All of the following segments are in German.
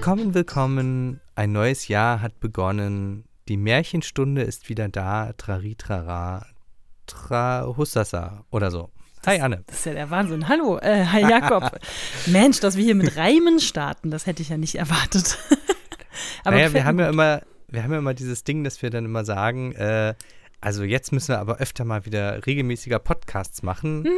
Willkommen, willkommen. Ein neues Jahr hat begonnen. Die Märchenstunde ist wieder da. Trari, trara, tra, hussasa oder so. Hi, Anne. Das ist ja der Wahnsinn. Hallo, äh, hi Jakob. Mensch, dass wir hier mit Reimen starten, das hätte ich ja nicht erwartet. Aber naja, wir haben ja immer, wir haben ja immer dieses Ding, dass wir dann immer sagen, äh, also jetzt müssen wir aber öfter mal wieder regelmäßiger Podcasts machen. Mhm.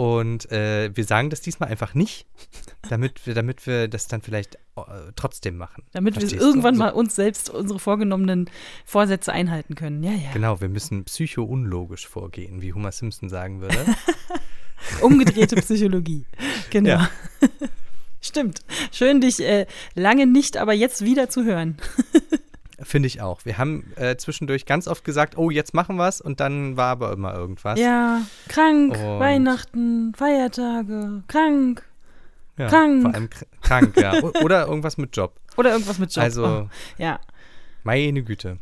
Und äh, wir sagen das diesmal einfach nicht, damit wir, damit wir das dann vielleicht äh, trotzdem machen. Damit Verstehst wir irgendwann so. mal uns selbst unsere vorgenommenen Vorsätze einhalten können. Ja, ja. Genau, wir müssen psycho-unlogisch vorgehen, wie Homer Simpson sagen würde. Umgedrehte Psychologie. Genau. Ja. Stimmt. Schön, dich äh, lange nicht, aber jetzt wieder zu hören. Finde ich auch. Wir haben äh, zwischendurch ganz oft gesagt, oh, jetzt machen wir es und dann war aber immer irgendwas. Ja, krank, und Weihnachten, Feiertage, krank, ja, krank. Vor allem krank, ja. Oder irgendwas mit Job. Oder irgendwas mit Job. Also, oh, ja. Meine Güte.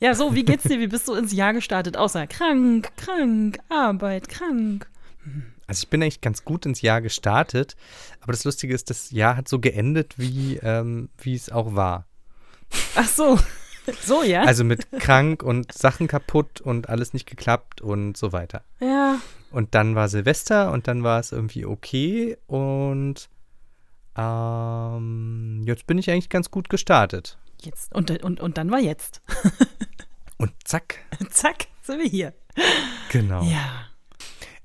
Ja, so, wie geht's dir? Wie bist du ins Jahr gestartet? Außer krank, krank, Arbeit, krank. Also ich bin eigentlich ganz gut ins Jahr gestartet, aber das Lustige ist, das Jahr hat so geendet, wie, ähm, wie es auch war. Ach so. So, ja? Also mit krank und Sachen kaputt und alles nicht geklappt und so weiter. Ja. Und dann war Silvester und dann war es irgendwie okay und ähm, jetzt bin ich eigentlich ganz gut gestartet. Jetzt. Und, und, und dann war jetzt. und zack. zack, sind wir hier. Genau. Ja.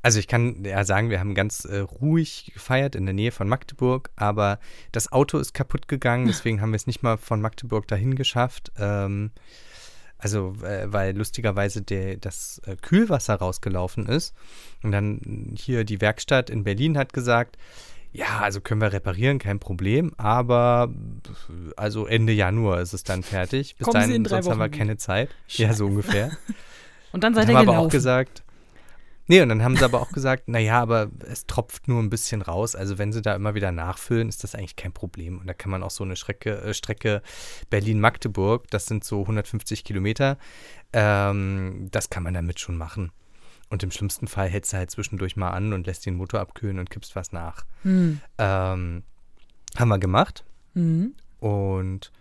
Also ich kann ja sagen, wir haben ganz äh, ruhig gefeiert in der Nähe von Magdeburg, aber das Auto ist kaputt gegangen, deswegen haben wir es nicht mal von Magdeburg dahin geschafft. Ähm, also, äh, weil lustigerweise der, das äh, Kühlwasser rausgelaufen ist. Und dann hier die Werkstatt in Berlin hat gesagt, ja, also können wir reparieren, kein Problem, aber also Ende Januar ist es dann fertig. Bis Kommen dahin, sonst Wochen haben wir keine Zeit. Scheiße. Ja, so ungefähr. Und dann seid ihr gelaufen. aber auch gesagt, Nee, und dann haben sie aber auch gesagt, naja, aber es tropft nur ein bisschen raus. Also wenn sie da immer wieder nachfüllen, ist das eigentlich kein Problem. Und da kann man auch so eine Strecke, äh, Strecke Berlin-Magdeburg, das sind so 150 Kilometer, ähm, das kann man damit schon machen. Und im schlimmsten Fall hältst du halt zwischendurch mal an und lässt den Motor abkühlen und kippst was nach. Hm. Ähm, haben wir gemacht. Mhm. Und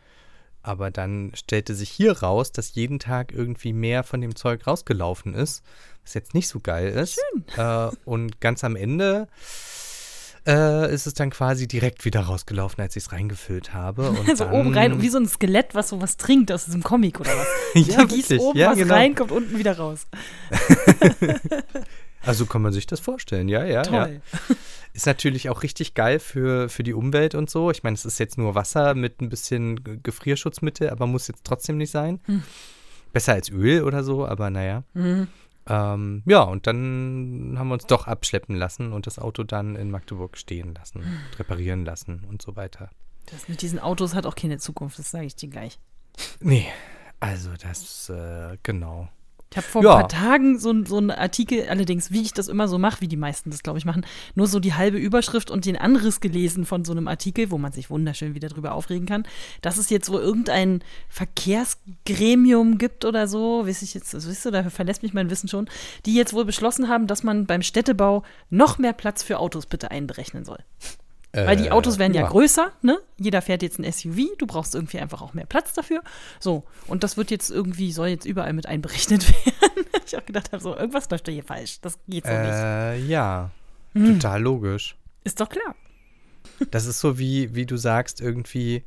aber dann stellte sich hier raus, dass jeden Tag irgendwie mehr von dem Zeug rausgelaufen ist, was jetzt nicht so geil ist. Schön. Äh, und ganz am Ende äh, ist es dann quasi direkt wieder rausgelaufen, als ich es reingefüllt habe. Und also oben rein, wie so ein Skelett, was sowas trinkt aus diesem Comic oder was. ja, gießt oben ja, was genau. rein, kommt unten wieder raus. also kann man sich das vorstellen, ja, ja. Toll. Ja. Ist natürlich auch richtig geil für, für die Umwelt und so. Ich meine, es ist jetzt nur Wasser mit ein bisschen Gefrierschutzmittel, aber muss jetzt trotzdem nicht sein. Hm. Besser als Öl oder so, aber naja. Mhm. Ähm, ja, und dann haben wir uns doch abschleppen lassen und das Auto dann in Magdeburg stehen lassen, hm. reparieren lassen und so weiter. Das mit diesen Autos hat auch keine Zukunft, das sage ich dir gleich. Nee, also das, äh, genau. Ich habe vor ja. ein paar Tagen so, so einen Artikel, allerdings, wie ich das immer so mache, wie die meisten das, glaube ich, machen, nur so die halbe Überschrift und den Anriss gelesen von so einem Artikel, wo man sich wunderschön wieder drüber aufregen kann, dass es jetzt wohl irgendein Verkehrsgremium gibt oder so, weiß ich jetzt, also, weißt du, da verlässt mich mein Wissen schon, die jetzt wohl beschlossen haben, dass man beim Städtebau noch mehr Platz für Autos bitte einberechnen soll. Weil die Autos werden ja, ja, größer, ne? Jeder fährt jetzt ein SUV, du brauchst irgendwie einfach auch mehr Platz dafür. So, und das wird jetzt irgendwie, soll jetzt überall mit einberechnet werden. ich auch gedacht habe, so, irgendwas läuft da hier falsch. Das geht so äh, nicht. Ja, hm. total logisch. Ist doch klar. das ist so wie, wie du sagst, irgendwie,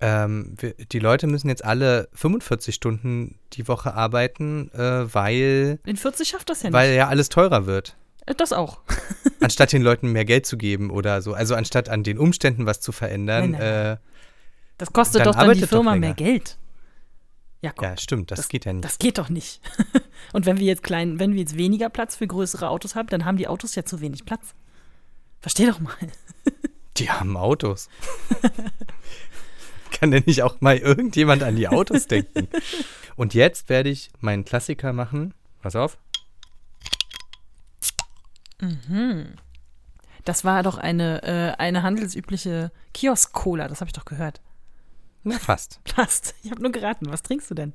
ähm, wir, die Leute müssen jetzt alle 45 Stunden die Woche arbeiten, äh, weil. In 40 schafft das ja nicht. Weil ja alles teurer wird. Äh, das auch. anstatt den Leuten mehr Geld zu geben oder so, also anstatt an den Umständen was zu verändern. Nein, nein. Äh, das kostet dann doch dann die Firma mehr Geld. Jakob, ja, stimmt, das, das, geht ja nicht. Das geht doch nicht. Und wenn wir jetzt klein, wenn wir jetzt weniger Platz für größere Autos haben, dann haben die Autos ja zu wenig Platz. Versteh doch mal. Die haben Autos. Kann denn nicht auch mal irgendjemand an die Autos denken? Und jetzt werde ich meinen Klassiker machen. Pass auf. Mhm. Das war doch eine, äh, eine handelsübliche Kiosk-Cola, das habe ich doch gehört. Na, fast. Fast. Ich habe nur geraten. Was trinkst du denn?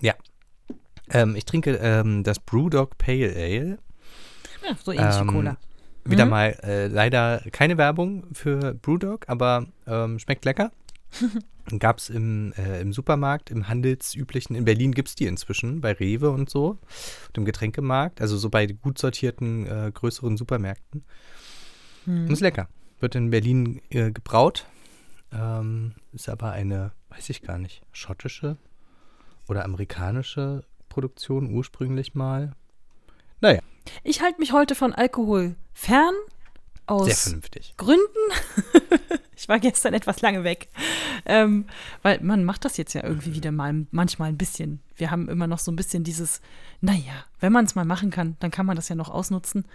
Ja. Ähm, ich trinke ähm, das Brewdog Pale Ale. Ja, so ähnlich ähm, wie Cola. wieder Mhm. mal äh, leider keine Werbung für Brewdog, aber ähm, schmeckt lecker. Gab es im, äh, im Supermarkt, im handelsüblichen, in Berlin gibt es die inzwischen, bei Rewe und so, und im Getränkemarkt, also so bei gut sortierten äh, größeren Supermärkten. Und ist lecker. Wird in Berlin äh, gebraut. Ähm, ist aber eine, weiß ich gar nicht, schottische oder amerikanische Produktion ursprünglich mal. Naja, Ich halte mich heute von Alkohol fern. sehr Aus. Gründen. ich war gestern etwas lange weg. Ähm, weil man macht das jetzt ja irgendwie wieder mal manchmal ein bisschen. Wir haben immer noch so ein bisschen dieses, naja, wenn man es mal machen kann, dann kann man das ja noch ausnutzen.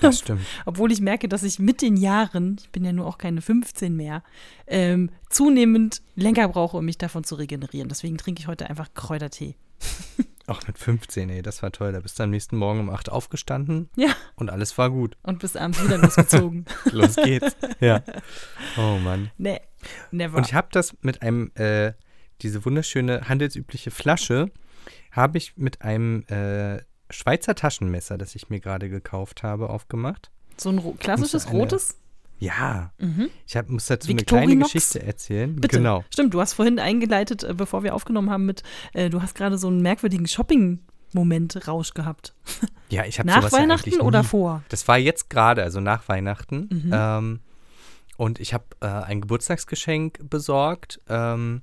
Das stimmt. Obwohl ich merke, dass ich mit den Jahren, ich bin ja nur auch keine 15 mehr, ähm, zunehmend länger brauche, um mich davon zu regenerieren. Deswegen trinke ich heute einfach Kräutertee. Auch mit 15, ey, das war toll. Da bist du am nächsten Morgen um 8 aufgestanden Ja, und alles war gut. und bis abends wieder losgezogen. Los geht's. ja. Oh Mann. nee, never. Und ich habe das mit einem, äh, diese wunderschöne handelsübliche Flasche, habe ich mit einem äh, Schweizer Taschenmesser, das ich mir gerade gekauft habe, aufgemacht. so ein ro klassisches eine- rotes? Ja, Mhm. ich hab, muss dazu eine kleine Victorinox? Geschichte erzählen. Bitte. Genau. Stimmt, du hast vorhin eingeleitet, äh, bevor wir aufgenommen haben, mit, äh, du hast gerade so einen merkwürdigen Shopping-Moment-Rausch gehabt. Ja, ich habe Nach ja Weihnachten eigentlich oder vor? Das war jetzt gerade, also nach Weihnachten. Mhm. Ähm, und ich habe äh, ein Geburtstagsgeschenk besorgt. Ähm,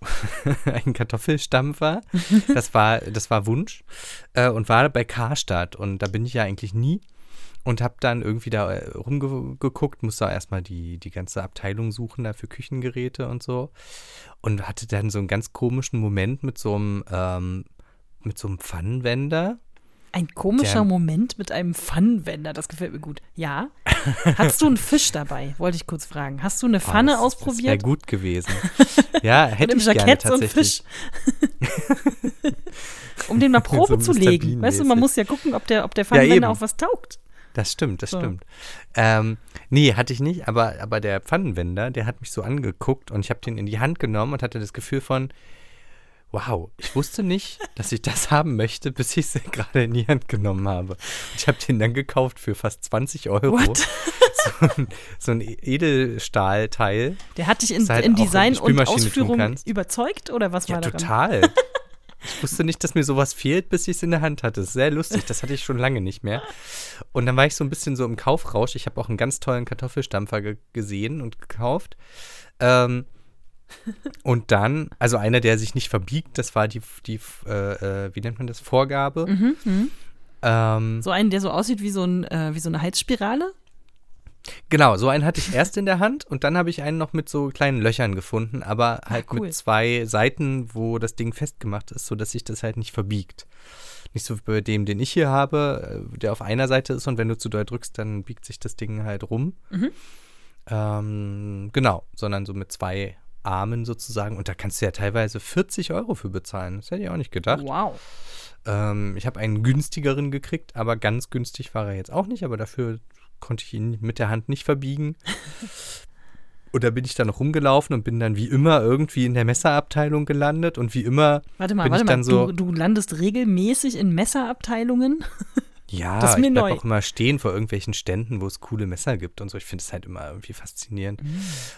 einen Kartoffelstampfer. Das war, das war Wunsch. Äh, und war bei Karstadt. Und da bin ich ja eigentlich nie. Und habe dann irgendwie da äh, rumgeguckt, musste auch erstmal die, die ganze Abteilung suchen da für Küchengeräte und so. Und hatte dann so einen ganz komischen Moment mit so einem, ähm, mit so einem Pfannenwender. Ein komischer Der- Moment mit einem Pfannenwender, das gefällt mir gut. Ja. Hattest du einen Fisch dabei? Wollte ich kurz fragen. Hast du eine Pfanne Oh, das- Das ausprobiert? wäre gut gewesen. Ja, hätte Mit ich gerne tatsächlich. Fisch. um den mal Probe So zu legen. Weißt du, man muss ja gucken, ob der, ob der. Pfannenwender auch was taugt. Das stimmt, das So. stimmt. Ähm, nee, hatte ich nicht, aber, aber der Pfannenwender, der hat mich so angeguckt und ich habe den in die Hand genommen und hatte das Gefühl von, wow, ich wusste nicht, dass ich das haben möchte, bis ich es gerade in die Hand genommen habe. Ich habe den dann gekauft für fast 20 Euro. What? So ein, so ein Edelstahlteil. Der hat dich in, halt in Design und Ausführung überzeugt oder was Ja, war daran? total. Ich wusste nicht, dass mir sowas fehlt, bis ich es in der Hand hatte. Sehr lustig, das hatte ich schon lange nicht mehr. Und dann war ich so ein bisschen so im Kaufrausch. Ich habe auch einen ganz tollen Kartoffelstampfer ge gesehen und gekauft. Ähm, und dann, also einer, der sich nicht verbiegt, das war die, die äh, äh, wie nennt man das, Vorgabe. Mhm, mhm. Ähm, So einen, der so aussieht wie so, ein, äh, wie so eine Heizspirale? Genau, so einen hatte ich erst in der Hand und dann habe ich einen noch mit so kleinen Löchern gefunden, aber halt cool. mit zwei Seiten, wo das Ding festgemacht ist, sodass sich das halt nicht verbiegt. Nicht so wie bei dem, den ich hier habe, äh, der auf einer Seite ist und wenn du zu doll drückst, dann biegt sich das Ding halt rum. Mhm. Ähm, genau, sondern so mit zwei Armen sozusagen und da kannst du ja teilweise 40 Euro für bezahlen. Das hätte ich auch nicht gedacht. Wow. Ähm, ich habe einen günstigeren gekriegt, aber ganz günstig war er jetzt auch nicht, aber dafür konnte ich ihn mit der Hand nicht verbiegen. Und da bin ich dann rumgelaufen und bin dann wie immer irgendwie in der Messerabteilung gelandet und wie immer, Warte mal, Bin warte ich mal. dann so- du, du landest regelmäßig in Messerabteilungen? ja, Das ist mir ich bleib neu. auch immer stehen vor irgendwelchen Ständen, wo es coole Messer gibt und so. Ich finde es halt immer irgendwie faszinierend.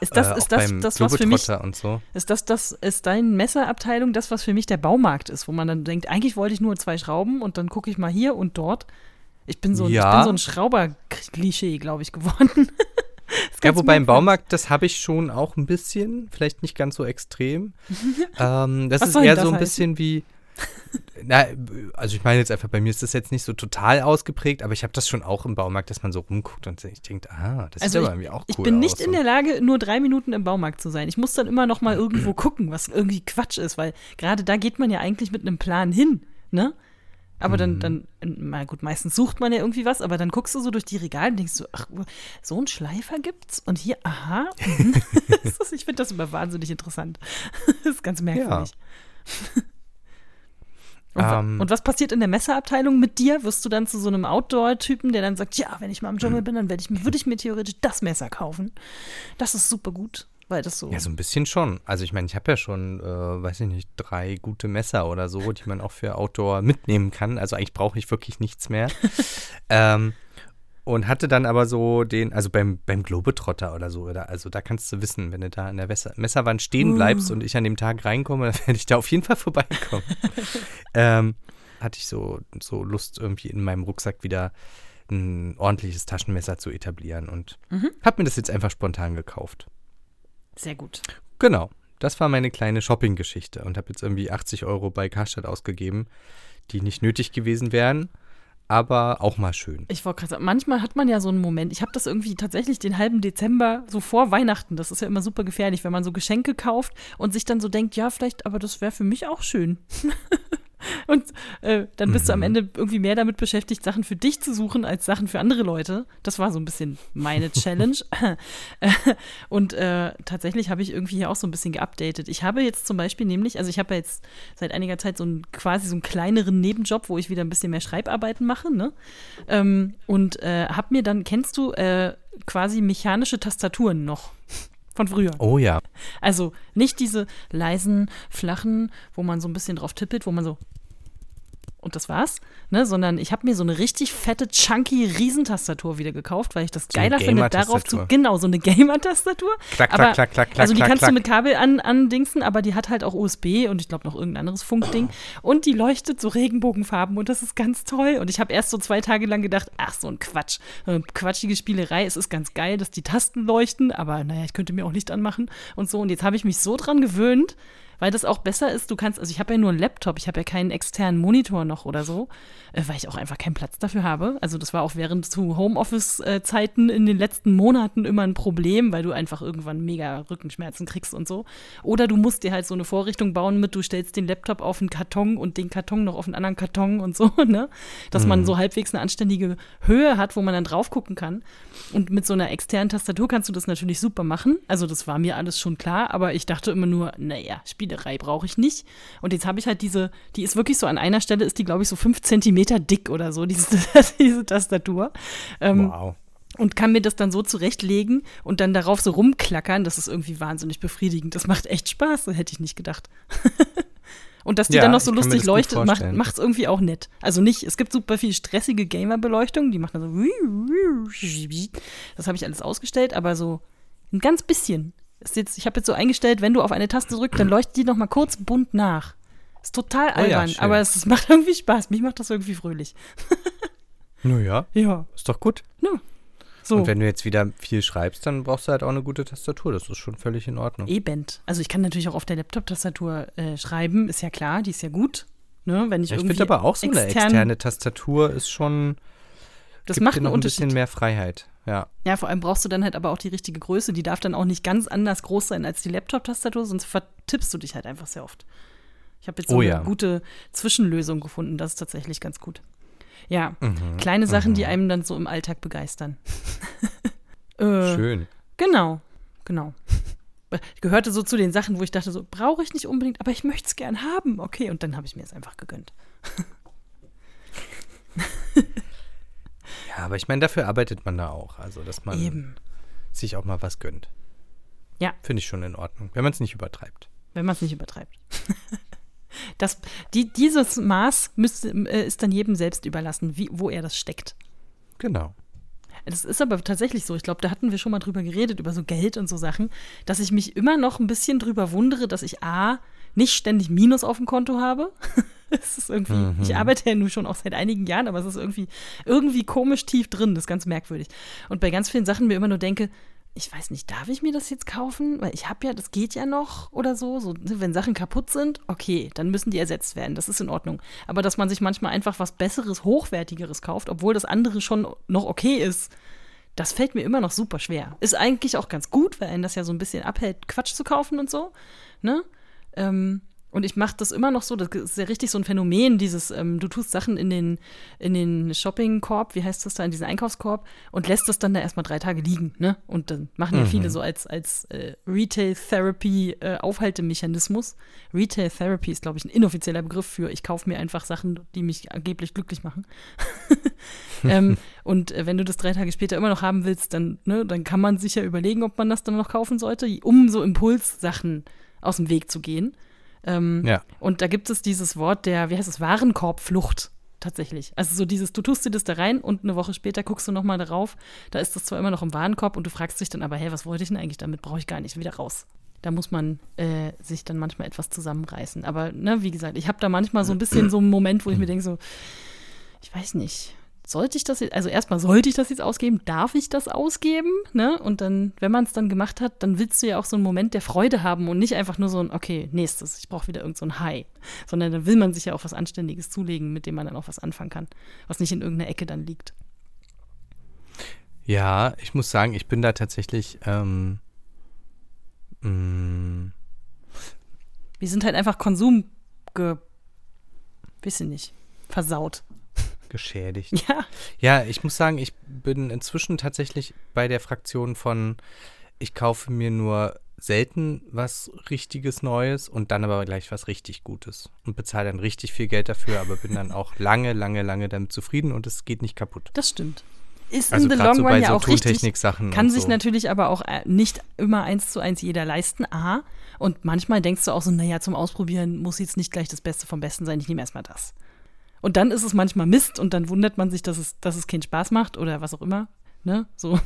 Ist das, äh, ist das, das was für mich, und so. ist das, das, ist deine Messerabteilung das, was für mich der Baumarkt ist, wo man dann denkt, eigentlich wollte ich nur zwei Schrauben und dann gucke ich mal hier und dort. Ich bin so, ein- ich Ja. bin so ein Schrauber-Klischee, glaube ich, geworden. Ja, wobei im. Baumarkt, das habe ich schon auch ein bisschen, vielleicht nicht ganz so extrem. ähm, das Was ist eher das so ein heißen? bisschen wie. Na, also ich meine jetzt einfach, bei mir ist das jetzt nicht so total ausgeprägt, aber ich habe das schon auch im Baumarkt, dass man so rumguckt und ich denke, ah, das Also sieht ich, aber irgendwie auch ich cool bin nicht aus. in der Lage, nur drei Minuten im Baumarkt zu sein. Ich muss dann immer noch mal irgendwo gucken, was irgendwie Quatsch ist, weil gerade da geht man ja eigentlich mit einem Plan hin, ne? Aber dann, Mhm. dann, na gut, meistens sucht man ja irgendwie was, aber dann guckst du so durch die Regale und denkst so, ach, so einen Schleifer gibt's? Und hier, aha. ich finde das immer wahnsinnig interessant. Das ist ganz merkwürdig. Und, wa- Ähm. und was passiert in der Messerabteilung mit dir? Wirst du dann zu so einem Outdoor-Typen, der dann sagt, ja, wenn ich mal im. Dschungel bin, dann werde ich mir, würde ich mir theoretisch das Messer kaufen. Das ist super gut, weil das so. Ja, so ein bisschen schon. Also ich meine, ich habe ja schon, äh, weiß ich nicht, drei gute Messer oder so, die man auch für Outdoor mitnehmen kann. Also eigentlich brauche ich wirklich nichts mehr. ähm, und hatte dann aber so den, also beim, beim Globetrotter oder so, oder, also da kannst du wissen, wenn du da an der Messer, Messerwand stehen bleibst uh. und ich an dem Tag reinkomme, dann werde ich da auf jeden Fall vorbeikommen. ähm, hatte ich so, so Lust, irgendwie in meinem Rucksack wieder ein ordentliches Taschenmesser zu etablieren und mhm. habe mir das jetzt einfach spontan gekauft. Sehr gut. Genau. Das war meine kleine Shopping-Geschichte und habe jetzt irgendwie 80 Euro bei Karstadt ausgegeben, die nicht nötig gewesen wären aber auch mal schön. Ich wollte gerade sagen, manchmal hat man ja so einen Moment. Ich habe das irgendwie tatsächlich den halben Dezember so vor Weihnachten. Das ist ja immer super gefährlich, wenn man so Geschenke kauft und sich dann so denkt, ja, vielleicht, aber das wäre für mich auch schön. Und äh, dann bist mhm. du am mhm. Ende irgendwie mehr damit beschäftigt, Sachen für dich zu suchen, als Sachen für andere Leute. Das war so ein bisschen meine Challenge. und äh, tatsächlich habe ich irgendwie hier auch so ein bisschen geupdatet. Ich habe jetzt zum Beispiel nämlich, also ich habe ja jetzt seit einiger Zeit so einen quasi so einen kleineren Nebenjob, wo ich wieder ein bisschen mehr Schreibarbeiten mache, ne? Ähm, und äh, habe mir dann, kennst du äh, quasi mechanische Tastaturen noch? Von früher. Oh ja. Also nicht diese leisen, flachen, wo man so ein bisschen drauf tippelt, wo man so und das war's, ne, sondern ich habe mir so eine richtig fette, chunky Riesentastatur wieder gekauft, weil ich das so geiler finde, darauf zu, genau, so eine Gamer-Tastatur. Klack, klack, klack, klack, klack. Also die klack, kannst klack. du mit Kabel an, andingsen, aber die hat halt auch USB und ich glaube noch irgendein anderes Funkding und die leuchtet so Regenbogenfarben und das ist ganz toll und ich habe erst so zwei Tage lang gedacht, ach, so ein Quatsch, eine quatschige Spielerei, es ist ganz geil, dass die Tasten leuchten, aber naja, ich könnte mir auch Licht anmachen und so und jetzt habe ich mich so dran gewöhnt, weil das auch besser ist. Du kannst, also ich habe ja nur einen Laptop, ich habe ja keinen externen Monitor noch oder so, äh, weil ich auch einfach keinen Platz dafür habe. Also das war auch während zu Homeoffice-Zeiten in den letzten Monaten immer ein Problem, weil du einfach irgendwann mega Rückenschmerzen kriegst und so. Oder du musst dir halt so eine Vorrichtung bauen mit, du stellst den Laptop auf einen Karton und den Karton noch auf einen anderen Karton und so, ne? Dass mhm. man so halbwegs eine anständige Höhe hat, wo man dann drauf gucken kann. Und mit so einer externen Tastatur kannst du das natürlich super machen. Also das war mir alles schon klar, aber ich dachte immer nur, naja, Spiel Spielerei brauche ich nicht. Und jetzt habe ich halt diese, die ist wirklich so an einer Stelle, ist die, glaube ich, so fünf Zentimeter dick oder so, diese, diese Tastatur. Ähm, wow. Und kann mir das dann so zurechtlegen und dann darauf so rumklackern. Das ist irgendwie wahnsinnig befriedigend. Das macht echt Spaß, das hätte ich nicht gedacht. Und dass die ja, dann noch so lustig leuchtet, macht es irgendwie auch nett. Also nicht, es gibt super viel stressige Gamer-Beleuchtung, die macht dann so. Das habe ich alles ausgestellt, aber so ein ganz bisschen ist jetzt, ich habe jetzt so eingestellt, wenn du auf eine Taste drückst, dann leuchtet die noch mal kurz bunt nach. Ist total albern, oh ja, aber es, es, macht irgendwie Spaß. Mich macht das irgendwie fröhlich. naja. Ja. Ist doch gut. Ja. So. Und wenn du jetzt wieder viel schreibst, dann brauchst du halt auch eine gute Tastatur. Das ist schon völlig in Ordnung. Eben. Also ich kann natürlich auch auf der Laptop-Tastatur äh, schreiben, ist ja klar, die ist ja gut. Ne? Wenn ich ja, ich finde aber auch so eine externe Tastatur ist schon. Das macht dir noch ein bisschen mehr Freiheit. Ja. Ja, vor allem brauchst du dann halt aber auch die richtige Größe. Die darf dann auch nicht ganz anders groß sein als die Laptop-Tastatur, sonst vertippst du dich halt einfach sehr oft. Ich habe jetzt so oh, ja. eine gute Zwischenlösung gefunden. Das ist tatsächlich ganz gut. Ja, mhm, kleine Sachen, mhm. die einem dann so im Alltag begeistern. äh, Schön. Genau, genau. Gehörte so zu den Sachen, wo ich dachte, so brauche ich nicht unbedingt, aber ich möchte es gern haben. Okay, und dann habe ich mir es einfach gegönnt. Ja, aber ich meine, dafür arbeitet man da auch. Also, dass man Eben. sich auch mal was gönnt. Ja. Finde ich schon in Ordnung, wenn man es nicht übertreibt. Wenn man es nicht übertreibt. das, die, dieses Maß müsste, äh, ist dann jedem selbst überlassen, wie, wo er das steckt. Genau. Das ist aber tatsächlich so. Ich glaube, da hatten wir schon mal drüber geredet, über so Geld und so Sachen, dass ich mich immer noch ein bisschen drüber wundere, dass ich A, nicht ständig Minus auf dem Konto habe. es ist irgendwie, mhm. ich arbeite ja nun schon auch seit einigen Jahren, aber es ist irgendwie, irgendwie komisch tief drin, das ist ganz merkwürdig. Und bei ganz vielen Sachen mir immer nur denke, ich weiß nicht, darf ich mir das jetzt kaufen? Weil ich habe ja, das geht ja noch oder so. so. Wenn Sachen kaputt sind, okay, dann müssen die ersetzt werden. Das ist in Ordnung. Aber dass man sich manchmal einfach was Besseres, Hochwertigeres kauft, obwohl das andere schon noch okay ist, das fällt mir immer noch super schwer. Ist eigentlich auch ganz gut, weil einen das ja so ein bisschen abhält, Quatsch zu kaufen und so. Ne? Ähm, und ich mache das immer noch so, das ist ja richtig so ein Phänomen, dieses, ähm, du tust Sachen in den, in den Shopping-Korb, wie heißt das da, in diesen Einkaufskorb und lässt das dann da erstmal drei Tage liegen, ne? Und dann machen ja mhm. viele so als, als äh, Retail-Therapy-Aufhaltemechanismus. Äh, Retail-Therapy ist, glaube ich, ein inoffizieller Begriff für, ich kaufe mir einfach Sachen, die mich angeblich glücklich machen. ähm, und äh, wenn du das drei Tage später immer noch haben willst, dann, ne, dann kann man sich ja überlegen, ob man das dann noch kaufen sollte, um so Impulssachen aus dem Weg zu gehen. Ähm, ja. Und da gibt es dieses Wort der, wie heißt es, Warenkorbflucht. tatsächlich. Also so dieses, du tust dir das da rein und eine Woche später guckst du nochmal darauf. Da ist das zwar immer noch im Warenkorb und du fragst dich dann aber, hey, was wollte ich denn eigentlich damit? Brauche ich gar nicht wieder raus. Da muss man äh, sich dann manchmal etwas zusammenreißen. Aber ne, wie gesagt, ich habe da manchmal so ein bisschen so einen Moment, wo ich mir denke, so, ich weiß nicht, sollte ich das jetzt, also erstmal sollte ich das jetzt ausgeben, darf ich das ausgeben, ne? Und dann, wenn man es dann gemacht hat, dann willst du ja auch so einen Moment der Freude haben und nicht einfach nur so ein, okay, nächstes, ich brauche wieder irgend so ein High, sondern dann will man sich ja auch was Anständiges zulegen, mit dem man dann auch was anfangen kann, was nicht in irgendeiner Ecke dann liegt. Ja, ich muss sagen, ich bin da tatsächlich, ähm, mh, Wir sind halt einfach Konsum, ge, ich nicht, versaut. Geschädigt. Ja, Ja, ich muss sagen, ich bin inzwischen tatsächlich bei der Fraktion von, ich kaufe mir nur selten was richtiges Neues und dann aber gleich was richtig Gutes und bezahle dann richtig viel Geld dafür, aber bin dann auch lange, lange, lange damit zufrieden und es geht nicht kaputt. das stimmt. Ist Also in the long so run ja so auch richtig. Kann sich so. natürlich aber auch äh, nicht immer eins zu eins jeder leisten, A. Und manchmal denkst du auch so, naja, zum Ausprobieren muss jetzt nicht gleich das Beste vom Besten sein, ich nehme erstmal das. Und dann ist es manchmal Mist und dann wundert man sich, dass es, dass es keinen Spaß macht oder was auch immer. Ne? So.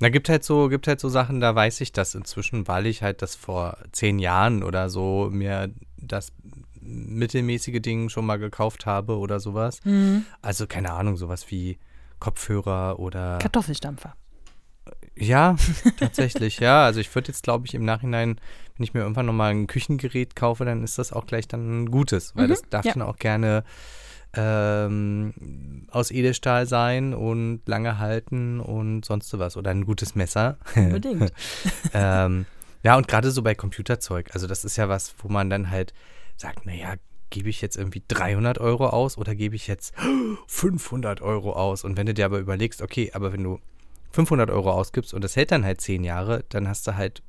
Na, gibt halt so, gibt halt so Sachen, da weiß ich das inzwischen, weil ich halt das vor zehn Jahren oder so mir das mittelmäßige Ding schon mal gekauft habe oder sowas. Mhm. Also keine Ahnung, sowas wie Kopfhörer oder Kartoffelstampfer. Ja, tatsächlich, ja. Also ich würde jetzt, glaube ich, im Nachhinein, wenn ich mir irgendwann nochmal ein Küchengerät kaufe, dann ist das auch gleich dann ein gutes, weil Mhm, das darf ja. dann auch gerne ähm, aus Edelstahl sein und lange halten und sonst was. Oder ein gutes Messer. Unbedingt. ähm, ja, und gerade so bei Computerzeug, also das ist ja was, wo man dann halt sagt, naja, gebe ich jetzt irgendwie 300 Euro aus oder gebe ich jetzt 500 Euro aus? Und wenn du dir aber überlegst, okay, aber wenn du 500 Euro ausgibst und das hält dann halt 10 Jahre, dann hast du halt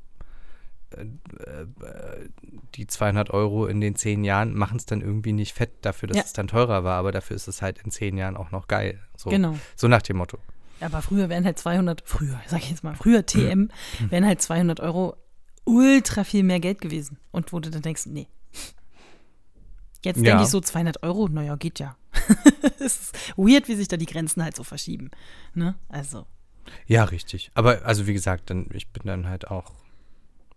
die 200 Euro in den 10 Jahren machen es dann irgendwie nicht fett dafür, dass Ja. es dann teurer war, aber dafür ist es halt in 10 Jahren auch noch geil. So, Genau. so nach dem Motto. Aber früher wären halt 200, früher, sag ich jetzt mal, früher TM, wären halt 200 Euro ultra viel mehr Geld gewesen. Und wo du dann denkst, nee. Jetzt denke Ja. ich so 200 Euro, naja, geht ja. es ist weird, wie sich da die Grenzen halt so verschieben. Ne? Also, Ja, richtig. Aber also wie gesagt, dann ich bin dann halt auch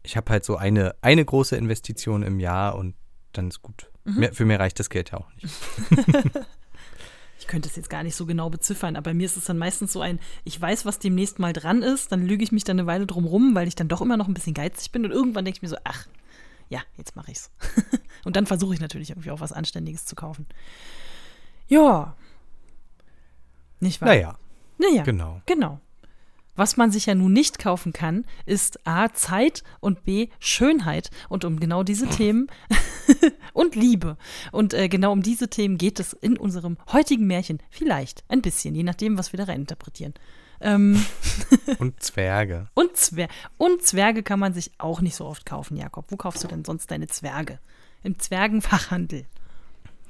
ich habe halt so eine eine große Investition im Jahr und dann ist gut. Mehr, für mehr reicht das Geld ja auch nicht. ich könnte es jetzt gar nicht so genau beziffern, aber bei mir ist es dann meistens so ein, ich weiß, was demnächst mal dran ist, dann lüge ich mich dann eine Weile drum rum, weil ich dann doch immer noch ein bisschen geizig bin und irgendwann denke ich mir so, ach, ja, jetzt mache ich's. und dann versuche ich natürlich irgendwie auch was Anständiges zu kaufen. Ja. Nicht wahr? Naja, Naja, genau. genau. Was man sich ja nun nicht kaufen kann, ist A, Zeit und B, Schönheit. Und um genau diese Themen und Liebe. Und äh, genau um diese Themen geht es in unserem heutigen Märchen. Vielleicht ein bisschen, je nachdem, was wir da reininterpretieren. Ähm, Und Zwerge. und, Zwer und Zwerge kann man sich auch nicht so oft kaufen, Jakob. Wo kaufst du denn sonst deine Zwerge? Im Zwergenfachhandel.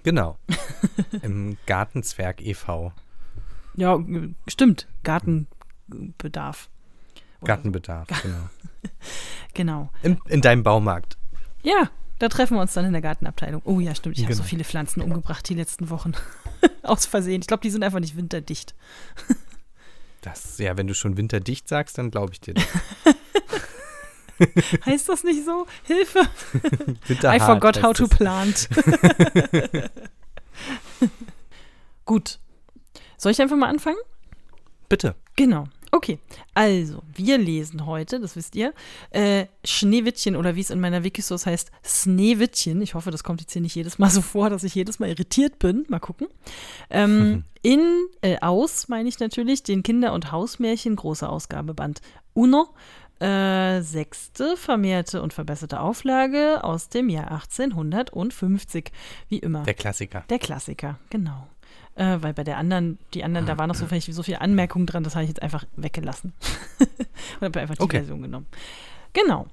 Genau. Im Gartenzwerg e.V. Ja, stimmt. Gartenbedarf. Oder Gartenbedarf, genau. so. Genau. In, in deinem Baumarkt. Ja, da treffen wir uns dann in der Gartenabteilung. Oh ja, stimmt. Ich habe so Genau. viele Pflanzen umgebracht die letzten Wochen. Aus Versehen. Ich glaube, die sind einfach nicht winterdicht. Das, ja, wenn du schon winterdicht sagst, dann glaube ich dir das. Heißt das nicht so? Hilfe! I forgot how to plant. Gut. Soll ich einfach mal anfangen? Bitte. Genau. Okay, also, wir lesen heute, das wisst ihr, äh, Schneewittchen oder wie es in meiner Wikisource heißt, Sneewittchen. Ich hoffe, das kommt jetzt hier nicht jedes Mal so vor, dass ich jedes Mal irritiert bin. Mal gucken. Ähm, in, äh, aus, meine ich natürlich, den Kinder- und Hausmärchen, große Ausgabe, Band Uno. Äh, sechste vermehrte und verbesserte Auflage aus dem Jahr 1850. Wie immer. Der Klassiker. Der Klassiker, genau. Äh, weil bei der anderen, die anderen, da waren noch so, viel- so viele Anmerkungen dran, das habe ich jetzt einfach weggelassen. und habe einfach die Okay. Version genommen. Genau.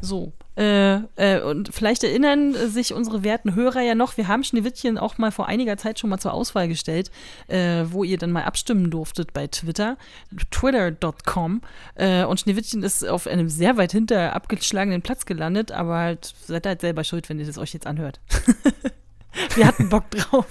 So. Äh, äh, und vielleicht erinnern sich unsere werten Hörer ja noch, wir haben Schneewittchen auch mal vor einiger Zeit schon mal zur Auswahl gestellt, äh, wo ihr dann mal abstimmen durftet bei Twitter, twitter.com. Äh, und Schneewittchen ist auf einem sehr weit hinter abgeschlagenen Platz gelandet, aber halt seid halt selber schuld, wenn ihr das euch jetzt anhört. wir hatten Bock drauf.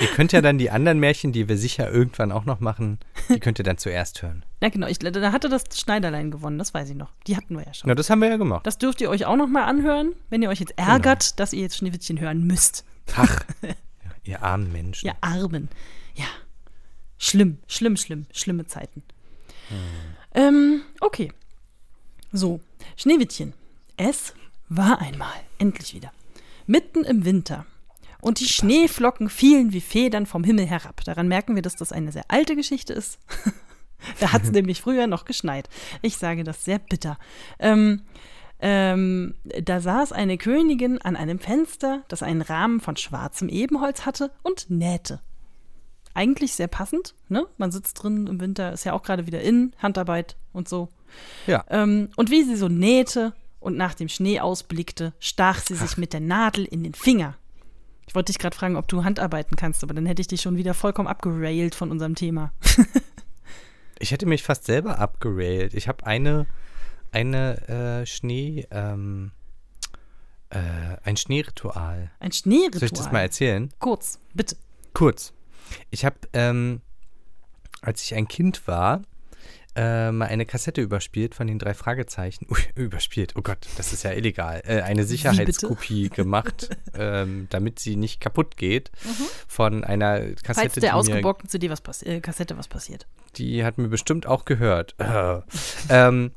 Ihr könnt ja dann die anderen Märchen, die wir sicher irgendwann auch noch machen, die könnt ihr dann zuerst hören. Ja, genau. Ich, da hatte das Schneiderlein gewonnen, das weiß ich noch. Die hatten wir ja schon. Na, das haben wir ja gemacht. Das dürft ihr euch auch noch mal anhören, wenn ihr euch jetzt ärgert, dass ihr jetzt Schneewittchen hören müsst. Ach, ihr armen Menschen. Ja, Armen. Ja. Schlimm, schlimm, schlimm. Schlimme Zeiten. Ähm, okay. So, Schneewittchen. Es war einmal, endlich wieder, mitten im Winter. Und die Schneeflocken fielen wie Federn vom Himmel herab. Daran merken wir, dass das eine sehr alte Geschichte ist. da hat es nämlich früher noch geschneit. Ich sage das sehr bitter. Ähm, ähm, da saß eine Königin an einem Fenster, das einen Rahmen von schwarzem Ebenholz hatte und nähte. Eigentlich sehr passend, ne? Man sitzt drin im Winter, ist ja auch gerade wieder in, Handarbeit und so. Ja. Ähm, und wie sie so nähte und nach dem Schnee ausblickte, stach sie sich mit der Nadel in den Finger. Ich wollte dich gerade fragen, ob du Handarbeiten kannst, aber dann hätte ich dich schon wieder vollkommen abgerailt von unserem Thema. Ich hätte mich fast selber abgerailt. Ich habe eine, eine äh, Schnee, ähm, äh, ein Schneeritual. Ein Schneeritual. Soll ich das mal erzählen? Kurz, bitte. Kurz. Ich habe, ähm, als ich ein Kind war, äh, mal eine Kassette überspielt von den drei Fragezeichen. Ui, überspielt, oh Gott, das ist ja illegal. Äh, eine Sicherheitskopie gemacht, ähm, damit sie nicht kaputt geht. Von einer Kassette, Mhm. Falls der mir ausgebockten CD was äh, Kassette was passiert. die hat mir bestimmt auch gehört. Äh. ähm,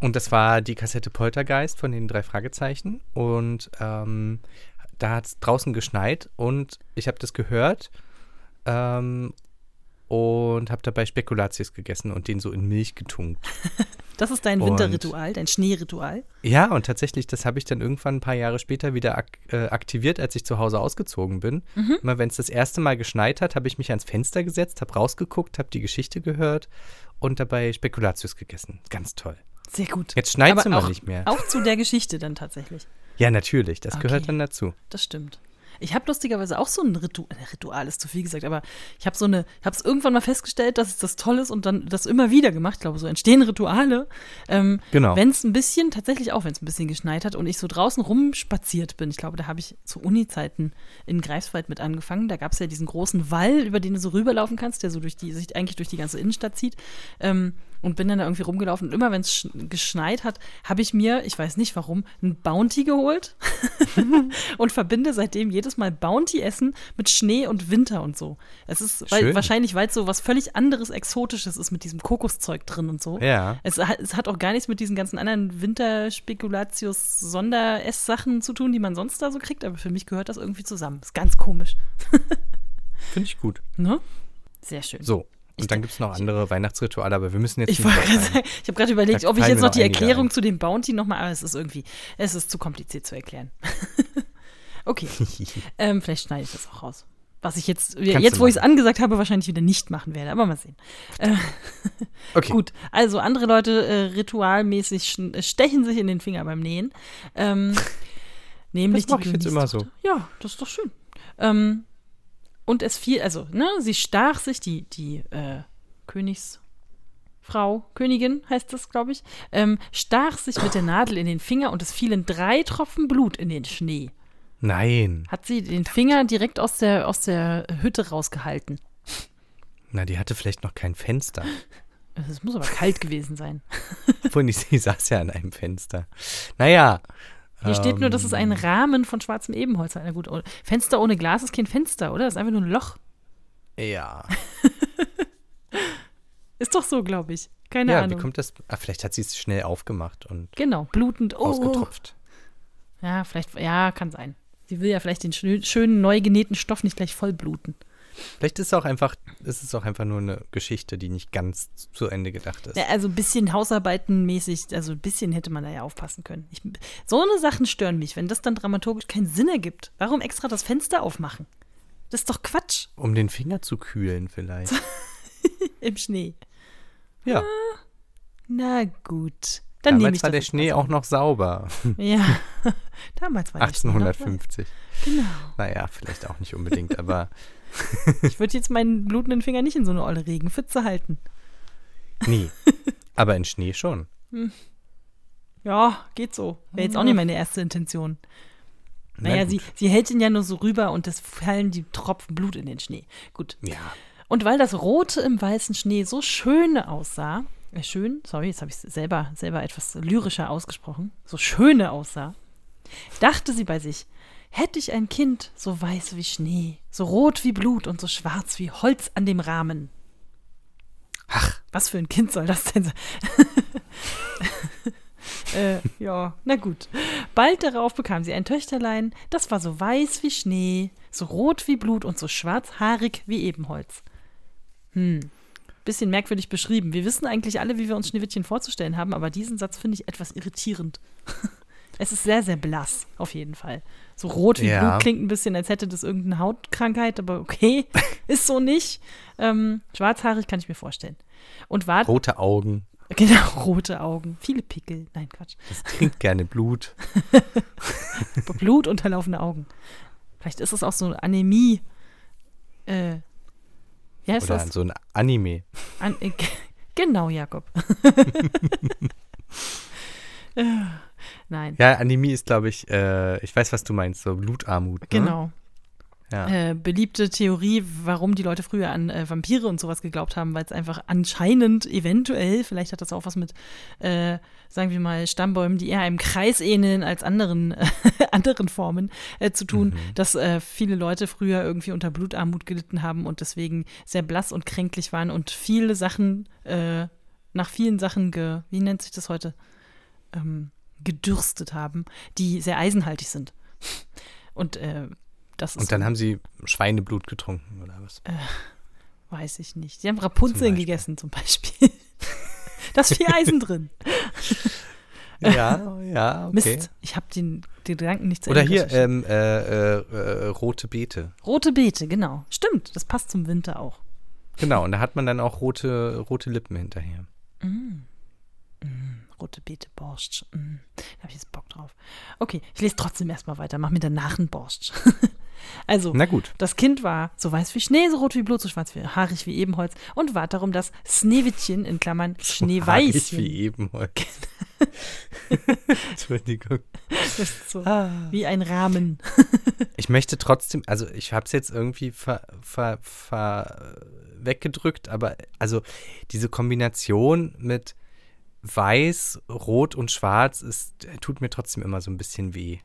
und das war die Kassette Poltergeist von den drei Fragezeichen. Und ähm, da hat es draußen geschneit und ich habe das gehört ähm, und habe dabei Spekulatius gegessen und den so in Milch getunkt. Das ist dein Und- Winterritual, dein Schneeritual. Ja, und tatsächlich, das habe ich dann irgendwann ein paar Jahre später wieder ak äh, aktiviert, als ich zu Hause ausgezogen bin. Immer wenn es das erste Mal geschneit hat, habe ich mich ans Fenster gesetzt, habe rausgeguckt, habe die Geschichte gehört und dabei Spekulatius gegessen. Ganz toll. Sehr gut. Jetzt schneit's Aber immer auch, nicht mehr. Auch zu der Geschichte dann tatsächlich. Ja, natürlich, das Okay. gehört dann dazu. Das stimmt. Ich habe lustigerweise auch so ein Ritual, Ritual ist zu viel gesagt, aber ich habe so eine, ich habe es irgendwann mal festgestellt, dass es das toll ist und dann das immer wieder gemacht. Ich glaube, so entstehen Rituale. Ähm, Genau. Wenn es ein bisschen, tatsächlich auch, wenn es ein bisschen geschneit hat und ich so draußen rumspaziert bin. Ich glaube, da habe ich zu Uni-Zeiten in Greifswald mit angefangen. Da gab es ja diesen großen Wall, über den du so rüberlaufen kannst, der so durch die, sich eigentlich durch die ganze Innenstadt zieht. Ähm, und bin dann da irgendwie rumgelaufen. Und immer wenn es geschneit hat, habe ich mir, ich weiß nicht warum, ein Bounty geholt und verbinde seitdem jedes Mal Bounty-Essen mit Schnee und Winter und so. Es ist weil, wahrscheinlich, weil es so was völlig anderes, Exotisches ist mit diesem Kokoszeug drin und so. Ja. Es, hat- es hat auch gar nichts mit diesen ganzen anderen Winterspekulatius-Sonderesssachen zu tun, die man sonst da so kriegt, aber für mich gehört das irgendwie zusammen. Ist ganz komisch. Finde ich gut. Ne? Sehr schön. So. Und dann gibt es noch andere Weihnachtsrituale, aber wir müssen jetzt Ich nicht wollte gerade übertreiben. sagen, ich habe gerade überlegt, ob ich jetzt noch die Erklärung ein. zu dem Bounty nochmal, aber es ist irgendwie, es ist zu kompliziert zu erklären. okay, ähm, vielleicht schneide ich das auch raus. Was ich jetzt, Kannst jetzt wo ich es angesagt habe, wahrscheinlich wieder nicht machen werde, aber mal sehen. Äh, Okay. Gut, also andere Leute äh, ritualmäßig äh, stechen sich in den Finger beim Nähen. Ähm, nämlich Das mach die ich jetzt immer so. Ja, das ist doch schön. Ähm, und es fiel, also, ne, sie stach sich, die, die äh, Königsfrau, Königin heißt das, glaube ich, ähm, stach sich mit der Nadel in den Finger und es fielen drei Tropfen Blut in den Schnee. Nein. Hat sie den Finger direkt aus der, aus der Hütte rausgehalten. Na, die hatte vielleicht noch kein Fenster. Es muss aber kalt gewesen sein. Die- sie saß ja an einem Fenster. Naja. Hier steht nur, dass es ähm, ein Rahmen von schwarzem Ebenholz hat. Na gut, oh, Fenster ohne Glas ist kein Fenster, oder? Das ist einfach nur ein Loch. Ja. Ist doch so, glaube ich. Keine ja, Ahnung. wie kommt das? Ah, vielleicht hat sie es schnell aufgemacht und genau, blutend. Oh, ausgetropft. Ja, vielleicht, ja, kann sein. Sie will ja vielleicht den schö- schönen, neu genähten Stoff nicht gleich voll bluten. Vielleicht ist es auch einfach, ist es auch einfach nur eine Geschichte, die nicht ganz zu Ende gedacht ist. Ja, also ein bisschen Hausarbeitenmäßig, also ein bisschen hätte man da ja aufpassen können. Ich, so eine Sachen stören mich, wenn das dann dramaturgisch keinen Sinn ergibt. Warum extra das Fenster aufmachen? Das ist doch Quatsch Um den Finger zu kühlen vielleicht. im Schnee. Ja, Na gut. Dann nehme damals ich war der Schnee auch noch sauber. Ja, damals war der Schnee noch 1850. weiß. Genau. Naja, vielleicht auch nicht unbedingt, aber Ich würde jetzt meinen blutenden Finger nicht in so eine olle Regenpfütze halten. nie. Aber in Schnee schon. Ja, geht so. Wäre jetzt auch nicht meine erste Intention. Na Naja, gut. sie, sie hält ihn ja nur so rüber und es fallen die Tropfen Blut in den Schnee. Gut. Ja. Und weil das Rote im weißen Schnee so schön aussah, äh, schön, sorry, jetzt habe ich es selber, selber etwas lyrischer ausgesprochen, so schöne aussah, dachte sie bei sich, hätte ich ein Kind so weiß wie Schnee, so rot wie Blut und so schwarz wie Holz an dem Rahmen. Ach, Was für ein Kind soll das denn sein? äh, ja, na gut. Bald darauf bekam sie ein Töchterlein, das war so weiß wie Schnee, so rot wie Blut und so schwarzhaarig wie Ebenholz. Hm. Bisschen merkwürdig beschrieben. Wir wissen eigentlich alle, wie wir uns Schneewittchen vorzustellen haben, aber diesen Satz finde ich etwas irritierend. es ist sehr, sehr blass, auf jeden Fall. So rot wie Ja. Blut klingt ein bisschen, als hätte das irgendeine Hautkrankheit, aber okay, ist so nicht. Ähm, schwarzhaarig kann ich mir vorstellen. Und war rote Augen. Genau, rote Augen, viele Pickel. Nein, Quatsch. Das trinkt gerne Blut. Blutunterlaufende Augen. Vielleicht ist es auch so eine Anämie. Äh, wie heißt Oder das? so ein Anime. An, äh, genau, Jakob. Nein, Ja, Anämie ist, glaube ich, äh, ich weiß, was du meinst, so Blutarmut. Ne? genau. Ja. Äh, beliebte Theorie, warum die Leute früher an äh, Vampire und sowas geglaubt haben, weil es einfach anscheinend, eventuell, vielleicht hat das auch was mit, äh, sagen wir mal, Stammbäumen, die eher einem Kreis ähneln als anderen, anderen Formen äh, zu tun, dass äh, viele Leute früher irgendwie unter Blutarmut gelitten haben und deswegen sehr blass und kränklich waren und viele Sachen, äh, nach vielen Sachen, ge, wie nennt sich das heute, ähm, gedürstet haben, die sehr eisenhaltig sind. Und äh, das ist Und dann haben sie Schweineblut getrunken oder was? Weiß ich nicht. Sie haben Rapunzeln Beispiel. gegessen zum Beispiel. da ist viel Eisen drin. Ja, ja, okay. Mist, ich habe den, den Gedanken nicht zu Oder hier ähm, äh, äh, äh, rote Beete. Rote Beete, genau. Stimmt, das passt zum Winter auch. Genau, und da hat man dann auch rote, rote Lippen hinterher. Rote Beete, Borscht. Mm, da habe ich jetzt Bock drauf. Okay, ich lese trotzdem erstmal weiter. Mach mir danach einen Borscht. also, Na gut. das Kind war so weiß wie Schnee, so rot wie Blut, so schwarz wie haarig wie Ebenholz und bat darum, dass Schneewittchen in Klammern Haarig Schneeweißchen. wie eben heute. Entschuldigung. Das ist so Ah. wie ein Rahmen. Ich möchte trotzdem, also ich habe es jetzt irgendwie ver, ver, ver, weggedrückt, aber also diese Kombination mit Weiß, Rot und Schwarz ist, tut mir trotzdem immer so ein bisschen weh.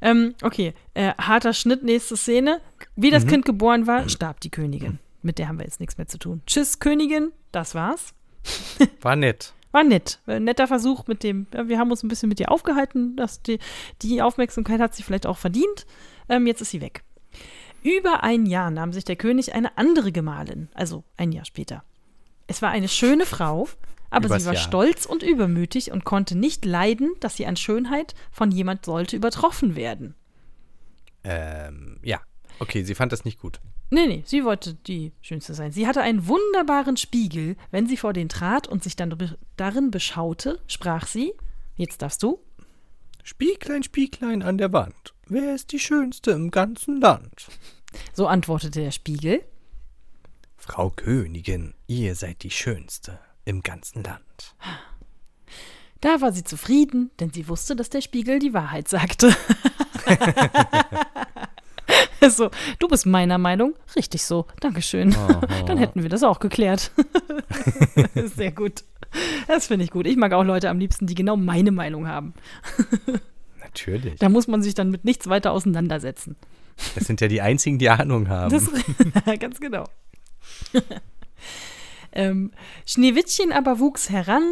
Ähm, okay, äh, harter Schnitt, nächste Szene. Wie das Mhm. Kind geboren war, starb die Königin. Mit der haben wir jetzt nichts mehr zu tun. Tschüss, Königin, das war's. War nett. War nett. Äh, netter Versuch mit dem, wir haben uns ein bisschen mit ihr aufgehalten, dass die, die Aufmerksamkeit hat sie vielleicht auch verdient. Ähm, jetzt ist sie weg. Über ein Jahr nahm sich der König eine andere Gemahlin, also ein Jahr später. Es war eine schöne Frau, aber Übers sie war Jahr. stolz und übermütig und konnte nicht leiden, dass sie an Schönheit von jemand sollte übertroffen werden. Ähm, ja. Okay, sie fand das nicht gut. Nee, nee, sie wollte die Schönste sein. Sie hatte einen wunderbaren Spiegel. Wenn sie vor den trat und sich dann darin beschaute, sprach sie, jetzt darfst du, Spieglein, Spieglein an der Wand. Wer ist die Schönste im ganzen Land? so antwortete der Spiegel. Frau Königin, ihr seid die Schönste im ganzen Land. Da war sie zufrieden, denn sie wusste, dass der Spiegel die Wahrheit sagte. so, du bist meiner Meinung. Richtig so. Dankeschön. Dann hätten wir das auch geklärt. Sehr gut. Das finde ich gut. Ich mag auch Leute am liebsten, die genau meine Meinung haben. Natürlich. Da muss man sich dann mit nichts weiter auseinandersetzen. Das sind ja die einzigen, die Ahnung haben. Das, ganz genau. Ähm, Schneewittchen aber wuchs heran.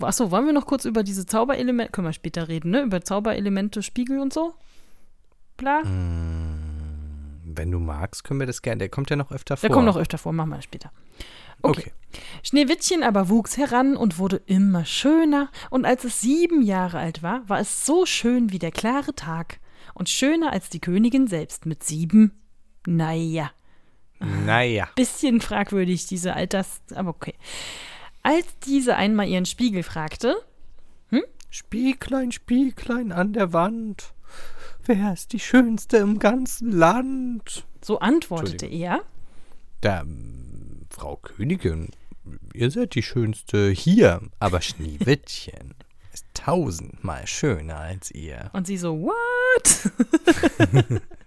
Achso, wollen wir noch kurz über diese Zauberelemente, können wir später reden, ne? Über Zauberelemente, Spiegel und so? Bla. Wenn du magst, können wir das gerne. Der kommt ja noch öfter vor. Der kommt noch öfter vor, machen wir später. Okay. Okay. Schneewittchen aber wuchs heran und wurde immer schöner, und als es sieben Jahre alt war, war es so schön wie der klare Tag und schöner als die Königin selbst mit sieben. Naja, Naja. bisschen fragwürdig, diese Alters, aber okay. Als diese einmal ihren Spiegel fragte, Spieglein, Spieglein an der Wand. Wer ist die Schönste im ganzen Land? so antwortete er, Da, ähm, Frau Königin, ihr seid die Schönste hier, aber Schneewittchen ist tausendmal schöner als ihr. Und sie so, what?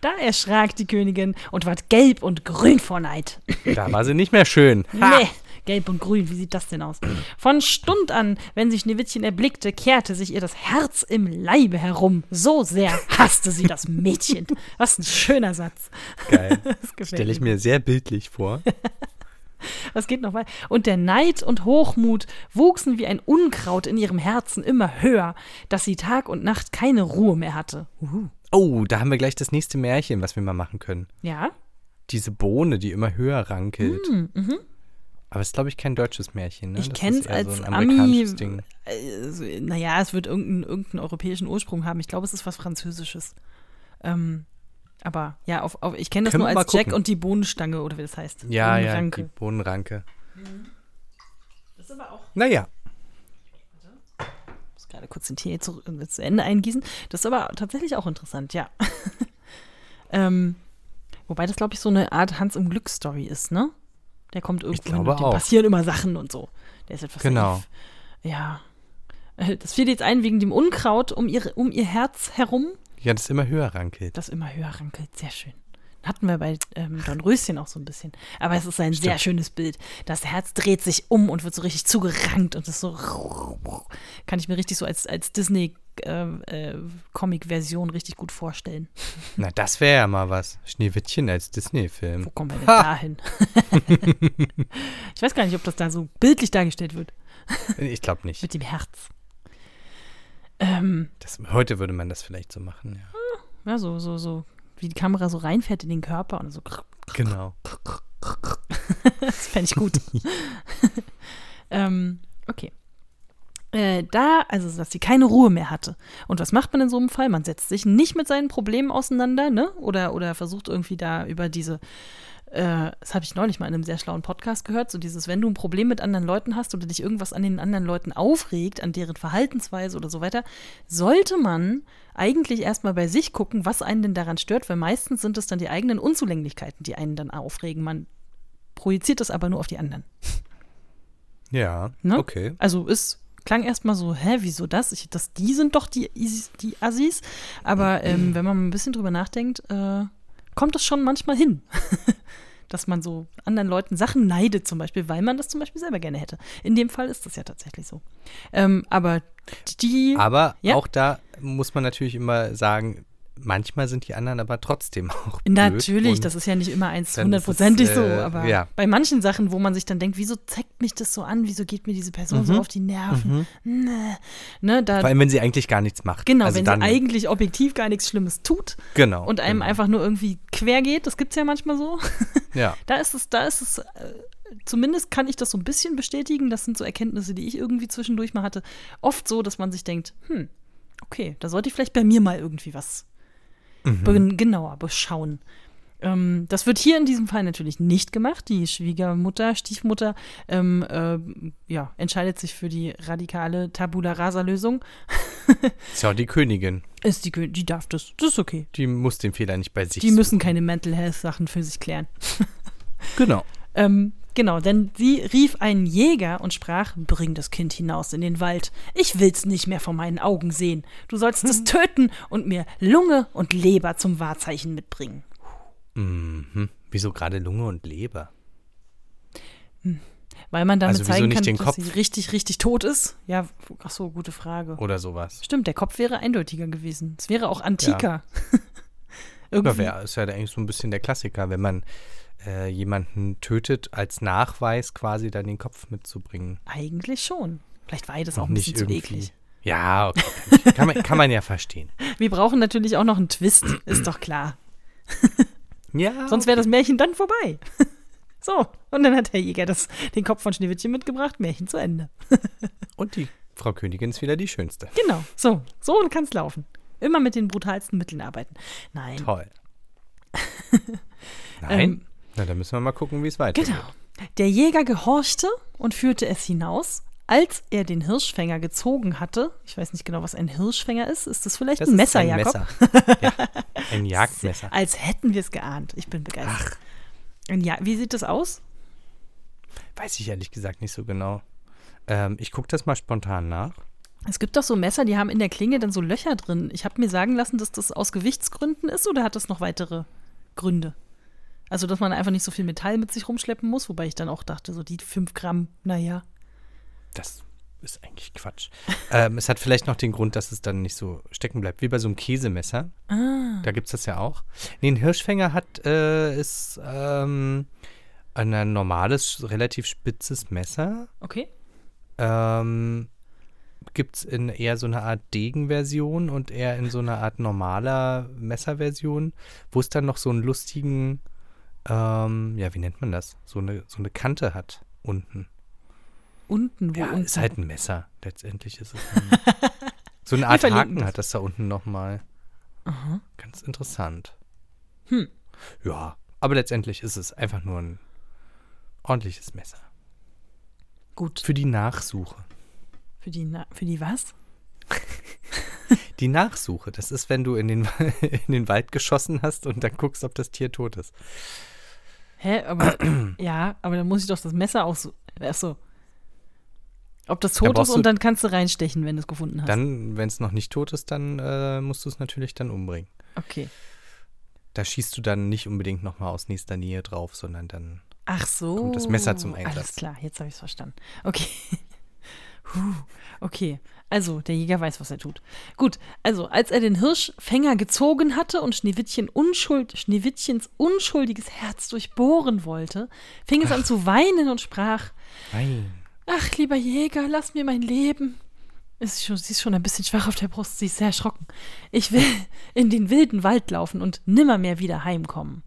da erschrak die Königin und ward gelb und grün vor Neid. Da war sie nicht mehr schön. Ha! Nee, gelb und grün, wie sieht das denn aus? Von Stund an, wenn sie Schneewittchen erblickte, kehrte sich ihr das Herz im Leibe herum. So sehr hasste sie das Mädchen. Was ein schöner Satz. Geil. Stelle ich mir sehr bildlich vor. Was geht noch weiter? Und der Neid und Hochmut wuchsen wie ein Unkraut in ihrem Herzen immer höher, dass sie Tag und Nacht keine Ruhe mehr hatte. Uhu. Oh, da haben wir gleich das nächste Märchen, was wir mal machen können. Ja? Diese Bohne, die immer höher rankelt. Hm, mhm. Aber es ist, glaube ich, kein deutsches Märchen. Ne? Ich ist eher als so ein Ami. amerikanisches Ding. Also, naja, es wird irgendeinen irgendeinen europäischen Ursprung haben. Ich glaube, es ist was Französisches. Ähm, aber ja, auf, auf, ich kenne das Können nur als Jack gucken. und die Bohnenstange oder wie das heißt. Ja, ja, Bohnenranke. die Bohnenranke. Das ist aber auch Naja, gerade kurz den Tee zu, äh, zu Ende eingießen. Das ist aber tatsächlich auch interessant, ja. ähm, wobei das, glaube ich, so eine Art Hans im Glück-Story ist, ne? Der kommt irgendwo hin und dem auch. passieren immer Sachen und so. Der ist etwas Genau. naiv. Ja. Äh, Das fiel jetzt ein wegen dem Unkraut um ihr, um ihr Herz herum, ja, das immer höher rankelt. das immer höher rankelt. Sehr schön. Hatten wir bei ähm, Dornröschen auch so ein bisschen. Aber es ist ein sehr Stimmt. schönes Bild. Das Herz dreht sich um und wird so richtig zugerankt und ist so. Kann ich mir richtig so als, als Disney-Comic-Version richtig gut vorstellen. Na, das wäre ja mal was. Schneewittchen als Disney-Film. Wo kommen wir denn da hin? ich weiß gar nicht, ob das da so bildlich dargestellt wird. Ich glaube nicht. Mit dem Herz. Ähm, Das, heute würde man das vielleicht so machen, ja. ja, so, so, so, wie die Kamera so reinfährt in den Körper und so. Genau. Das fände ich gut. ähm, okay. Äh, da, also, dass sie keine Ruhe mehr hatte. Und was macht man in so einem Fall? Man setzt sich nicht mit seinen Problemen auseinander, ne? Oder, oder versucht irgendwie da über diese, äh, das habe ich neulich mal in einem sehr schlauen Podcast gehört, so dieses, wenn du ein Problem mit anderen Leuten hast oder dich irgendwas an den anderen Leuten aufregt, an deren Verhaltensweise oder so weiter, sollte man eigentlich erstmal bei sich gucken, was einen denn daran stört, weil meistens sind es dann die eigenen Unzulänglichkeiten, die einen dann aufregen. Man projiziert das aber nur auf die anderen. Ja, Ne? okay. Also es klang erstmal so, hä, wieso das? Ich, das? Die sind doch die, die Assis. Aber ähm, wenn man mal ein bisschen drüber nachdenkt, äh, kommt das schon manchmal hin. Dass man so anderen Leuten Sachen neidet, zum Beispiel, weil man das zum Beispiel selber gerne hätte. In dem Fall ist das ja tatsächlich so. Ähm, aber die. Aber Ja. auch da muss man natürlich immer sagen, manchmal sind die anderen aber trotzdem auch. Natürlich, das ist ja nicht immer eins hundertprozentig so, äh, aber ja. bei manchen Sachen, wo man sich dann denkt, wieso zeigt mich das so an, wieso geht mir diese Person so Mhm. auf die Nerven, ne, ne, da, Vor allem, wenn sie eigentlich gar nichts macht. genau, also wenn dann, sie eigentlich objektiv gar nichts Schlimmes tut genau, und einem genau. einfach nur irgendwie quer geht, das gibt es ja manchmal so, Ja, da ist es, da ist es, äh, zumindest kann ich das so ein bisschen bestätigen, das sind so Erkenntnisse, die ich irgendwie zwischendurch mal hatte, oft so, dass man sich denkt, hm, okay, da sollte ich vielleicht bei mir mal irgendwie was Mhm. genauer beschauen. Ähm, das wird hier in diesem Fall natürlich nicht gemacht. Die Schwiegermutter, Stiefmutter, ähm, äh, ja, entscheidet sich für die radikale Tabula Rasa-Lösung. ist ja auch die Königin. Ist die, Kö- die darf das. Das ist okay. Die muss den Fehler nicht bei sich Die müssen keine Mental Health Sachen für sich klären. Genau. Ähm, genau, denn sie rief einen Jäger und sprach: Bring das Kind hinaus in den Wald. Ich will's nicht mehr vor meinen Augen sehen. Du sollst es töten und mir Lunge und Leber zum Wahrzeichen mitbringen. Mhm. Wieso gerade Lunge und Leber? Weil man damit Also zeigen kann, dass Kopf? sie richtig, richtig tot ist. Ja, ach so, gute Frage. Oder sowas. Stimmt, der Kopf wäre eindeutiger gewesen. Es wäre auch antiker. Ja, Irgendwie. wäre ist ja eigentlich so ein bisschen der Klassiker, wenn man äh, jemanden tötet, als Nachweis quasi dann den Kopf mitzubringen. Eigentlich schon. Vielleicht war ihr das auch ein Und bisschen zu eklig. Ja, okay. kann, man, kann man ja verstehen. Wir brauchen natürlich auch noch einen Twist, ist doch klar. Ja. Sonst wäre das Märchen dann vorbei. so, und dann hat der Jäger das, den Kopf von Schneewittchen mitgebracht, Märchen zu Ende. Und die Frau Königin ist wieder die Schönste. Genau, so, so kann es laufen. Immer mit den brutalsten Mitteln arbeiten. Nein, Toll. Nein? Ähm, Na, dann müssen wir mal gucken, wie es weitergeht. Genau. Der Jäger gehorchte und führte es hinaus. Als er den Hirschfänger gezogen hatte, ich weiß nicht genau, was ein Hirschfänger ist, ist das vielleicht Das ein Messer, ein Jakob? Messer. Ja, ein Jagdmesser. Als hätten wir es geahnt. Ich bin begeistert. Ein Ja, wie sieht das aus? Weiß ich ehrlich gesagt nicht so genau. Ähm, ich gucke das mal spontan nach. Es gibt doch so Messer, die haben in der Klinge dann so Löcher drin. Ich habe mir sagen lassen, dass das aus Gewichtsgründen ist oder hat das noch weitere Gründe? Also, dass man einfach nicht so viel Metall mit sich rumschleppen muss, wobei ich dann auch dachte, so die 5 Gramm, naja. Das ist eigentlich Quatsch. ähm, es hat vielleicht noch den Grund, dass es dann nicht so stecken bleibt, wie bei so einem Käsemesser. Ah. Da gibt es das ja auch. Nee, ein Hirschfänger hat, äh, ist ähm, ein normales, relativ spitzes Messer. Okay. Ähm, gibt es in eher so einer Art Degenversion und eher in so einer Art normaler Messerversion, wo es dann noch so einen lustigen, ähm, ja, wie nennt man das? So eine, so eine Kante hat unten. Unten, wo Ja, unten? ist halt ein Messer. Letztendlich ist es ein, so eine Art Haken hat das da unten nochmal. Aha. Ganz interessant. Hm. Ja, aber letztendlich ist es einfach nur ein ordentliches Messer. Gut. Für die Nachsuche. Für die, Na für die was? Die Nachsuche, das ist, wenn du in den, in den Wald geschossen hast und dann guckst, ob das Tier tot ist. Hä, aber, ja, aber dann muss ich doch das Messer auch so, achso. Ob das Da tot ist und dann kannst du reinstechen, wenn du es gefunden hast. Dann, wenn es noch nicht tot ist, dann äh, musst du es natürlich dann umbringen. okay. Da schießt du dann nicht unbedingt nochmal aus nächster Nähe drauf, sondern dann. Ach so. Kommt das Messer zum Einsatz. Alles klar, jetzt habe ich es verstanden. Okay. Puh, okay, also der Jäger weiß, was er tut. Gut, also als er den Hirschfänger gezogen hatte und Schneewittchen unschuld, Schneewittchens unschuldiges Herz durchbohren wollte, fing es an zu weinen und sprach: Nein. Ach, lieber Jäger, lass mir mein Leben. Ist schon, sie ist schon ein bisschen schwach auf der Brust, sie ist sehr erschrocken. Ich will in den wilden Wald laufen und nimmermehr wieder heimkommen.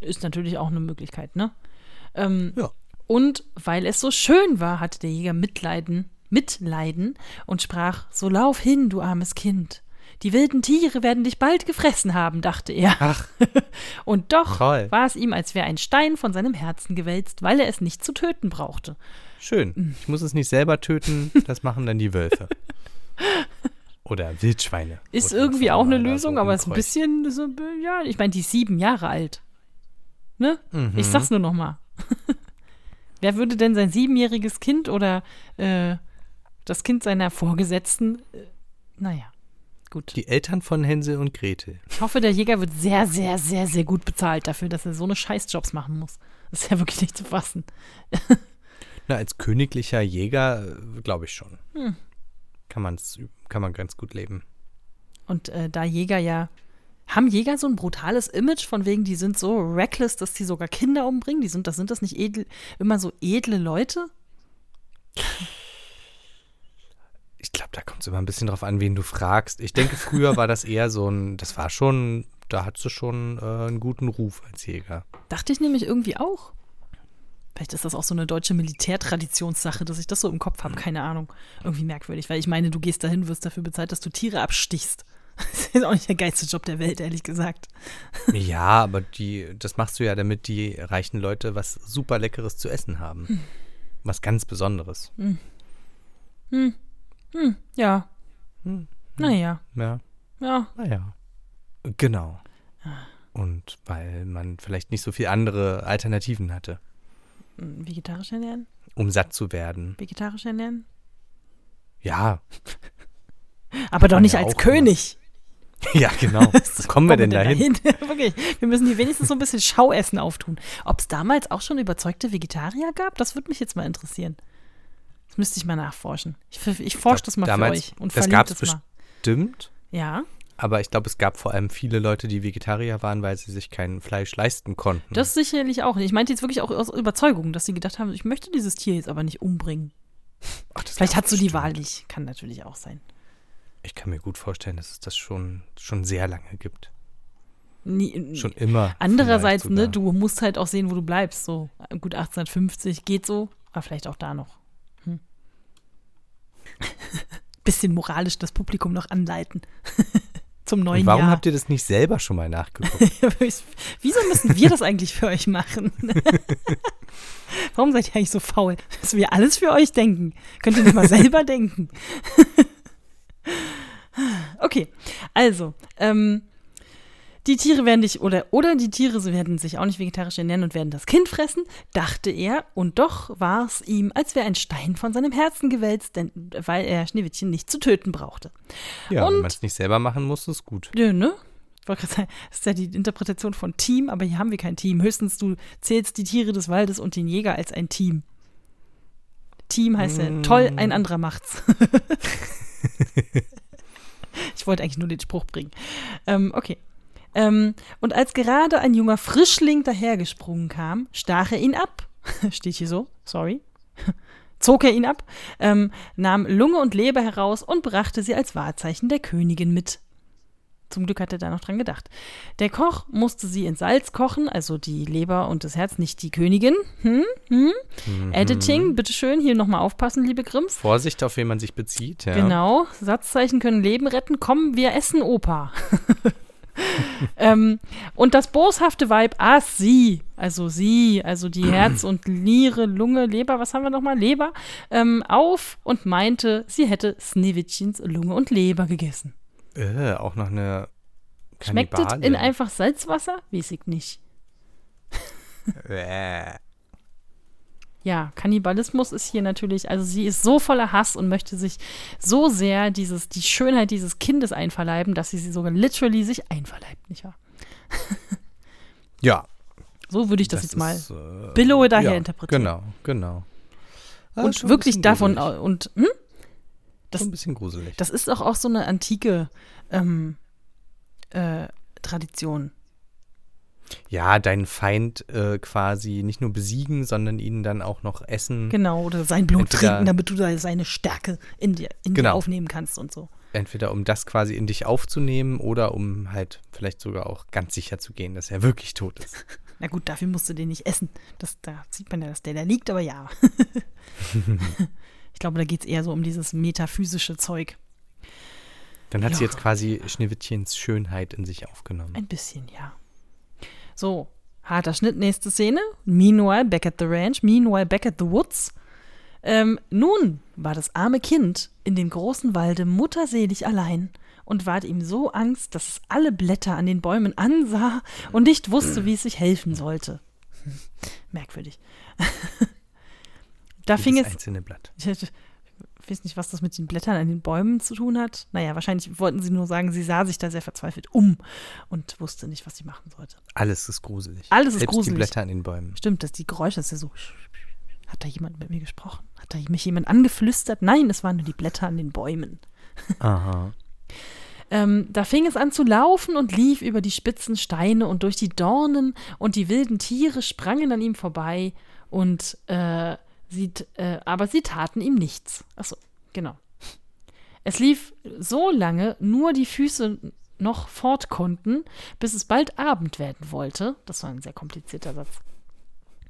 Ist natürlich auch eine Möglichkeit, ne? Ähm, Ja. Und weil es so schön war, hatte der Jäger Mitleiden, Mitleiden und sprach: So lauf hin, du armes Kind. Die wilden Tiere werden dich bald gefressen haben, dachte er. Ach, Und doch Toll. war es ihm, als wäre ein Stein von seinem Herzen gewälzt, weil er es nicht zu töten brauchte. schön. Ich muss es nicht selber töten, das machen dann die Wölfe. Oder Wildschweine. Ist Oder irgendwie auch eine Lösung, so aber ist ein bisschen, so, ja, ich meine, die ist sieben Jahre alt. Ne? Mhm. Ich sag's nur noch mal. Wer würde denn sein siebenjähriges Kind oder äh, das Kind seiner Vorgesetzten, äh, naja, gut. Die Eltern von Hänsel und Gretel. Ich hoffe, der Jäger wird sehr, sehr, sehr, sehr gut bezahlt dafür, dass er so eine Scheißjobs machen muss. Das ist ja wirklich nicht zu fassen. Na, als königlicher Jäger glaube ich schon. Hm. Kann, man's, kann man ganz gut leben. Und äh, da Jäger ja. Haben Jäger so ein brutales Image, von wegen, die sind so reckless, dass die sogar Kinder umbringen? Die sind, das sind das nicht edel, immer so edle Leute? Ich glaube, da kommt es immer ein bisschen drauf an, wen du fragst. Ich denke, früher war das eher so ein, das war schon, da hattest du schon äh, einen guten Ruf als Jäger. Dachte ich nämlich irgendwie auch. Vielleicht ist das auch so eine deutsche Militärtraditionssache, dass ich das so im Kopf habe, keine Ahnung. Irgendwie merkwürdig, weil ich meine, du gehst dahin, wirst dafür bezahlt, dass du Tiere abstichst. Das ist auch nicht der geilste Job der Welt, ehrlich gesagt. Ja, aber die, das machst du ja, damit die reichen Leute was super Leckeres zu essen haben. Was ganz Besonderes. Ja. Hm. Naja, Ja, ja. naja. Genau. Und weil man vielleicht nicht so viele andere Alternativen hatte, Hm, Vegetarisch ernähren? um satt zu werden. Vegetarisch ernähren? Ja, Aber doch nicht ja als König. ja, genau. Wo kommen wir denn dahin? Wirklich, wir müssen hier wenigstens so ein bisschen Schauessen auftun. Ob es damals auch schon überzeugte Vegetarier gab, das würde mich jetzt mal interessieren. Das müsste ich mal nachforschen. Ich, ich forsche das mal Damals- für euch und das gab es mal. bestimmt. Ja, Aber ich glaube, es gab vor allem viele Leute, die Vegetarier waren, weil sie sich kein Fleisch leisten konnten. das sicherlich auch. Ich meinte jetzt wirklich auch aus Überzeugung, dass sie gedacht haben, ich möchte dieses Tier jetzt aber nicht umbringen. Ach, das Vielleicht hast du die. Wahl nicht. Kann natürlich auch sein. Ich kann mir gut vorstellen, dass es das schon, schon sehr lange gibt. Nie, Schon immer. Andererseits, ne, du musst halt auch sehen, wo du bleibst. So gut 1850 geht so, aber vielleicht auch da noch. Bisschen moralisch das Publikum noch anleiten. Zum neuen Und warum Jahr. habt ihr das nicht selber schon mal nachgeguckt? Wieso müssen wir das eigentlich für euch machen? warum seid ihr eigentlich so faul, dass wir alles für euch denken? Könnt ihr nicht mal selber denken? okay, also, ähm, Die Tiere werden dich, oder, oder die Tiere werden sich auch nicht vegetarisch ernähren und werden das Kind fressen, dachte er, und doch war es ihm, als wäre ein Stein von seinem Herzen gewälzt, denn, weil er Schneewittchen nicht zu töten brauchte. Ja, Und- wenn man es nicht selber machen muss, ist gut. Ja, ne? Ich wollte gerade sagen, das ist ja die Interpretation von Team, aber hier haben wir kein Team. Höchstens du zählst die Tiere des Waldes und den Jäger als ein Team. Team heißt ja, toll, ein anderer macht's. ich wollte eigentlich nur den Spruch bringen. Ähm, okay. Ähm, und als gerade ein junger Frischling dahergesprungen kam, stach er ihn ab. Steht hier so, sorry. Zog er ihn ab, ähm, nahm Lunge und Leber heraus und brachte sie als Wahrzeichen der Königin mit. Zum Glück hat er da noch dran gedacht. Der Koch musste sie in Salz kochen, also die Leber und das Herz, nicht die Königin. Hm? Hm? Editing, bitteschön, hier nochmal aufpassen, liebe Grimms. Vorsicht, auf wen man sich bezieht. Ja. Genau, Satzzeichen können Leben retten. Komm, wir essen Opa. ähm, und das boshafte Weib aß sie, also sie, also die Herz und Niere, Lunge, Leber, was haben wir nochmal? Leber, ähm, auf und meinte, sie hätte Sneewittchens Lunge und Leber gegessen. Äh, auch noch eine Schmeckt es Kannibale. in einfach Salzwasser? Weiß ich nicht. Äh. Ja, Kannibalismus ist hier natürlich, also sie ist so voller Hass und möchte sich so sehr dieses, die Schönheit dieses Kindes einverleiben, dass sie sie sogar literally sich einverleibt, nicht wahr? Ja. So würde ich das, jetzt mal ist, äh, daher ja, interpretieren. Genau, genau. Ah, und wirklich davon gruselig. und hm? das, Schon ein bisschen gruselig. das ist auch, auch so eine antike ähm, äh, Tradition. Ja, deinen Feind äh, quasi nicht nur besiegen, sondern ihn dann auch noch essen. Genau, oder sein Blut Entweder- trinken, damit du da seine Stärke in dir, in dir Genau. aufnehmen kannst und so. Entweder um das quasi in dich aufzunehmen oder um halt vielleicht sogar auch ganz sicher zu gehen, dass er wirklich tot ist. Na gut, dafür musst du den nicht essen. Das, da sieht man ja, dass der da liegt, aber ja. ich glaube, da geht es eher so um dieses metaphysische Zeug. Dann hat sie Ja. jetzt quasi Schneewittchens Schönheit in sich aufgenommen. Ein bisschen, ja. So, harter Schnitt, nächste Szene. Meanwhile, back at the ranch. Meanwhile, back at the woods. Ähm, nun war das arme Kind in dem großen Walde mutterselig allein und ward ihm so Angst, dass es alle Blätter an den Bäumen ansah und nicht wusste, wie es sich helfen sollte. Merkwürdig. da fing Jedes es einzelne Blatt. ich weiß nicht, was das mit den Blättern an den Bäumen zu tun hat. Naja, wahrscheinlich wollten sie nur sagen, sie sah sich da sehr verzweifelt um und wusste nicht, was sie machen sollte. Alles ist gruselig. Alles ist Selbst gruselig. die Blätter an den Bäumen. Stimmt, dass die Geräusche, das ist ja so. Hat da jemand mit mir gesprochen? Hat da mich jemand angeflüstert? Nein, es waren nur die Blätter an den Bäumen. Aha. Ähm, da fing es an zu laufen und lief über die spitzen Steine und durch die Dornen und die wilden Tiere sprangen an ihm vorbei und äh, sie, äh, aber sie taten ihm nichts. Achso, genau. Es lief so lange, nur die Füße noch fort konnten, bis es bald Abend werden wollte. Das war ein sehr komplizierter Satz.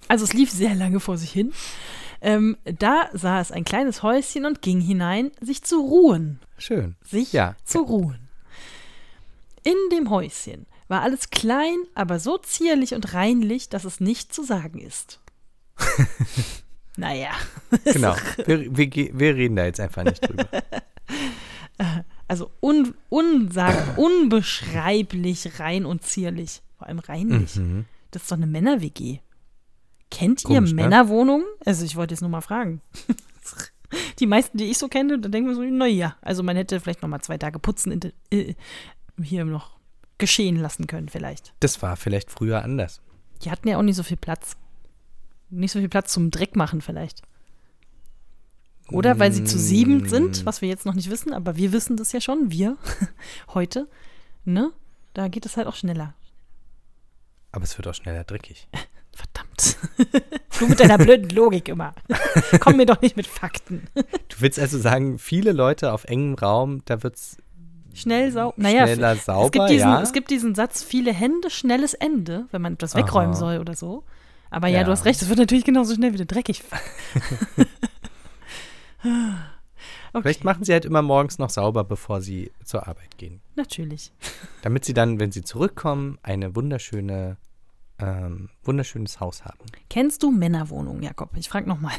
Also es lief sehr lange vor sich hin. Ähm, da sah es ein kleines Häuschen und ging hinein, sich zu ruhen Schön. sich Ja. zu ruhen. In dem Häuschen war alles klein, aber so zierlich und reinlich, dass es nicht zu sagen ist. naja, Genau. Wir, wir, wir reden da jetzt einfach nicht drüber. also un, unsag, unbeschreiblich rein und zierlich. Vor allem reinlich. Mhm. Das ist doch eine Männer-WG. Kennt Komisch, ihr ne? Männerwohnungen? Also ich wollte jetzt nur mal fragen. die meisten, die ich so kenne, da denken wir so, naja, also man hätte vielleicht noch mal zwei Tage putzen in, äh, hier noch geschehen lassen können vielleicht. Das war vielleicht früher anders. Die hatten ja auch nicht so viel Platz. Nicht so viel Platz zum Dreck machen vielleicht. Oder weil sie zu sieben sind, was wir jetzt noch nicht wissen, aber wir wissen das ja schon, wir heute. Ne? Da geht es halt auch schneller. Aber es wird auch schneller dreckig. Verdammt. Du mit deiner blöden Logik immer. Komm mir doch nicht mit Fakten. Du willst also sagen, viele Leute auf engem Raum, da wird es Schnell sauber. Naja, schneller es, sauber, gibt diesen, ja? es gibt diesen Satz, viele Hände, schnelles Ende, wenn man etwas Aha. wegräumen soll oder so. Aber ja, Ja. du hast recht, es wird natürlich genauso schnell wieder dreckig. okay, Vielleicht machen sie halt immer morgens noch sauber, bevor sie zur Arbeit gehen. natürlich. Damit sie dann, wenn sie zurückkommen, eine wunderschöne, ähm, wunderschönes Haus haben. Kennst du Männerwohnungen, Jakob? Ich frage nochmal.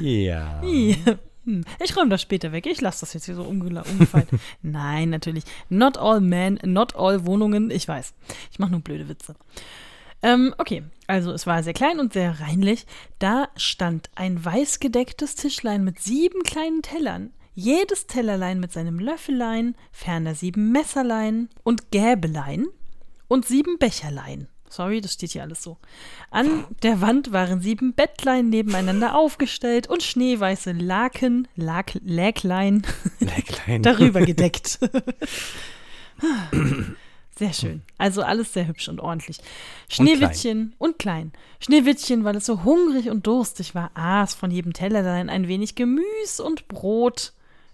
Ja. Ich räume das später weg. Ich lasse das jetzt hier so umge umgefallen. Nein, natürlich. Not all men, not all Wohnungen. Ich weiß. Ich mache nur blöde Witze. Ähm, okay, also es war sehr klein und sehr reinlich. Da stand ein weiß gedecktes Tischlein mit sieben kleinen Tellern. Jedes Tellerlein mit seinem Löffelein, ferner sieben Messerlein und Gäbelein und sieben Becherlein. Sorry, das steht hier alles so. An der Wand waren sieben Bettlein nebeneinander aufgestellt und schneeweiße Laken, Lak, Läklein, Läklein. darüber gedeckt. Sehr schön. Also alles sehr hübsch und ordentlich. Schneewittchen und klein. Schneewittchen, weil es so hungrig und durstig war, aß von jedem Tellerlein ein wenig Gemüse und Brot,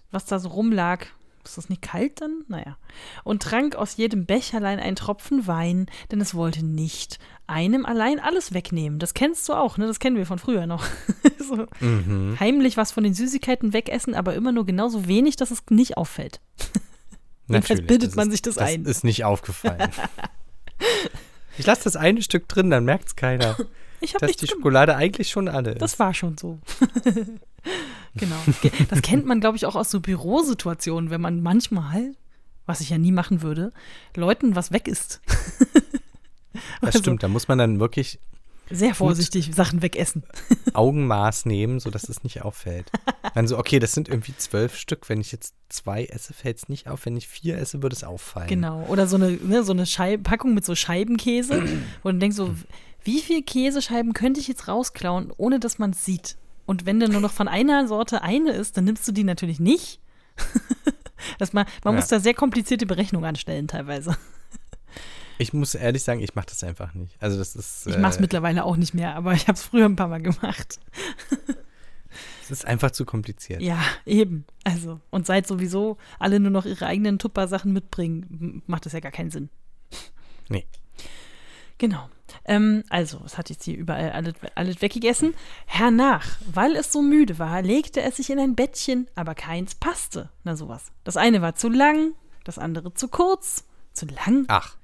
was da so rumlag. Ist das nicht kalt dann? Naja. Und trank aus jedem Becherlein einen Tropfen Wein, denn es wollte nicht einem allein alles wegnehmen. Das kennst du auch, ne? Das kennen wir von früher noch. so Mhm. Heimlich was von den Süßigkeiten wegessen, aber immer nur genauso wenig, dass es nicht auffällt. Jedenfalls bildet das man ist, sich das das ein. ist nicht aufgefallen. ich lasse das eine Stück drin, dann merkt es keiner, Ich habe die gemacht. Schokolade eigentlich schon alle ist. Das war schon so. genau. Ge- Das kennt man, glaube ich, auch aus so Bürosituationen, wenn man manchmal, was ich ja nie machen würde, Leuten was weg isst. Das Also, stimmt, da muss man dann wirklich Sehr vorsichtig Sachen wegessen. Augenmaß nehmen, sodass es nicht auffällt. Dann so, okay, das sind irgendwie zwölf Stück. Wenn ich jetzt zwei esse, fällt es nicht auf. Wenn ich vier esse, würde es auffallen. Genau. Oder so eine, ne, so eine Scheib Packung mit so Scheibenkäse, wo du denkst so, wie viel Käsescheiben könnte ich jetzt rausklauen, ohne dass man es sieht? Und wenn dann nur noch von einer Sorte eine ist, dann nimmst du die natürlich nicht. Das man man Ja. muss da sehr komplizierte Berechnungen anstellen teilweise. Ich muss ehrlich sagen, ich mache das einfach nicht. Also das ist, Ich mache es äh, mittlerweile auch nicht mehr, aber ich habe es früher ein paar Mal gemacht. es ist einfach zu kompliziert. Ja, eben. Also, und seit sowieso alle nur noch ihre eigenen Tupper-Sachen mitbringen, macht das ja gar keinen Sinn. Nee. Genau. Ähm, also, es hat jetzt hier überall alles, alles weggegessen. Hernach, weil es so müde war, legte es sich in ein Bettchen, aber keins passte. Na, sowas. Das eine war zu lang, das andere zu kurz. Zu lang? Ach,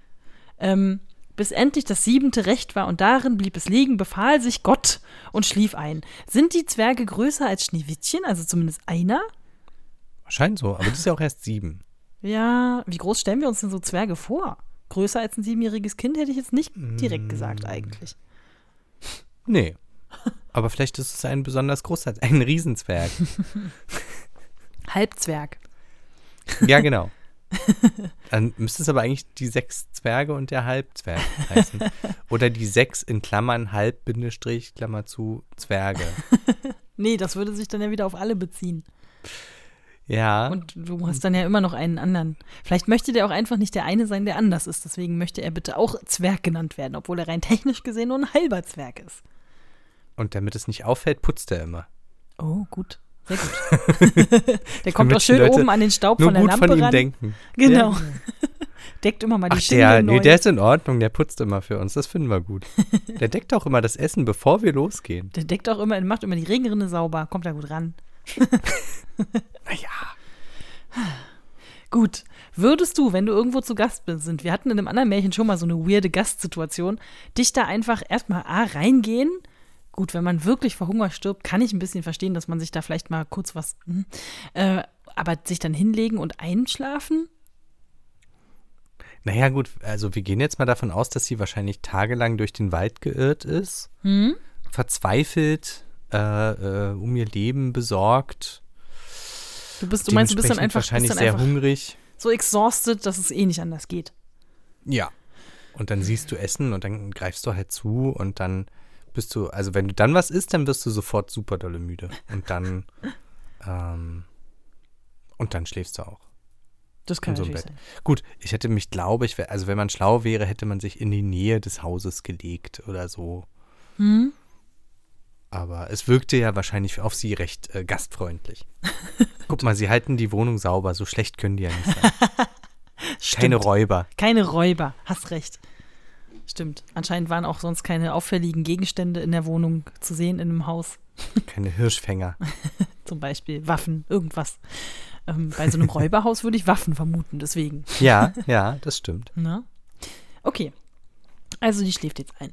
Ähm, bis endlich das siebente recht war und darin blieb es liegen, befahl sich Gott und schlief ein. Sind die Zwerge größer als Schneewittchen, also zumindest einer? scheint so. Aber das ist ja auch erst sieben. Ja, wie groß stellen wir uns denn so Zwerge vor? Größer als ein siebenjähriges Kind hätte ich jetzt nicht direkt gesagt eigentlich. Nee. Aber vielleicht ist es ein besonders großer, ein Riesenzwerg. Halbzwerg. Ja, genau. Dann müsste es aber eigentlich die sechs Zwerge und der Halbzwerg heißen. Oder die sechs in Klammern Halb, Bindestrich, Klammer zu, Zwerge. Nee, das würde sich dann ja wieder auf alle beziehen. Ja. Und du hast dann ja immer noch einen anderen. Vielleicht möchte der auch einfach nicht der eine sein, der anders ist. Deswegen möchte er bitte auch Zwerg genannt werden, obwohl er rein technisch gesehen nur ein halber Zwerg ist. Und damit es nicht auffällt, putzt er immer. Oh, gut. Sehr gut. der kommt auch schön oben an den Staub von der gut Lampe von ihm ran. denken. Genau. Ja. Deckt immer mal die Ach, Schindel der, neu. nee, der ist in Ordnung, der putzt immer für uns, das finden wir gut. Der deckt auch immer das Essen, bevor wir losgehen. Der deckt auch immer, macht immer die Regenrinne sauber, kommt da gut ran. Naja. Gut. Würdest du, wenn du irgendwo zu Gast bist, sind, wir hatten in einem anderen Märchen schon mal so eine weirde Gastsituation, dich da einfach erstmal A reingehen? Gut, wenn man wirklich vor Hunger stirbt, kann ich ein bisschen verstehen, dass man sich da vielleicht mal kurz was, hm, äh, aber sich dann hinlegen und einschlafen? Naja, gut, also wir gehen jetzt mal davon aus, dass sie wahrscheinlich tagelang durch den Wald geirrt ist, Hm? verzweifelt, äh, äh, um ihr Leben besorgt. Du bist, du meinst, du bist dann einfach, wahrscheinlich dann sehr einfach hungrig. so exhausted, dass es eh nicht anders geht. Ja. Und dann siehst du Essen und dann greifst du halt zu und dann bist du, also wenn du dann was isst, dann wirst du sofort super dolle müde. Und dann, ähm, und dann schläfst du auch. Das kann in so einem Bett. sein. Gut, ich hätte mich, glaube ich, wär- also wenn man schlau wäre, hätte man sich in die Nähe des Hauses gelegt oder so. Hm? Aber es wirkte ja wahrscheinlich auf sie recht äh, gastfreundlich. Guck mal, sie halten die Wohnung sauber, so schlecht können die ja nicht sein. Keine. Räuber. Keine Räuber, hast recht. Stimmt. Anscheinend waren auch sonst keine auffälligen Gegenstände in der Wohnung zu sehen in einem Haus. Keine Hirschfänger. Zum Beispiel Waffen, irgendwas. Ähm, bei so einem Räuberhaus würde ich Waffen vermuten, deswegen. Ja, ja, das stimmt. Ne? Okay. Also die schläft jetzt ein.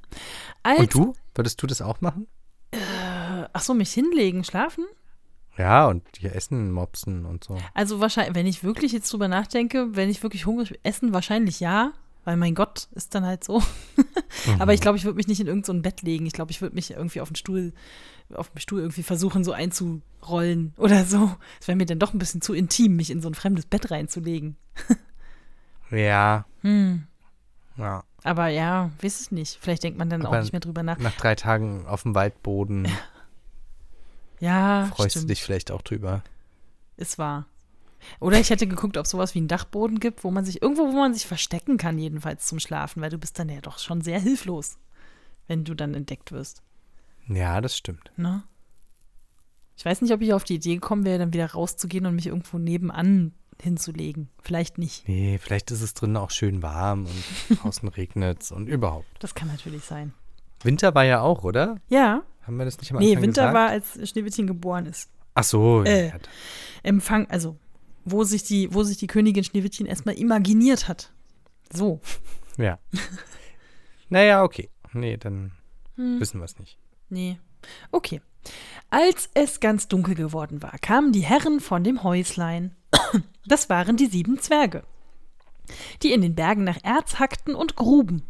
Als, Und du? Würdest du das auch machen? Ach so, mich hinlegen, schlafen? Ja, und die essen Mopsen und so. Also wahrscheinlich, wenn ich wirklich jetzt drüber nachdenke, wenn ich wirklich hungrig essen, wahrscheinlich ja, weil mein Gott ist dann halt so. Aber ich glaube, ich würde mich nicht in irgendein so Bett legen. Ich glaube, ich würde mich irgendwie auf den Stuhl, auf dem Stuhl irgendwie versuchen, so einzurollen oder so. Es wäre mir dann doch ein bisschen zu intim, mich in so ein fremdes Bett reinzulegen. Ja, Hm. ja. Aber ja, weiß es nicht. Vielleicht denkt man dann Aber auch nicht mehr drüber nach. Nach drei Tagen auf dem Waldboden Ja, freust stimmt. du dich vielleicht auch drüber. Ist wahr. Oder ich hätte geguckt, ob es sowas wie einen Dachboden gibt, wo man sich, irgendwo, wo man sich verstecken kann, jedenfalls zum Schlafen, weil du bist dann ja doch schon sehr hilflos, wenn du dann entdeckt wirst. Ja, das stimmt. Ne? Ich weiß nicht, ob ich auf die Idee gekommen wäre, dann wieder rauszugehen und mich irgendwo nebenan hinzulegen. Vielleicht nicht. Nee, vielleicht ist es drinnen auch schön warm und draußen regnet es und überhaupt. Das kann natürlich sein. Winter war ja auch, oder? Ja, Haben wir das nicht am nee, Anfang Winter gesagt? war, als Schneewittchen geboren ist. Ach so, Äh. ja. Empfang, also, wo sich die, wo sich die Königin Schneewittchen erstmal imaginiert hat. So. ja. naja, okay. Nee, dann Hm. wissen wir es nicht. Nee. Okay. Als es ganz dunkel geworden war, kamen die Herren von dem Häuslein. Das waren die sieben Zwerge, die in den Bergen nach Erz hackten und gruben.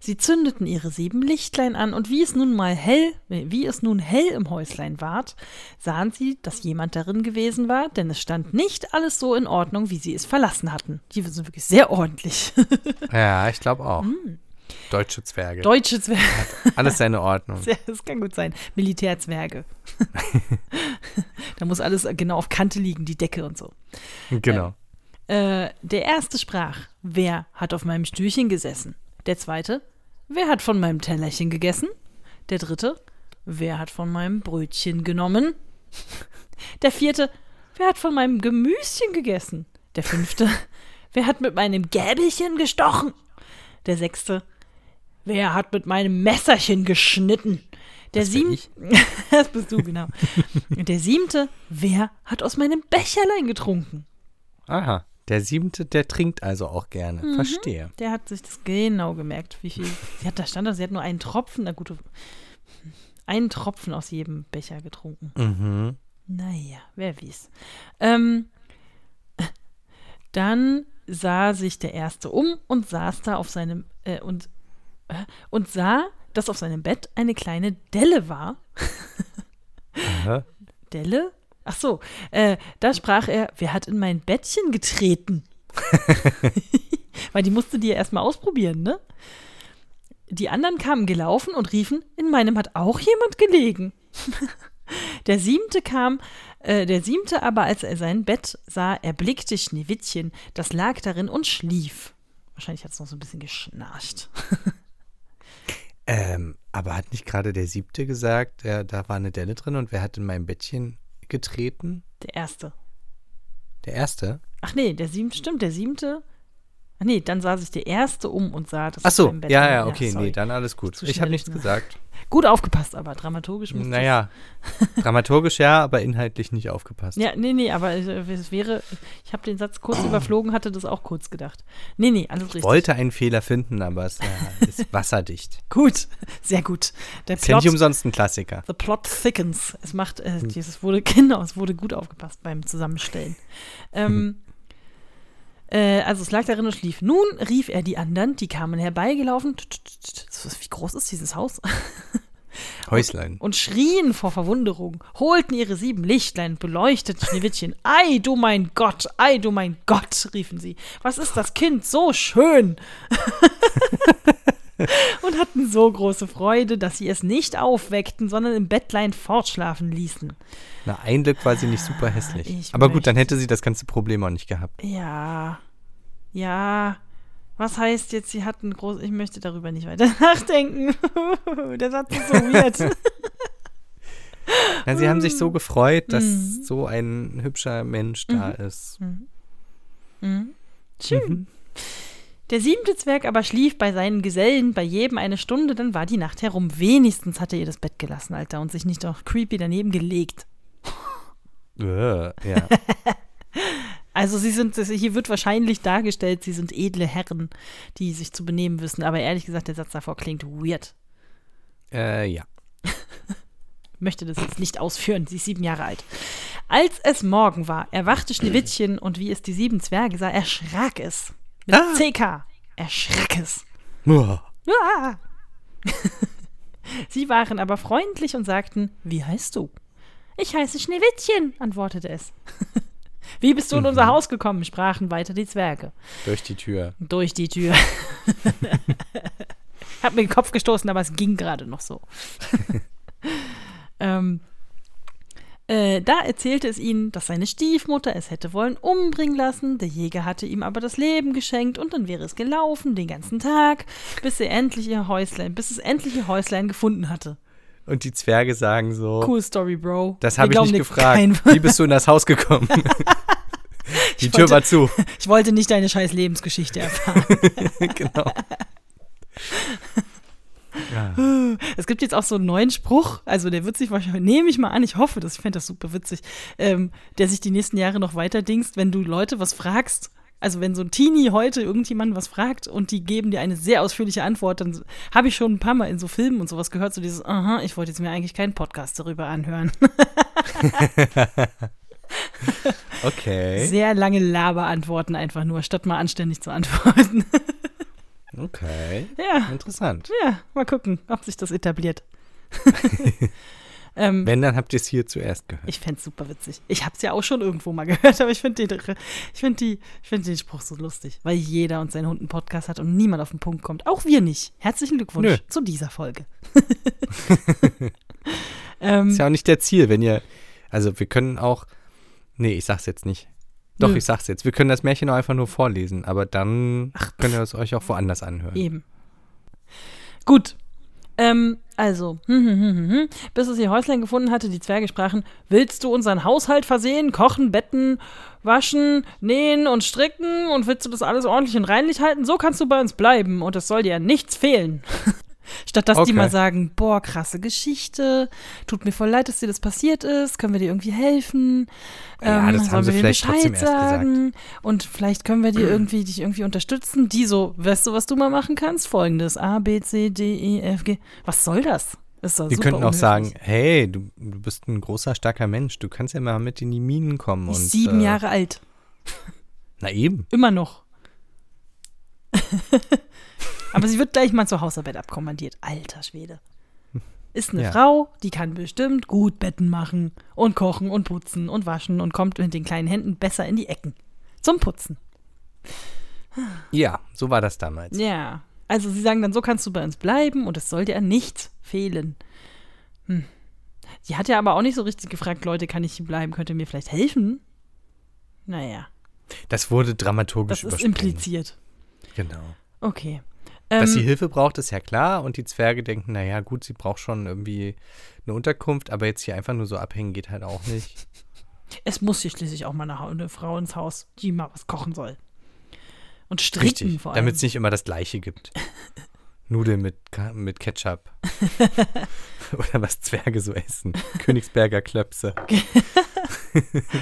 Sie zündeten ihre sieben Lichtlein an, und wie es nun mal hell, äh, wie es nun hell im Häuslein ward, sahen sie, dass jemand darin gewesen war, denn es stand nicht alles so in Ordnung, wie sie es verlassen hatten. Die sind wirklich sehr ordentlich. Ja, ich glaube auch. Hm. Deutsche Zwerge. Deutsche Zwerge. Alles seine Ordnung. Das kann gut sein. Militärzwerge. da muss alles genau auf Kante liegen, die Decke und so. Genau. Äh, der erste sprach, wer hat auf meinem Stühlchen gesessen? Der zweite, wer hat von meinem Tellerchen gegessen? Der dritte, wer hat von meinem Brötchen genommen? Der vierte, wer hat von meinem Gemüschen gegessen? Der fünfte, wer hat mit meinem Gäbelchen gestochen? Der sechste, wer hat mit meinem Messerchen geschnitten? Der siebte, das bist du, genau. Der siebte, wer hat aus meinem Becherlein getrunken? Aha. Der siebente, der trinkt also auch gerne. Mhm. Verstehe. Der hat sich das genau gemerkt, wie viel. Sie hat, da stand da, sie hat nur einen Tropfen, na gut, einen Tropfen aus jedem Becher getrunken. Mhm. Naja, wer weiß. Ähm, dann sah sich der Erste um und saß da auf seinem, äh, und, äh, und sah, dass auf seinem Bett eine kleine Delle war. Delle? Ach so, äh, da sprach er, wer hat in mein Bettchen getreten? Weil die musste die ja erstmal ausprobieren, ne? Die anderen kamen gelaufen und riefen, in meinem hat auch jemand gelegen. Der siebte kam, äh, der siebte aber, als er sein Bett sah, erblickte Schneewittchen, das lag darin und schlief. Wahrscheinlich hat es noch so ein bisschen geschnarcht. Ähm, aber hat nicht gerade der siebte gesagt, äh, da war eine Delle drin und wer hat in mein Bettchen getreten? Der erste. Der erste? Ach nee, der siebte, stimmt, der siebte. Ach nee, dann sah sich der erste um und sah, dass Ach so, ja, ja, okay, sorry. nee, dann alles gut. Ich habe nichts gesagt. Gut aufgepasst, aber dramaturgisch musste Naja, dramaturgisch ja, aber inhaltlich nicht aufgepasst. Ja, nee, nee, aber äh, es wäre, ich habe den Satz kurz überflogen, hatte das auch kurz gedacht. Nee, nee, alles richtig. Wollte einen Fehler finden, aber es äh, ist wasserdicht. Gut, sehr gut. Der Ist ja nicht Plot, umsonst ein Klassiker. the plot thickens. Es macht, äh, es wurde, genau, es wurde gut aufgepasst beim Zusammenstellen. ähm, äh, also es lag darin und schlief. Nun rief er die anderen, die kamen herbeigelaufen. Wie groß ist dieses Haus? Häuslein. und schrien vor Verwunderung, holten ihre sieben Lichtlein, beleuchteten Schneewittchen. Ei, du mein Gott, ei, du mein Gott, riefen sie. Was ist das Kind so schön? und hatten so große Freude, dass sie es nicht aufweckten, sondern im Bettlein fortschlafen ließen. Na, ein Glück war sie nicht super hässlich. Ich aber gut, dann hätte sie das ganze Problem auch nicht gehabt. Ja, ja. Was heißt jetzt, sie hatten groß. Ich möchte darüber nicht weiter nachdenken. Der Satz ist so weird. Ja, sie haben sich so gefreut, dass Mhm. so ein hübscher Mensch da ist. Mhm. Schön. Der siebte Zwerg aber schlief bei seinen Gesellen bei jedem eine Stunde, dann war die Nacht herum. Wenigstens hat er ihr das Bett gelassen, Alter, und sich nicht doch creepy daneben gelegt. Äh, ja. Also sie sind, hier wird wahrscheinlich dargestellt, sie sind edle Herren, die sich zu benehmen wissen. Aber ehrlich gesagt, der Satz davor klingt weird. äh, ja. Möchte das jetzt nicht ausführen. Sie ist sieben Jahre alt. Als es Morgen war, erwachte Schneewittchen und wie es die sieben Zwerge sah, erschrak es. Mit Ah. CK. Erschrak es. Uah. Ah. Sie waren aber freundlich und sagten, wie heißt du? Ich heiße Schneewittchen, antwortete es. Wie bist du in unser Haus gekommen? sprachen weiter die Zwerge. Durch die Tür. Durch die Tür. Hab mir den Kopf gestoßen, aber es ging gerade noch so. ähm, äh, da erzählte es ihnen, dass seine Stiefmutter es hätte wollen umbringen lassen. Der Jäger hatte ihm aber das Leben geschenkt und dann wäre es gelaufen den ganzen Tag, bis er endlich ihr Häuslein, bis es endlich ihr Häuslein gefunden hatte. Und die Zwerge sagen so, Cool Story, Bro. das habe ich nicht gefragt. kein- Wie bist du in das Haus gekommen? die Ich Tür wollte- war zu. Ich wollte nicht deine scheiß Lebensgeschichte erfahren. genau. Ja. Es gibt jetzt auch so einen neuen Spruch, also der wird sich wahrscheinlich, nehme ich mal an, ich hoffe das, ich fände das super witzig, ähm, der sich die nächsten Jahre noch weiter dingst, wenn du Leute was fragst, also wenn so ein Teenie heute irgendjemanden was fragt und die geben dir eine sehr ausführliche Antwort, dann habe ich schon ein paar Mal in so Filmen und sowas gehört, so dieses, aha, ich wollte jetzt mir eigentlich keinen Podcast darüber anhören. Okay. Sehr lange Laberantworten einfach nur, statt mal anständig zu antworten. Okay. ja, Interessant. ja, mal gucken, ob sich das etabliert. ähm, Wenn, dann habt ihr es hier zuerst gehört. Ich fände es super witzig. Ich habe es ja auch schon irgendwo mal gehört, aber ich finde find find den Spruch so lustig, weil jeder und sein Hund einen Podcast hat und niemand auf den Punkt kommt. Auch wir nicht. Herzlichen Glückwunsch Nö. zu dieser Folge. ähm, Ist ja auch nicht der Ziel, wenn ihr, also wir können auch, nee, ich sag's jetzt nicht. Doch, Nö. ich sag's jetzt. Wir können das Märchen auch einfach nur vorlesen, aber dann könnt ihr es euch auch woanders anhören. Eben. Gut. Ähm, also, hm, hm, hm, hm, hm. bis es ihr Häuslein gefunden hatte, die Zwerge sprachen, willst du unseren Haushalt versehen, kochen, betten, waschen, nähen und stricken und willst du das alles ordentlich und reinlich halten, so kannst du bei uns bleiben und es soll dir nichts fehlen. Statt dass die Okay. mal sagen, boah, krasse Geschichte, tut mir voll leid, dass dir das passiert ist, können wir dir irgendwie helfen? Ja, das sollen haben sie vielleicht trotzdem Bescheid gesagt. sagen? Und vielleicht können wir dir irgendwie, dich irgendwie unterstützen. Die so, weißt du, was du mal machen kannst? Folgendes, A, B, C, D, E, F, G. Was soll das? Ist Die könnten auch unhöflich. sagen, hey, du, du bist ein großer, starker Mensch, du kannst ja mal mit in die Minen kommen. Die und, sieben äh, Jahre alt. Na eben. Immer noch. Aber sie wird gleich mal zur Hausarbeit abkommandiert. Alter Schwede. Ist eine Ja. Frau, die kann bestimmt gut Betten machen und kochen und putzen und waschen und kommt mit den kleinen Händen besser in die Ecken. Zum Putzen. Ja, so war das damals. Ja. Also sie sagen dann, so kannst du bei uns bleiben und es soll dir an nichts fehlen. Hm. Die hat ja aber auch nicht so richtig gefragt, Leute, kann ich hier bleiben? Könnt ihr mir vielleicht helfen? Naja, Das wurde dramaturgisch das ist impliziert. Genau. Okay. Dass sie Ähm, Hilfe braucht, ist ja klar. Und die Zwerge denken, naja, gut, sie braucht schon irgendwie eine Unterkunft, aber jetzt hier einfach nur so abhängen geht halt auch nicht. es muss hier schließlich auch mal eine, Frau ins Haus, die mal was kochen soll. Und stricken Richtig, vor allem. damit es nicht immer das Gleiche gibt. Nudeln mit, mit Ketchup. Oder was Zwerge so essen. Königsberger Klöpse.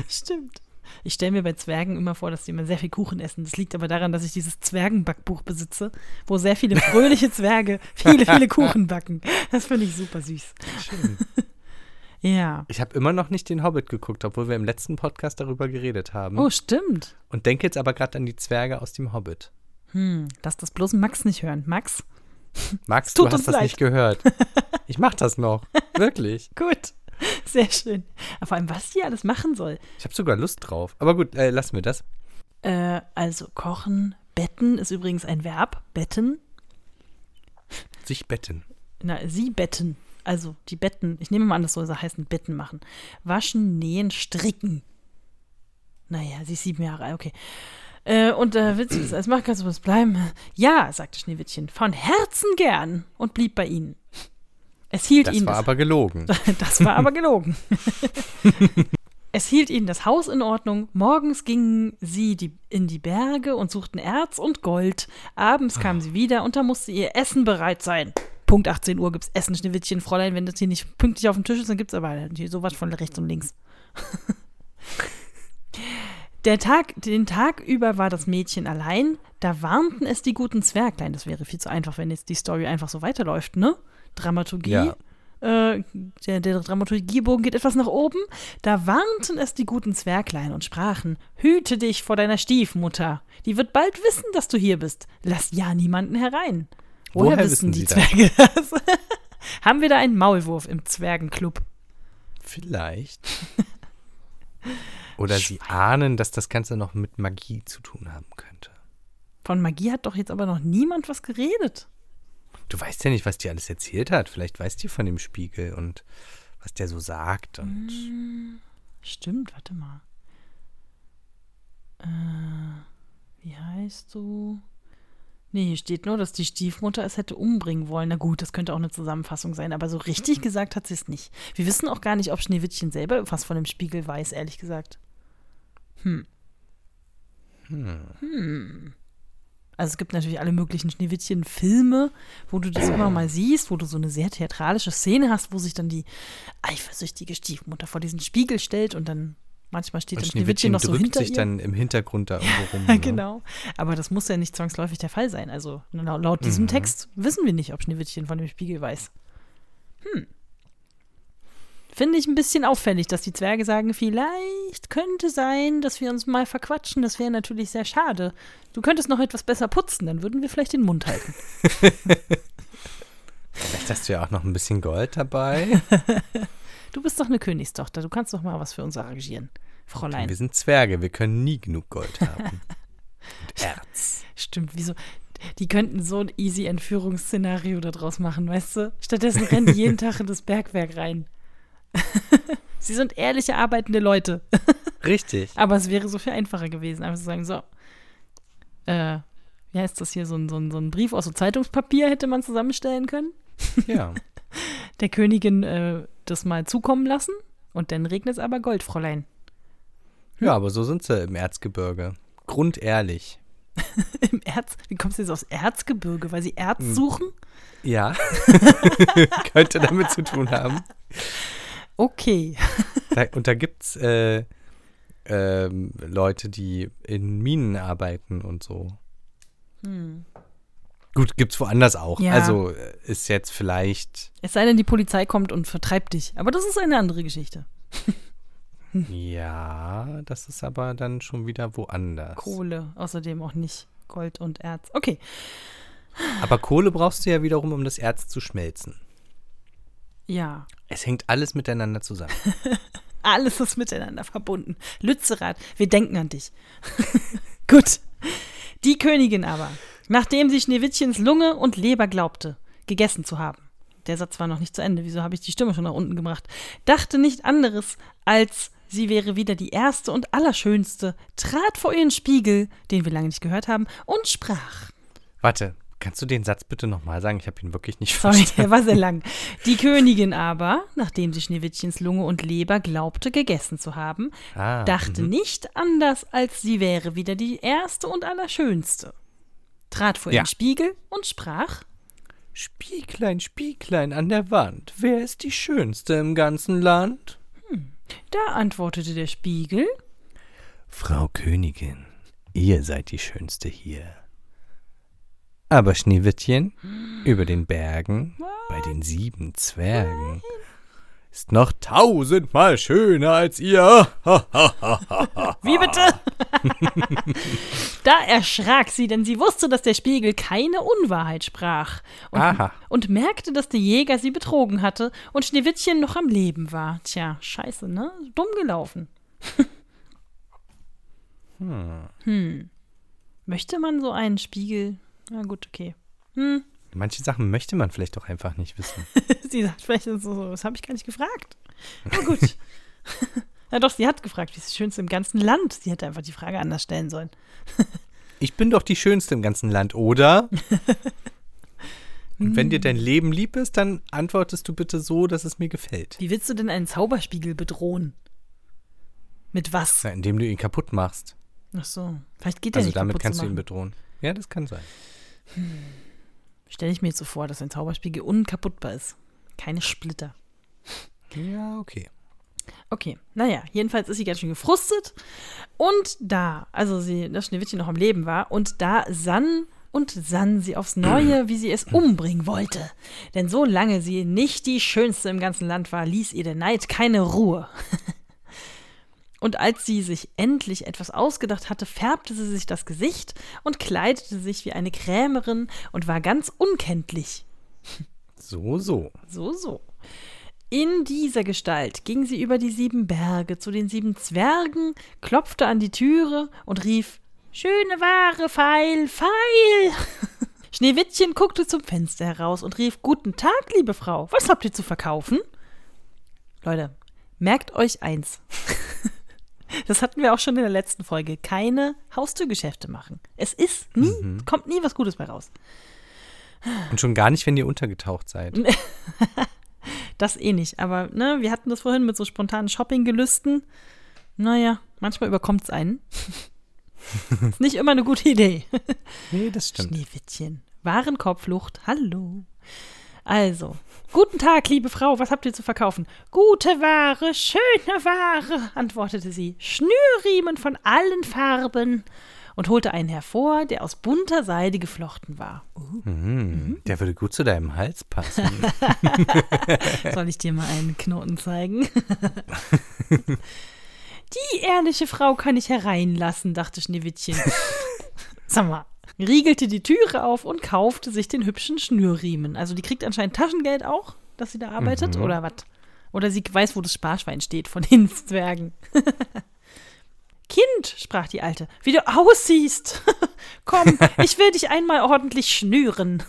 Stimmt. Ich stelle mir bei Zwergen immer vor, dass die immer sehr viel Kuchen essen. Das liegt aber daran, dass ich dieses Zwergenbackbuch besitze, wo sehr viele fröhliche Zwerge viele, viele Kuchen backen. Das finde ich super süß. Schön. Ja. Ich habe immer noch nicht den Hobbit geguckt, obwohl wir im letzten Podcast darüber geredet haben. Oh, stimmt. Und denke jetzt aber gerade an die Zwerge aus dem Hobbit. Hm, lass das bloß Max nicht hören. Max? Max, du hast das leid. nicht gehört. Ich mach das noch. Wirklich. Gut. Sehr schön. Aber vor allem, was die alles machen soll. Ich habe sogar Lust drauf. Aber gut, äh, lassen wir das. Äh, also kochen, betten ist übrigens ein Verb. Betten. Sich betten. Na, sie betten. Also die Betten. Ich nehme mal an, das soll so heißen, Betten machen. Waschen, nähen, stricken. Naja, sie ist sieben Jahre alt, okay. Äh, und äh, willst du das alles machen? Kannst du was bleiben? Ja, sagte Schneewittchen, von Herzen gern und blieb bei ihnen. Es hielt Das ihn war das, aber gelogen. das war aber gelogen. es hielt ihnen das Haus in Ordnung. Morgens gingen sie die, in die Berge und suchten Erz und Gold. Abends kamen sie wieder und da musste ihr Essen bereit sein. Punkt 18 Uhr gibt's Essen, Schneewittchen, Fräulein. Wenn das hier nicht pünktlich auf dem Tisch ist, dann gibt's aber hier sowas von rechts und links. Der Tag, den Tag über war das Mädchen allein. Da warnten es die guten Zwerglein. Das wäre viel zu einfach, wenn jetzt die Story einfach so weiterläuft, ne? Dramaturgie. Ja. äh, der, der Dramaturgiebogen geht etwas nach oben. Da warnten es die guten Zwerglein und sprachen: Hüte dich vor deiner Stiefmutter. Die wird bald wissen, dass du hier bist. Lass ja niemanden herein. Woher, Woher wissen wissen die Zwerge das? Haben wir da einen Maulwurf im Zwergenclub? Vielleicht. Oder sie ahnen, dass das Ganze noch mit Magie zu tun haben könnte. Von Magie hat doch jetzt aber noch niemand was geredet. Du weißt ja nicht, was die alles erzählt hat. Vielleicht weißt du von dem Spiegel und was der so sagt. Und Stimmt, warte mal. Äh, wie heißt du? Nee, hier steht nur, dass die Stiefmutter es hätte umbringen wollen. Na gut, das könnte auch eine Zusammenfassung sein, aber so richtig gesagt hat sie es nicht. Wir wissen auch gar nicht, ob Schneewittchen selber was von dem Spiegel weiß, ehrlich gesagt. Hm. Hm. Also es gibt natürlich alle möglichen Schneewittchen-Filme, wo du das immer mal siehst, wo du so eine sehr theatralische Szene hast, wo sich dann die eifersüchtige Stiefmutter vor diesen Spiegel stellt und dann manchmal steht und dann Schneewittchen Schneewittchen noch so drückt hinter sich ihr. dann im Hintergrund da irgendwo rum. Ne? genau. Aber das muss ja nicht zwangsläufig der Fall sein. Also laut, laut diesem Mhm. Text wissen wir nicht, ob Schneewittchen von dem Spiegel weiß. Hm. Finde ich ein bisschen auffällig, dass die Zwerge sagen, vielleicht könnte sein, dass wir uns mal verquatschen. Das wäre natürlich sehr schade. Du könntest noch etwas besser putzen, dann würden wir vielleicht den Mund halten. Vielleicht hast du ja auch noch ein bisschen Gold dabei. Du bist doch eine Königstochter. Du kannst doch mal was für uns arrangieren, Fräulein. Wir sind Zwerge, wir können nie genug Gold haben. Und Erz. Stimmt, wieso? Die könnten so ein easy Entführungsszenario daraus machen, weißt du? Stattdessen rennen die jeden Tag in das Bergwerk rein. Sie sind ehrliche, arbeitende Leute. Richtig. Aber es wäre so viel einfacher gewesen, einfach zu sagen, so, äh, wie heißt das hier, so ein, so ein, so ein Brief aus so Zeitungspapier hätte man zusammenstellen können, Ja. der Königin äh, das mal zukommen lassen und dann regnet es aber Gold, Fräulein. Ja, aber so sind sie im Erzgebirge. Grundehrlich. Im Erz, wie kommst du jetzt aufs Erzgebirge? Weil sie Erz suchen? Ja. Könnte damit zu tun haben. Okay. Da, und da gibt es äh, ähm, Leute, die in Minen arbeiten und so. Gut, gibt's woanders auch. Ja. Also äh, ist jetzt vielleicht, Es sei denn, die Polizei kommt und vertreibt dich. Aber das ist eine andere Geschichte. ja, das ist aber dann schon wieder woanders. Kohle, außerdem auch nicht Gold und Erz. Okay. Aber Kohle brauchst du ja wiederum, um das Erz zu schmelzen. Ja. Es hängt alles miteinander zusammen. Alles ist miteinander verbunden. Lützerath, wir denken an dich. Gut. Die Königin aber, nachdem sie Schneewittchens Lunge und Leber glaubte, gegessen zu haben, der Satz war noch nicht zu Ende, wieso habe ich die Stimme schon nach unten gebracht, dachte nicht anderes, als sie wäre wieder die erste und allerschönste, trat vor ihren Spiegel, den wir lange nicht gehört haben, und sprach. Warte, kannst du den Satz bitte nochmal sagen? Ich habe ihn wirklich nicht Sorry, verstanden. der war sehr lang. Die Königin aber, nachdem sie Schneewittchens Lunge und Leber glaubte, gegessen zu haben, Ah, dachte nicht anders, als sie wäre wieder die erste und allerschönste. Trat vor Ja. den Spiegel und sprach: Spieglein, Spieglein an der Wand, wer ist die Schönste im ganzen Land? Da antwortete der Spiegel: Frau Königin, ihr seid die Schönste hier. Aber Schneewittchen, über den Bergen, bei den sieben Zwergen, ist noch tausendmal schöner als ihr. Wie bitte? da erschrak sie, denn sie wusste, dass der Spiegel keine Unwahrheit sprach und, Aha. und merkte, dass der Jäger sie betrogen hatte und Schneewittchen noch am Leben war. Tja, scheiße, ne? Dumm gelaufen. hm. Möchte man so einen Spiegel? Na gut, okay. Hm. Manche Sachen möchte man vielleicht doch einfach nicht wissen. Sie sagt vielleicht so, das habe ich gar nicht gefragt. Na gut. ja doch, sie hat gefragt, wie ist das Schönste im ganzen Land? Sie hätte einfach die Frage anders stellen sollen. Ich bin doch die Schönste im ganzen Land, oder? Und wenn dir dein Leben lieb ist, dann antwortest du bitte so, dass es mir gefällt. Wie willst du denn einen Zauberspiegel bedrohen? Mit was? Na, indem du ihn kaputt machst. Ach so. Vielleicht geht der Also nicht damit kaputt kannst zu du ihn bedrohen. Ja, das kann sein. Stelle ich mir jetzt so vor, dass ein Zauberspiegel unkaputtbar ist. Keine Splitter. Ja, okay. Okay, naja, jedenfalls ist sie ganz schön gefrustet. Und da, also sie, das Schneewittchen noch am Leben war, und da sann und sann sie aufs Neue, wie sie es umbringen wollte. Denn solange sie nicht die Schönste im ganzen Land war, ließ ihr der Neid keine Ruhe. Und als sie sich endlich etwas ausgedacht hatte, färbte sie sich das Gesicht und kleidete sich wie eine Krämerin und war ganz unkenntlich. So, so. So, so. In dieser Gestalt ging sie über die sieben Berge zu den sieben Zwergen, klopfte an die Türe und rief Schöne Ware, Feil, Feil. Schneewittchen guckte zum Fenster heraus und rief Guten Tag, liebe Frau, was habt ihr zu verkaufen? Leute, merkt euch eins. Das hatten wir auch schon in der letzten Folge. Keine Haustürgeschäfte machen. Es ist nie, mhm. kommt nie was Gutes bei raus. Und schon gar nicht, wenn ihr untergetaucht seid. das eh nicht. Aber ne, wir hatten das vorhin mit so spontanen Shoppinggelüsten. Naja, manchmal überkommt es einen. ist nicht immer eine gute Idee. Nee, das stimmt. Schneewittchen. Warenkorbflucht. Hallo. Also, guten Tag, liebe Frau, was habt ihr zu verkaufen? Gute Ware, schöne Ware, antwortete sie. Schnürriemen von allen Farben und holte einen hervor, der aus bunter Seide geflochten war. Uh. Mhm. Der würde gut zu deinem Hals passen. Soll ich dir mal einen Knoten zeigen? Die ehrliche Frau kann ich hereinlassen, dachte Schneewittchen. Sag mal, riegelte die Türe auf und kaufte sich den hübschen Schnürriemen. Also die kriegt anscheinend Taschengeld auch, dass sie da arbeitet, mhm. oder was? Oder sie weiß, wo das Sparschwein steht von den Zwergen. Kind, sprach die Alte, wie du aussiehst. Komm, ich will dich einmal ordentlich schnüren.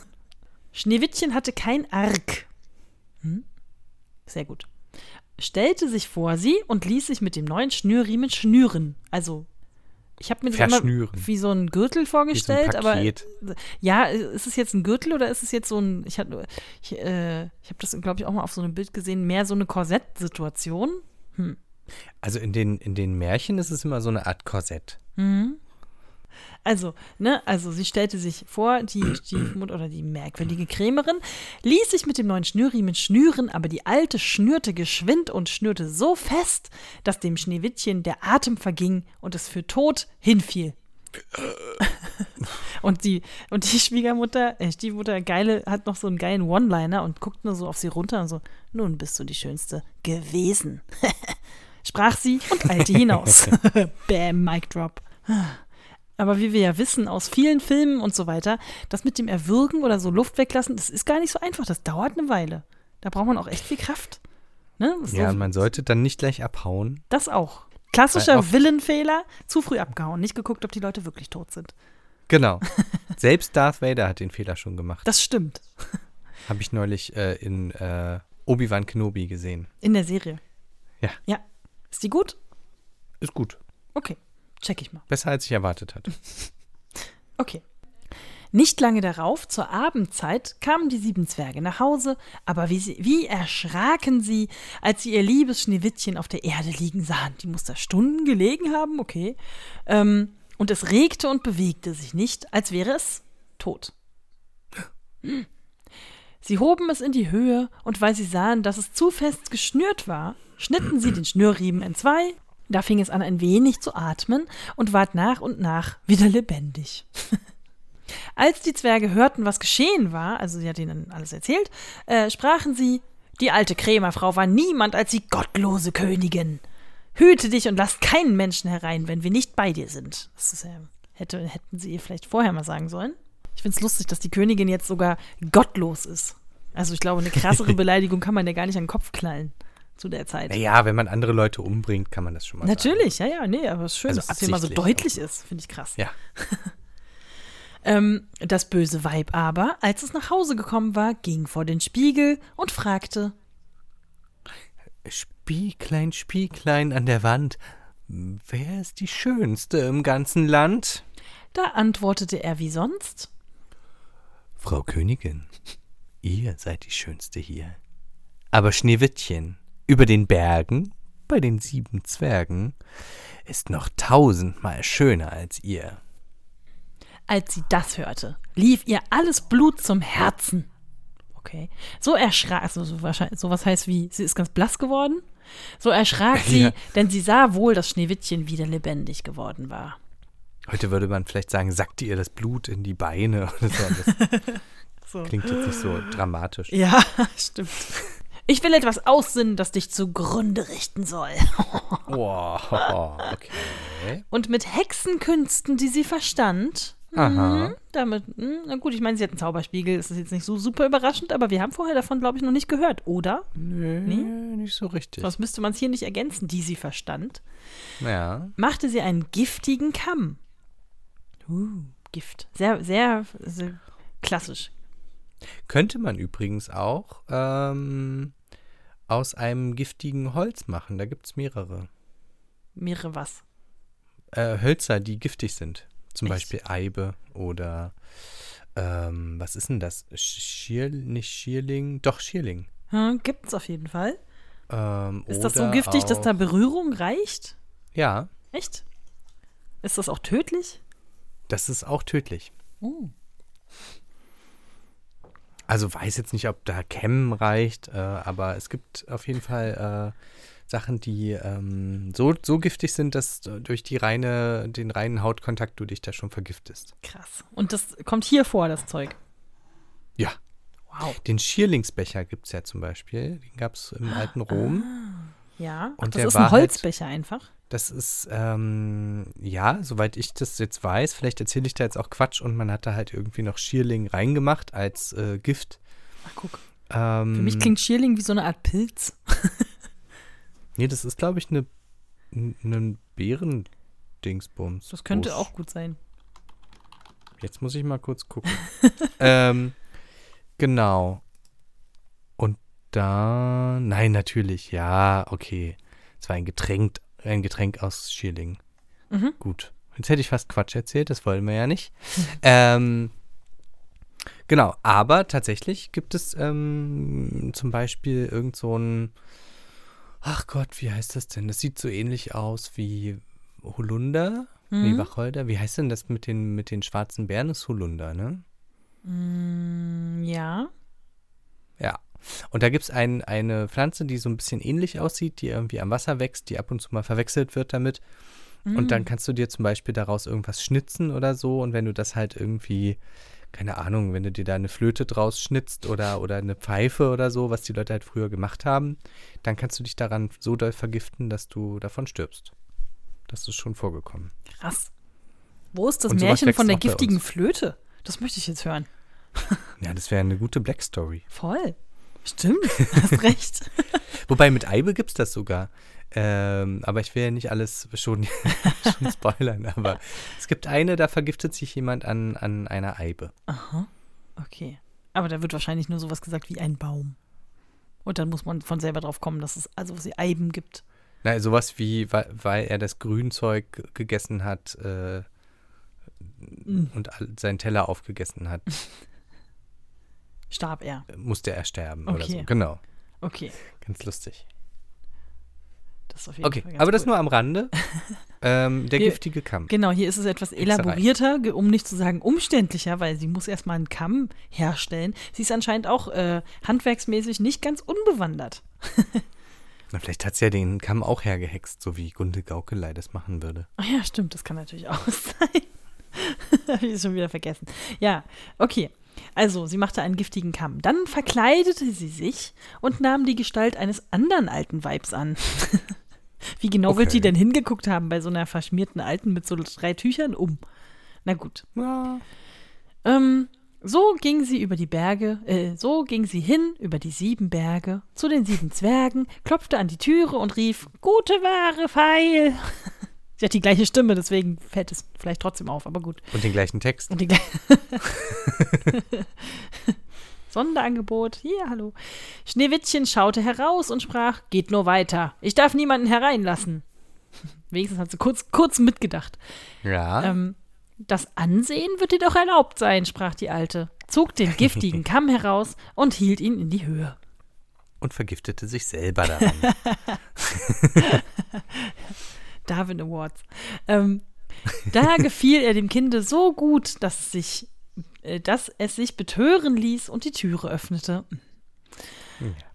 Schneewittchen hatte kein Arg. Hm? Sehr gut. Stellte sich vor sie und ließ sich mit dem neuen Schnürriemen schnüren. Also ich habe mir das immer wie so ein Gürtel vorgestellt, so ein aber ja, ist es jetzt ein Gürtel oder ist es jetzt so ein, ich habe ich, äh, ich hab das, glaube ich, auch mal auf so einem Bild gesehen, mehr so eine Korsettsituation. Hm. Also in den, in den Märchen ist es immer so eine Art Korsett. Mhm. Also, ne, also sie stellte sich vor, die Stiefmutter oder die merkwürdige Krämerin, ließ sich mit dem neuen Schnürriemen schnüren, aber die alte schnürte geschwind und schnürte so fest, dass dem Schneewittchen der Atem verging und es für tot hinfiel. und die, und die Schwiegermutter, äh, Stiefmutter, geile, hat noch so einen geilen One-Liner und guckt nur so auf sie runter und so, nun bist du die Schönste gewesen. Sprach sie und eilte hinaus. Bam, Mic Drop. Aber wie wir ja wissen aus vielen Filmen und so weiter, das mit dem Erwürgen oder so Luft weglassen, das ist gar nicht so einfach. Das dauert eine Weile. Da braucht man auch echt viel Kraft. Ne? Ja, man sollte dann nicht gleich abhauen. Das auch. Klassischer Villenfehler, zu früh abgehauen, nicht geguckt, ob die Leute wirklich tot sind. Genau. Selbst Darth Vader hat den Fehler schon gemacht. Das stimmt. Habe ich neulich äh, in äh, Obi-Wan Kenobi gesehen. In der Serie? Ja. Ja. Ist die gut? Ist gut. Okay. Check ich mal. Besser als ich erwartet hatte. okay. Nicht lange darauf, zur Abendzeit, kamen die sieben Zwerge nach Hause, aber wie, sie, wie erschraken sie, als sie ihr liebes Schneewittchen auf der Erde liegen sahen. Die muss da Stunden gelegen haben, okay. Ähm, und es regte und bewegte sich nicht, als wäre es tot. Sie hoben es in die Höhe, und weil sie sahen, dass es zu fest geschnürt war, schnitten sie den Schnürriemen entzwei da fing es an, ein wenig zu atmen und ward nach und nach wieder lebendig. Als die Zwerge hörten, was geschehen war, also sie hat ihnen alles erzählt, äh, sprachen sie, die alte Krämerfrau war niemand als die gottlose Königin. Hüte dich und lass keinen Menschen herein, wenn wir nicht bei dir sind. Das ist, äh, hätte, hätten sie ihr vielleicht vorher mal sagen sollen. Ich finde es lustig, dass die Königin jetzt sogar gottlos ist. Also ich glaube, eine krassere Beleidigung kann man ja gar nicht an den Kopf knallen zu der Zeit. Naja, wenn man andere Leute umbringt, kann man das schon mal Natürlich, sagen. ja, ja, nee, aber es ist schön, also dass das Thema so deutlich ist, finde ich krass. Ja. ähm, das böse Weib aber, als es nach Hause gekommen war, ging vor den Spiegel und fragte: Spieglein, Spieglein an der Wand, wer ist die Schönste im ganzen Land? Da antwortete er wie sonst: Frau Königin, ihr seid die Schönste hier. Aber Schneewittchen, über den Bergen, bei den sieben Zwergen, ist noch tausendmal schöner als ihr. Als sie das hörte, lief ihr alles Blut zum Herzen. Okay. So erschrak, also so wahrscheinlich, sowas heißt wie, sie ist ganz blass geworden. So erschrak sie, ja. denn sie sah wohl, dass Schneewittchen wieder lebendig geworden war. Heute würde man vielleicht sagen, sackte ihr das Blut in die Beine oder so. So. klingt jetzt nicht so dramatisch. Ja, stimmt. Ich will etwas aussinnen, das dich zugrunde richten soll. Oh, okay. Und mit Hexenkünsten, die sie verstand. Aha. Mhm, damit, mhm, na gut, ich meine, sie hat einen Zauberspiegel, das ist jetzt nicht so super überraschend, aber wir haben vorher davon, glaube ich, noch nicht gehört, oder? Nö, Nee? nicht so richtig. Sonst müsste man es hier nicht ergänzen, die sie verstand. Ja. Machte sie einen giftigen Kamm. Uh, Gift. Sehr, sehr, sehr klassisch. Könnte man übrigens auch ähm, aus einem giftigen Holz machen. Da gibt es mehrere. Mehrere was. Äh, Hölzer, die giftig sind. Zum Echt? Beispiel Eibe oder ähm, was ist denn das? Schier, nicht Schierling? Doch, Schierling. Hm, gibt's auf jeden Fall. Ähm, Ist das so giftig, dass auch- da Berührung reicht? Ja, Echt? Ist das auch tödlich? das ist auch tödlich. Oh. Also weiß jetzt nicht, ob da Kämmen reicht, äh, aber es gibt auf jeden Fall äh, Sachen, die ähm, so, so giftig sind, dass du durch die reine, den reinen Hautkontakt du dich da schon vergiftest. Krass. Und das kommt hier vor, das Zeug. Ja. Wow. Den Schierlingsbecher gibt es ja zum Beispiel. Den gab es im alten Rom. Ja. Ach, Und das ist ein halt- Holzbecher einfach. Das ist, ähm, ja, soweit ich das jetzt weiß, vielleicht erzähle ich da jetzt auch Quatsch und man hat da halt irgendwie noch Schierling reingemacht als äh, Gift. Ach, guck. Ähm, Für mich klingt Schierling wie so eine Art Pilz. Nee, das ist, glaube ich, eine ein Bärendingsbums. Das könnte auch gut sein. Jetzt muss ich mal kurz gucken. ähm, genau. Und da, nein, natürlich, ja, okay. Es war ein Getränk, ein Getränk aus Schierling. Mhm. Gut. Jetzt hätte ich fast Quatsch erzählt, das wollen wir ja nicht. ähm, genau, aber tatsächlich gibt es ähm, zum Beispiel irgend so ein, ach Gott, wie heißt das denn? Das sieht so ähnlich aus wie Holunder. Nee, Mhm. Wacholder. Wie heißt denn das mit den, mit den schwarzen Beeren? Das ist Holunder, ne? Mm, ja. Ja. Und da gibt es ein, eine Pflanze, die so ein bisschen ähnlich aussieht, die irgendwie am Wasser wächst, die ab und zu mal verwechselt wird damit. Und Mm. dann kannst du dir zum Beispiel daraus irgendwas schnitzen oder so. Und wenn du das halt irgendwie, keine Ahnung, wenn du dir da eine Flöte draus schnitzt oder, oder eine Pfeife oder so, was die Leute halt früher gemacht haben, dann kannst du dich daran so doll vergiften, dass du davon stirbst. Das ist schon vorgekommen. Krass. Wo ist das Und Märchen von der giftigen. Flöte? Das möchte ich jetzt hören. Ja, das wäre eine gute Black Story. Voll. Stimmt, hast recht. Wobei mit Eibe gibt es das sogar. Ähm, aber ich will ja nicht alles schon, schon spoilern. Aber es gibt eine, da vergiftet sich jemand an, an einer Eibe. Aha. Okay. Aber da wird wahrscheinlich nur sowas gesagt wie ein Baum. Und dann muss man von selber drauf kommen, dass es also sie Eiben gibt. Na, sowas wie, weil, weil er das Grünzeug gegessen hat äh, Mm. und all- seinen Teller aufgegessen hat, Starb er. musste er sterben oder so. Okay. Genau. Okay. Ganz lustig. Das ist auf jeden Okay, Fall aber das cool. nur am Rande. ähm, der Hier- giftige Kamm. Genau, hier ist es etwas elaborierter, um nicht zu sagen umständlicher, weil sie muss erstmal einen Kamm herstellen. Sie ist anscheinend auch äh, handwerksmäßig nicht ganz unbewandert. Na, vielleicht hat sie ja den Kamm auch hergehext, so wie Gunde Gaukelei das machen würde. Ach ja, stimmt, das kann natürlich auch sein. Habe ich schon wieder vergessen. Ja, okay. Also, sie machte einen giftigen Kamm. Dann verkleidete sie sich und nahm die Gestalt eines anderen alten Weibs an. Wie genau wird Okay. die denn hingeguckt haben bei so einer verschmierten Alten mit so drei Tüchern um? Na gut. Ja. Ähm, so ging sie über die Berge, äh, so ging sie hin über die sieben Berge zu den sieben Zwergen, klopfte an die Türe und rief: Gute Ware, Pfeil! sie hat die gleiche Stimme, deswegen fällt es vielleicht trotzdem auf, aber gut. Und den gleichen Text. Und die gleiche. Sonderangebot, hier, hallo. Schneewittchen schaute heraus und sprach: Geht nur weiter, ich darf niemanden hereinlassen. Wenigstens hat sie kurz, kurz mitgedacht. Ja. Ähm, das Ansehen wird dir doch erlaubt sein, sprach die Alte, zog den giftigen Kamm heraus und hielt ihn in die Höhe. und vergiftete sich selber daran. Darwin Awards. Ähm, da gefiel er dem Kinde so gut, dass es sich, äh, dass es sich betören ließ und die Türe öffnete.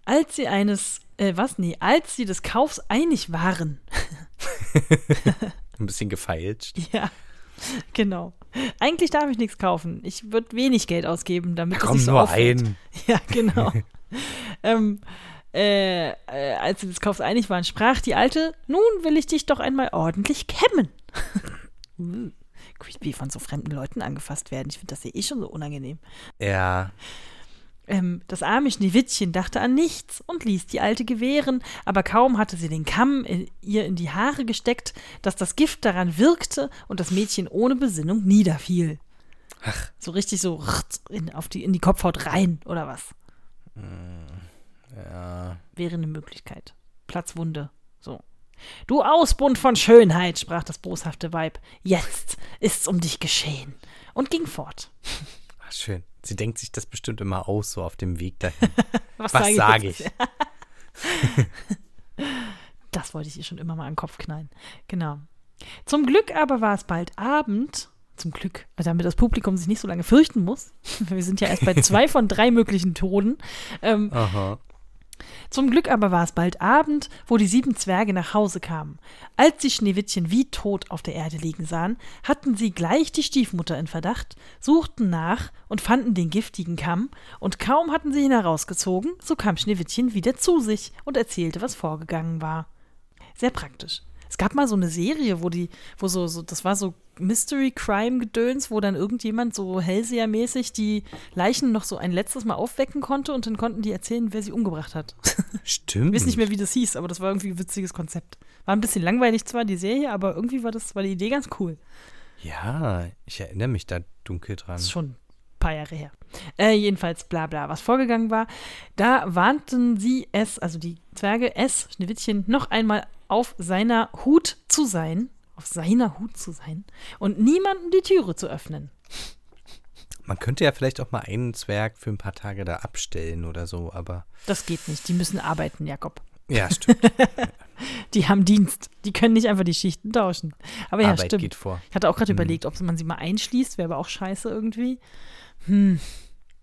Als sie eines, äh, was, nee, als sie des Kaufs einig waren, Ein bisschen gefeilscht. ja, Genau. Eigentlich darf ich nichts kaufen. Ich würde wenig Geld ausgeben, damit es Komm nicht so nur auffällt. ein. Ja, genau. ähm, äh, äh, als sie des Kaufs einig waren, sprach die Alte, nun will ich dich doch einmal ordentlich kämmen. Uh, Creepy von so fremden Leuten angefasst werden. Ich finde das ja eh schon so unangenehm. Ja. Ähm, das arme Schneewittchen dachte an nichts und ließ die Alte gewähren, aber kaum hatte sie den Kamm in, ihr in die Haare gesteckt, dass das Gift daran wirkte und das Mädchen ohne Besinnung niederfiel. Ach. So richtig so in, auf die, in die Kopfhaut rein, oder was? Ja. Wäre eine Möglichkeit. Platzwunde. So. Du Ausbund von Schönheit, sprach das boshafte Weib. Jetzt ist's um dich geschehen. Und ging fort. Ach, schön. Sie denkt sich das bestimmt immer aus, so auf dem Weg dahin. Was, Was sage ich? jetzt? Das wollte ich ihr schon immer mal an den Kopf knallen. Genau. Zum Glück aber war es bald Abend. Zum Glück, damit das Publikum sich nicht so lange fürchten muss. Wir sind ja erst bei zwei von drei möglichen Toden. Ähm, Aha. Zum Glück aber war es bald Abend, wo die sieben Zwerge nach Hause kamen. Als die Schneewittchen wie tot auf der Erde liegen sahen, hatten sie gleich die Stiefmutter in Verdacht, suchten nach und fanden den giftigen Kamm, und kaum hatten sie ihn herausgezogen, so kam Schneewittchen wieder zu sich und erzählte, was vorgegangen war. Sehr praktisch. Es gab mal so eine Serie, wo die, wo so, so das war so Mystery Crime Gedöns, wo dann irgendjemand so Hellseher-mäßig die Leichen noch so ein letztes Mal aufwecken konnte und dann konnten die erzählen, wer sie umgebracht hat. Stimmt. Ich weiß nicht mehr, wie das hieß, aber das war irgendwie ein witziges Konzept. War ein bisschen langweilig zwar, die Serie, aber irgendwie war das, war die Idee ganz cool. Ja, ich erinnere mich da dunkel dran. Das ist schon ein paar Jahre her. Äh, jedenfalls, bla bla, was vorgegangen war. Da warnten sie es, also die Zwerge, es, Schneewittchen, noch einmal auf seiner Hut zu sein, auf seiner Hut zu sein und niemanden die Türe zu öffnen. Man könnte ja vielleicht auch mal einen Zwerg für ein paar Tage da abstellen oder so, aber Das geht nicht, die müssen arbeiten, Jakob. ja, stimmt. Die haben Dienst, die können nicht einfach die Schichten tauschen. Aber ja, Arbeit stimmt. geht vor. Ich hatte auch gerade Hm. überlegt, ob man sie mal einschließt, wäre aber auch scheiße irgendwie. Hm.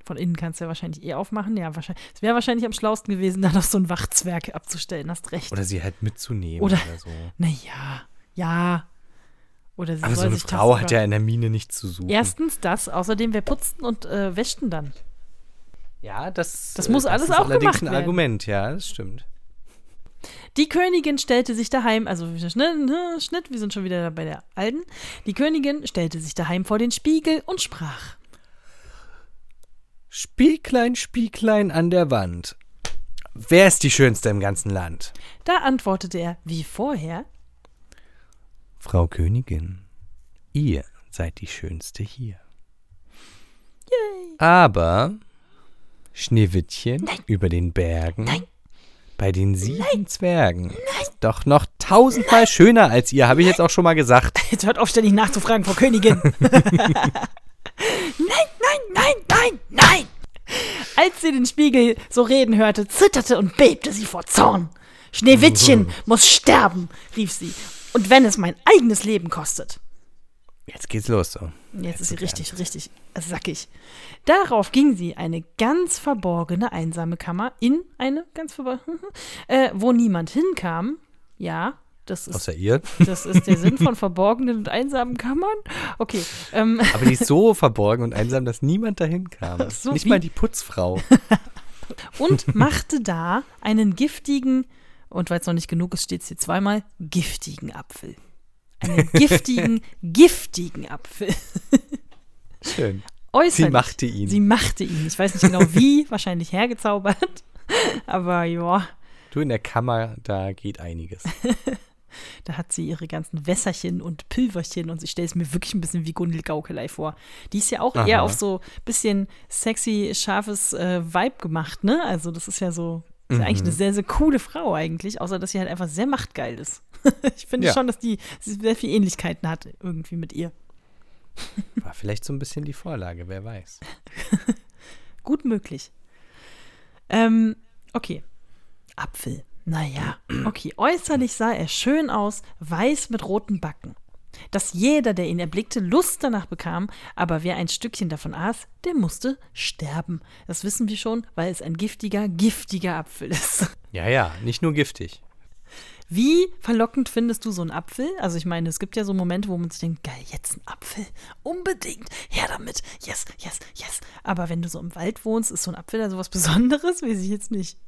Von innen kannst du ja wahrscheinlich eh aufmachen. Ja, wahrscheinlich. Es wäre wahrscheinlich am schlausten gewesen, da noch so ein Wachzwerg abzustellen, hast recht. Oder sie halt mitzunehmen Oder- oder, so. Naja, ja. Oder sie Aber so eine Frau hat ja in der Mine nichts zu suchen. Erstens das, außerdem, wer putzten und äh, wäschten dann? ja, das, Das muss äh, alles ist auch allerdings gemacht ein werden. Argument, ja, das stimmt. Die Königin stellte sich daheim, also Schnitt, ne, Schnitt, wir sind schon wieder bei der Alten. Die Königin stellte sich daheim vor den Spiegel und sprach. Spieglein, Spieglein an der Wand. Wer ist die Schönste im ganzen Land? Da antwortete er, wie vorher, Frau Königin, ihr seid die Schönste hier. Aber Schneewittchen über den Bergen, bei den sieben Zwergen, ist doch noch tausendmal schöner als ihr, habe ich jetzt auch schon mal gesagt. Jetzt hört auf, ständig nachzufragen, Frau Königin. nein, nein, nein, nein, nein. Als sie den Spiegel so reden hörte, zitterte und bebte sie vor Zorn. Schneewittchen muss sterben, rief sie. Und wenn es mein eigenes Leben kostet. Jetzt geht's los so. Jetzt ist sie richtig, richtig sackig. Darauf ging sie eine ganz verborgene, einsame Kammer in eine ganz verborgene, äh, wo niemand hinkam. Ja, das ist Außer ihr. das ist der Sinn von verborgenen und einsamen Kammern? Okay. Ähm, Aber die ist so verborgen und einsam, dass niemand dahin kam. So Nicht mal die Putzfrau. und machte da einen giftigen, und weil es noch nicht genug ist, steht es hier zweimal, giftigen Apfel. Einen giftigen, giftigen Apfel. Schön. Äußerlich. Sie machte ihn. Sie machte ihn. Ich weiß nicht genau wie, wahrscheinlich hergezaubert. Aber ja, Du in der Kammer, da geht einiges. da hat sie ihre ganzen Wässerchen und Pülverchen und ich stelle es mir wirklich ein bisschen wie Gundel Gaukelei vor. Die ist ja auch eher Aha. auf so bisschen sexy, scharfes äh, Vibe gemacht, ne? Also das ist ja so, ist ja eigentlich Mhm. eine sehr, sehr coole Frau eigentlich, außer dass sie halt einfach sehr machtgeil ist. ich finde Ja. schon, dass die sehr viele Ähnlichkeiten hat irgendwie mit ihr. War vielleicht so ein bisschen die Vorlage, wer weiß. Gut möglich. Ähm, okay. Apfel. Naja, okay. Äußerlich sah er schön aus, weiß mit roten Backen. Dass jeder, der ihn erblickte, Lust danach bekam, aber wer ein Stückchen davon aß, der musste sterben. Das wissen wir schon, weil es ein giftiger, giftiger Apfel ist. Ja, ja, nicht nur giftig. Wie verlockend findest du so einen Apfel? Also ich meine, es gibt ja so Momente, wo man sich denkt, geil, jetzt ein Apfel, unbedingt, her damit, yes, yes, yes. Aber wenn du so im Wald wohnst, ist so ein Apfel da sowas Besonderes? Weiß ich jetzt nicht.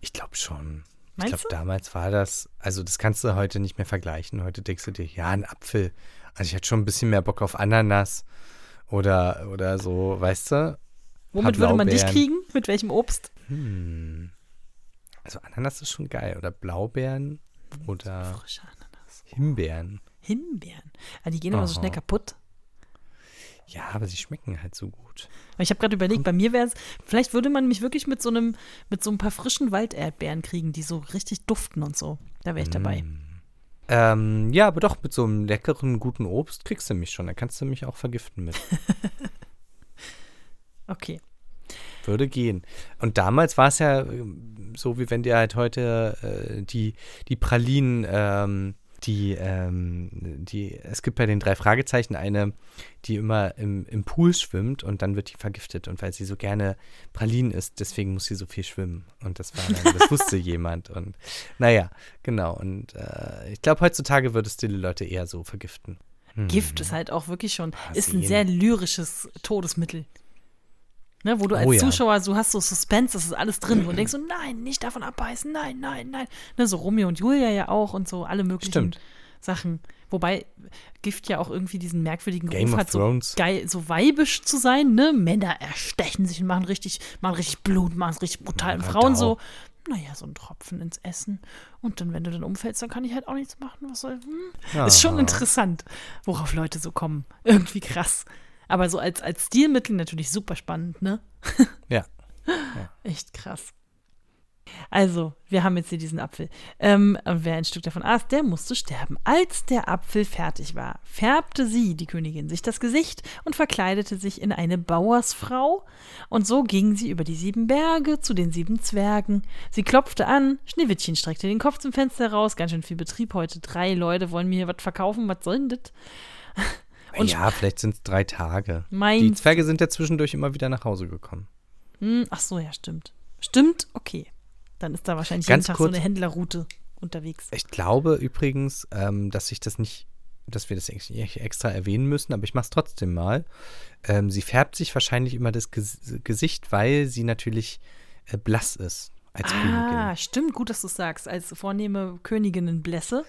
Ich glaube schon. Meinst ich glaube, damals war das, also das kannst du heute nicht mehr vergleichen. Heute denkst du dir, ja, ein Apfel. Also ich hatte schon ein bisschen mehr Bock auf Ananas oder, oder so, weißt du? Womit würde man dich kriegen? Mit welchem Obst? Hm. Also Ananas ist schon geil. Oder Blaubeeren oder Frische Ananas. Himbeeren. Himbeeren. Ah, die gehen immer so Aha. schnell kaputt. Ja, aber sie schmecken halt so gut. Ich habe gerade überlegt, bei mir wäre es, vielleicht würde man mich wirklich mit so einem, mit so ein paar frischen Walderdbeeren kriegen, die so richtig duften und so. Da wäre ich dabei. Ähm, ja, aber doch, mit so einem leckeren, guten Obst kriegst du mich schon. Da kannst du mich auch vergiften mit. Okay. Würde gehen. Und damals war es ja ähm, so, wie wenn dir halt heute äh, die, die Pralinen, ähm, die, ähm, die, es gibt bei den drei Fragezeichen eine, die immer im, im Pool schwimmt und dann wird die vergiftet. Und weil sie so gerne Pralinen isst, deswegen muss sie so viel schwimmen. Und das war dann, das wusste jemand. Und naja, genau. Und äh, ich glaube, heutzutage würde es die Leute eher so vergiften. Hm. Gift ist halt auch wirklich schon, Ah, ist ein sehr lyrisches Todesmittel. Ne, wo du als Oh ja. Zuschauer, du hast so Suspense, das ist alles drin, wo du denkst so, nein, nicht davon abbeißen, nein, nein, nein. Ne, so Romeo und Julia ja auch und so alle möglichen Stimmt. Sachen. Wobei Gift ja auch irgendwie diesen merkwürdigen Game Ruf hat, so geil, so weibisch zu sein, ne? Männer erstechen sich und machen richtig, machen richtig Blut, machen es richtig brutal. Und Ja, Frauen so, naja, so ein Tropfen ins Essen. Und dann, wenn du dann umfällst, dann kann ich halt auch nichts machen. Was soll, hm? Ist schon interessant, worauf Leute so kommen. Irgendwie krass. Aber so als, als Stilmittel natürlich super spannend, ne? Ja. Echt krass. Also, wir haben jetzt hier diesen Apfel. Ähm, und wer ein Stück davon aß, der musste sterben. Als der Apfel fertig war, färbte sie, die Königin, sich das Gesicht und verkleidete sich in eine Bauersfrau. Und so ging sie über die sieben Berge zu den sieben Zwergen. Sie klopfte an, Schneewittchen streckte den Kopf zum Fenster raus. Ganz schön viel Betrieb heute. Drei Leute wollen mir hier was verkaufen. Was soll denn das? Und- ja, vielleicht sind es drei Tage. Die Meinst Zwerge sind ja zwischendurch immer wieder nach Hause gekommen. Hm, ach so, ja, stimmt. Stimmt, okay. Dann ist da wahrscheinlich Ganz jeden Tag so kurz- eine Händlerroute unterwegs. Ich glaube übrigens, ähm, dass ich das nicht, dass wir das extra erwähnen müssen, aber ich mache es trotzdem mal. Ähm, sie färbt sich wahrscheinlich immer das Ges Gesicht, weil sie natürlich äh, blass ist als Ah, Königin. stimmt, gut, dass du es sagst. Als vornehme Königinnenblässe.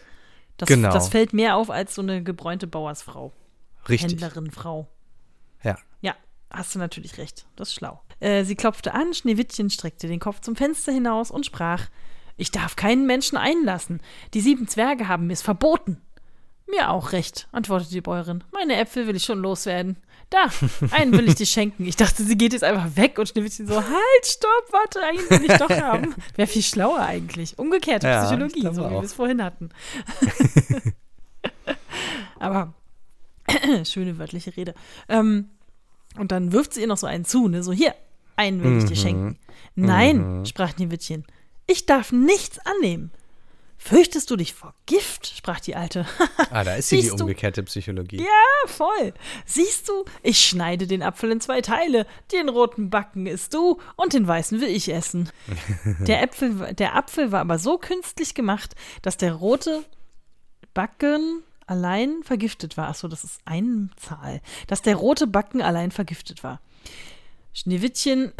Das, Genau. das fällt mehr auf als so eine gebräunte Bauersfrau. Richtig. Händlerinfrau. Ja. Ja, hast du natürlich recht. Das ist schlau. Äh, sie klopfte an, Schneewittchen streckte den Kopf zum Fenster hinaus und sprach: Ich darf keinen Menschen einlassen. Die sieben Zwerge haben mir es verboten. Mir auch recht, antwortete die Bäuerin. Meine Äpfel will ich schon loswerden. Da, einen will ich dir schenken. Ich dachte, sie geht jetzt einfach weg und Schneewittchen so, halt, stopp, warte, einen will ich doch haben. Wäre viel schlauer eigentlich. Umgekehrte Ja, Psychologie, so wie wir es vorhin hatten. Aber schöne wörtliche Rede. Ähm, und dann wirft sie ihr noch so einen zu, ne? So, hier, einen will ich dir Mhm. schenken. Nein, sprach Schneewittchen, ich darf nichts annehmen. Fürchtest du dich vor Gift? sprach die Alte. Ah, da ist sie die umgekehrte Psychologie. Ja, voll. Siehst du, ich schneide den Apfel in zwei Teile. Den roten Backen isst du und den weißen will ich essen. Der, Äpfel, der Apfel war aber so künstlich gemacht, dass der rote Backen allein vergiftet war. Achso, das ist eine Zahl. Dass der rote Backen allein vergiftet war. Schneewittchen,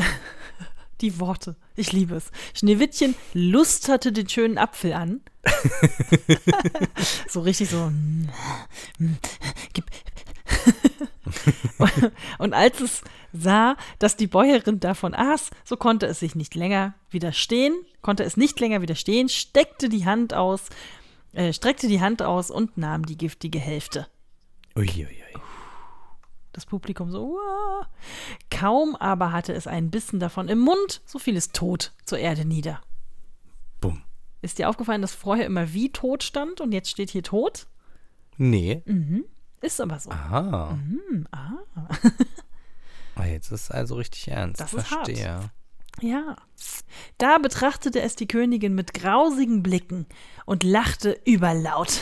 die Worte, ich liebe es. Schneewittchen lusterte den schönen Apfel an. so richtig so. mm, mm, Gib. Und als es sah, dass die Bäuerin davon aß, so konnte es sich nicht länger widerstehen, konnte es nicht länger widerstehen, steckte die Hand aus, äh, streckte die Hand aus und nahm die giftige Hälfte. Uiuiui. Das Publikum so, "Uah." kaum aber hatte es einen Bissen davon im Mund, so fiel es tot zur Erde nieder. Bumm. Ist dir aufgefallen, dass vorher immer wie tot stand und jetzt steht hier tot? Nee. Ist aber so. Aha. Hm, ah. Ah, jetzt ist es also richtig ernst. Das ist hart. Ja. Da betrachtete es die Königin mit grausigen Blicken und lachte überlaut.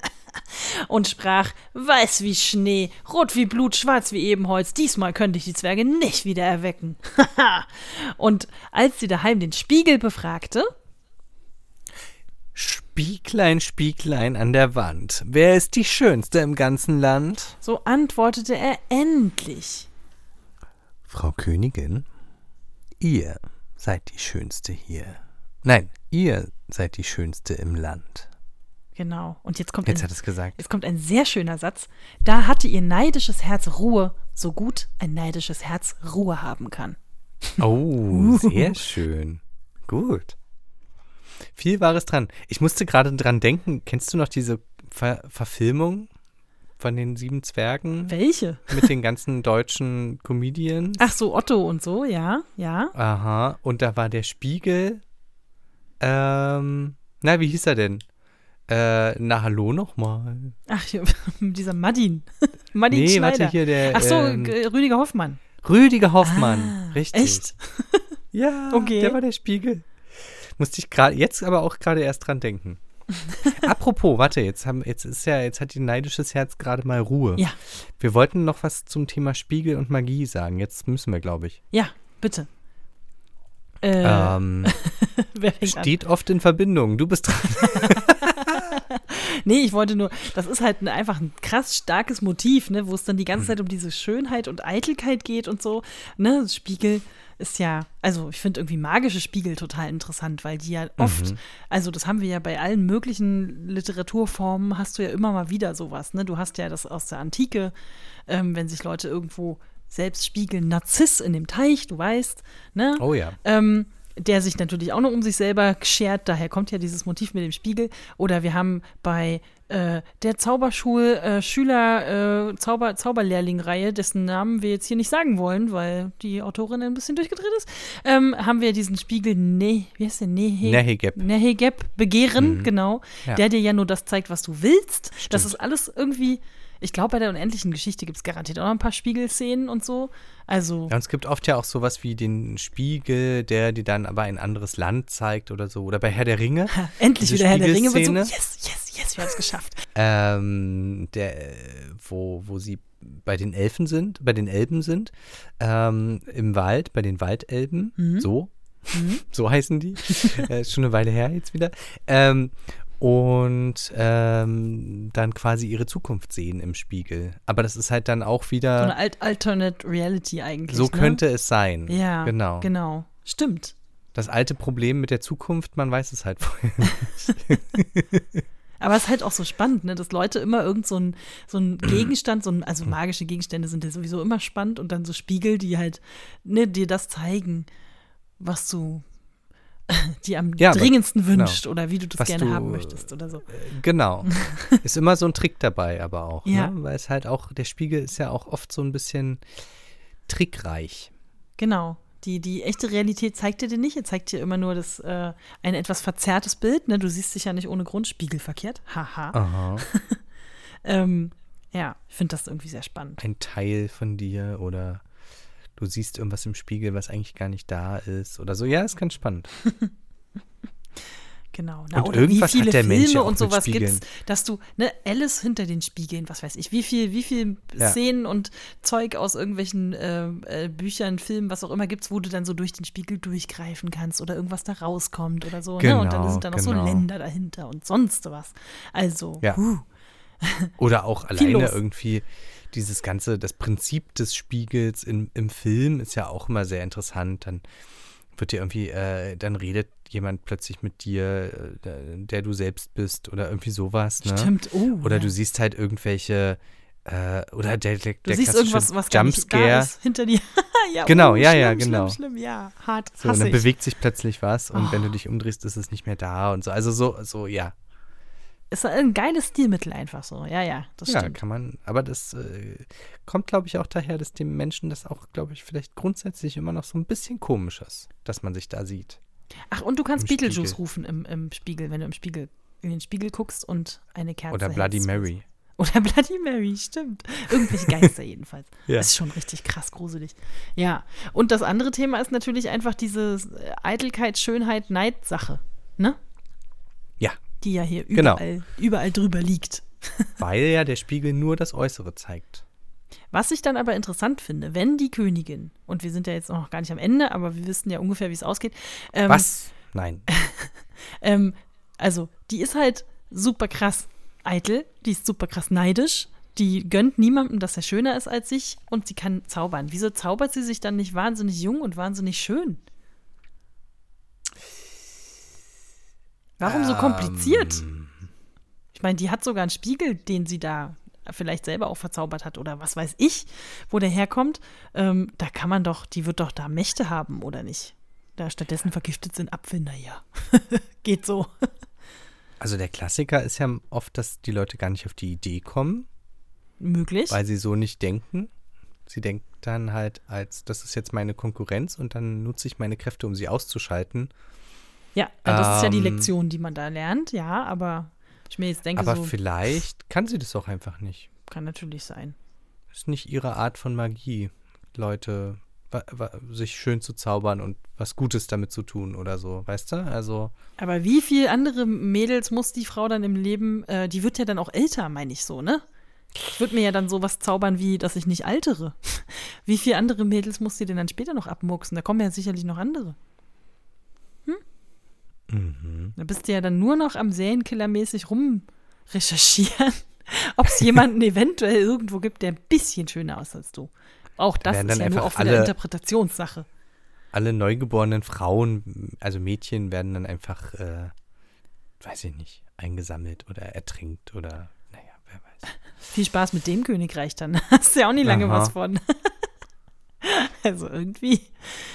und sprach, weiß wie Schnee, rot wie Blut, schwarz wie Ebenholz, diesmal könnte ich die Zwerge nicht wieder erwecken. und als sie daheim den Spiegel befragte, Spieglein, Spieglein an der Wand, wer ist die Schönste im ganzen Land? So antwortete er endlich. Frau Königin, ihr seid die Schönste hier. Nein, ihr seid die Schönste im Land. Genau. Und jetzt kommt, Jetzt ein, hat es gesagt. jetzt kommt ein sehr schöner Satz. Da hatte ihr neidisches Herz Ruhe, so gut ein neidisches Herz Ruhe haben kann. Oh, sehr schön. Gut. Viel Wahres dran. Ich musste gerade dran denken, kennst du noch diese Ver Verfilmung von den sieben Zwergen Welche? mit den ganzen deutschen Comedians? Ach so, Otto und so, ja, ja. Aha, und da war der Spiegel. Ähm, na, wie hieß er denn? Äh, na, hallo nochmal. Ach, hier, dieser Madin. Madin Nee, Schneider. warte, hier der. Ach so, ähm, Rüdiger Hoffmann. Rüdiger Hoffmann. Ah, richtig. Echt? Ja, Okay. der war der Spiegel. Musste ich gerade, jetzt aber auch gerade erst dran denken. Apropos, warte, jetzt haben, jetzt ist ja, jetzt hat die neidisches Herz gerade mal Ruhe. Ja. Wir wollten noch was zum Thema Spiegel und Magie sagen. Jetzt müssen wir, glaube ich. Ja, bitte. Äh, Ähm, wer fängt an? steht oft in Verbindung. Du bist dran. Nee, ich wollte nur, das ist halt ein, einfach ein krass starkes Motiv, ne, wo es dann die ganze Zeit um diese Schönheit und Eitelkeit geht und so. Ne, Spiegel ist ja, also ich finde irgendwie magische Spiegel total interessant, weil die ja oft, Mhm. also das haben wir ja bei allen möglichen Literaturformen, hast du ja immer mal wieder sowas. Ne? Du hast ja das aus der Antike, ähm, wenn sich Leute irgendwo selbst spiegeln, Narziss in dem Teich, du weißt, ne? Oh ja. ähm, der sich natürlich auch noch um sich selber schert. Daher kommt ja dieses Motiv mit dem Spiegel. Oder wir haben bei äh, der Zauberschul-Schüler, äh, Zauber, Zauberlehrling-Reihe, dessen Namen wir jetzt hier nicht sagen wollen, weil die Autorin ein bisschen durchgedreht ist, ähm, haben wir diesen Spiegel, ne, wie heißt der? Nehe, Nehegeb. Nehegeb, Begehren, genau. Ja. Der dir ja nur das zeigt, was du willst. Das Stimmt. ist alles irgendwie. Ich glaube, bei der unendlichen Geschichte gibt es garantiert auch noch ein paar Spiegelszenen und so. Also, Ja, und es gibt oft ja auch sowas wie den Spiegel, der dir dann aber ein anderes Land zeigt oder so. Oder bei Herr der Ringe. endlich wieder Herr der Ringe wird so, yes, yes, yes, wir haben es geschafft. ähm, der, wo, wo sie bei den Elfen sind, bei den Elben sind, ähm, im Wald, bei den Waldelben, Mhm. so, so heißen die, äh, ist schon eine Weile her jetzt wieder, ähm, und ähm, dann quasi ihre Zukunft sehen im Spiegel. Aber das ist halt dann auch So wieder, eine Alt Alternate Reality eigentlich. so ne? könnte es sein. Ja, genau. Genau. Stimmt. Das alte Problem mit der Zukunft, man weiß es halt vorher. Aber es ist halt auch so spannend, ne, dass Leute immer irgend so ein, so ein Gegenstand, so ein, also Hm. magische Gegenstände sind ja sowieso immer spannend und dann so Spiegel, die halt ne, dir das zeigen, was du dir am Ja, aber- dringendsten genau. wünscht oder wie du das gerne du, haben möchtest oder so. Genau. ist immer so ein Trick dabei, aber auch. Ja. Ne? Weil es halt auch, der Spiegel ist ja auch oft so ein bisschen trickreich. Genau. Die, die echte Realität zeigt dir dir nicht. Er zeigt dir immer nur das, äh, ein etwas verzerrtes Bild. Ne? Du siehst dich ja nicht ohne Grund spiegelverkehrt. Haha. Aha. Ähm, ja, ich finde das irgendwie sehr spannend. Ein Teil von dir oder du siehst irgendwas im Spiegel, was eigentlich gar nicht da ist oder so. Ja, ist ganz spannend. Genau. Na, Und oder irgendwas wie hat viele der Mensch Filme auch und sowas Spiegeln. gibt's, dass du, ne, Alice hinter den Spiegeln, was weiß ich, wie viel, wie viel Ja. Szenen und Zeug aus irgendwelchen äh, äh, Büchern, Filmen, was auch immer gibt's, wo du dann so durch den Spiegel durchgreifen kannst oder irgendwas da rauskommt oder so. ne? Und dann Genau, sind da noch genau. so Länder dahinter und sonst was. Also, Ja. huh. Oder auch alleine irgendwie dieses ganze, das Prinzip des Spiegels im, im Film ist ja auch immer sehr interessant. Dann wird dir irgendwie, äh, dann redet jemand plötzlich mit dir, äh, der, du selbst bist oder irgendwie sowas. Ne? stimmt. Oh, Oder ja. du siehst halt irgendwelche, äh, oder der, der, Du der siehst irgendwas, was Jumpscare. hinter dir. ja, Genau, oh, ja, schlimm, ja, schlimm, genau. Schlimm, ja, hart, So, und dann ich. bewegt sich plötzlich was und wenn du Oh. dich umdrehst, ist es nicht mehr da und so. Also so, so ja. Ist ein geiles Stilmittel einfach so. Ja, ja, das ja, stimmt. kann man, aber das äh, kommt, glaube ich, auch daher, dass dem Menschen das auch, glaube ich, vielleicht grundsätzlich immer noch so ein bisschen komisch ist, dass man sich da sieht. Ach, und du kannst Im Beetlejuice Spiegel. rufen im, im Spiegel, wenn du im Spiegel in den Spiegel guckst und eine Kerze Oder Bloody hältst. Mary. Oder Bloody Mary, stimmt. Irgendwelche Geister jedenfalls. Ja. Ist schon richtig krass gruselig. Ja. Und das andere Thema ist natürlich einfach diese Eitelkeit, Schönheit, Neid-Sache. Ne? Ja, Die ja hier Genau. überall, überall drüber liegt. weil ja der Spiegel nur das Äußere zeigt. Was ich dann aber interessant finde, wenn die Königin, und wir sind ja jetzt noch gar nicht am Ende, aber wir wissen ja ungefähr, wie es ausgeht, ähm, Was? Nein. ähm, Also, die ist halt super krass eitel, die ist super krass neidisch, die gönnt niemandem, dass er schöner ist als sich und sie kann zaubern. Wieso zaubert sie sich dann nicht wahnsinnig jung und wahnsinnig schön? Warum so kompliziert? Ähm, Ich meine, die hat sogar einen Spiegel, den sie da vielleicht selber auch verzaubert hat oder was weiß ich, wo der herkommt. Ähm, da kann man doch, die wird doch da Mächte haben, oder nicht? Da stattdessen vergiftet sind Apfel, naja. Geht so. Also der Klassiker ist ja oft, dass die Leute gar nicht auf die Idee kommen, Möglich. weil sie so nicht denken. Sie denkt dann halt als, das ist jetzt meine Konkurrenz und dann nutze ich meine Kräfte, um sie auszuschalten. Ja, das ist ja die Ähm, Lektion, die man da lernt, ja, aber ich mir jetzt denke, Aber so vielleicht kann sie das auch einfach nicht. kann natürlich sein. ist nicht ihre Art von Magie, Leute sich schön zu zaubern und was Gutes damit zu tun oder so, weißt du? Also, Aber wie viel andere Mädels muss die Frau dann im Leben, äh, die wird ja dann auch älter, meine ich so, ne? Ich würde mir ja dann sowas zaubern wie, dass ich nicht altere. Wie viele andere Mädels muss sie denn dann später noch abmucksen? Da kommen ja sicherlich noch andere. Mhm. Da bist du ja dann nur noch am Serienkiller-mäßig rum recherchieren, ob es jemanden eventuell irgendwo gibt, der ein bisschen schöner aussieht als du. Auch das werden ist ja nur auch wieder Interpretationssache. alle neugeborenen Frauen, also Mädchen, werden dann einfach, äh, weiß ich nicht, eingesammelt oder ertrinkt oder, naja, wer weiß. Viel Spaß mit dem Königreich dann. Hast du ja auch nie lange Aha. was von. also irgendwie.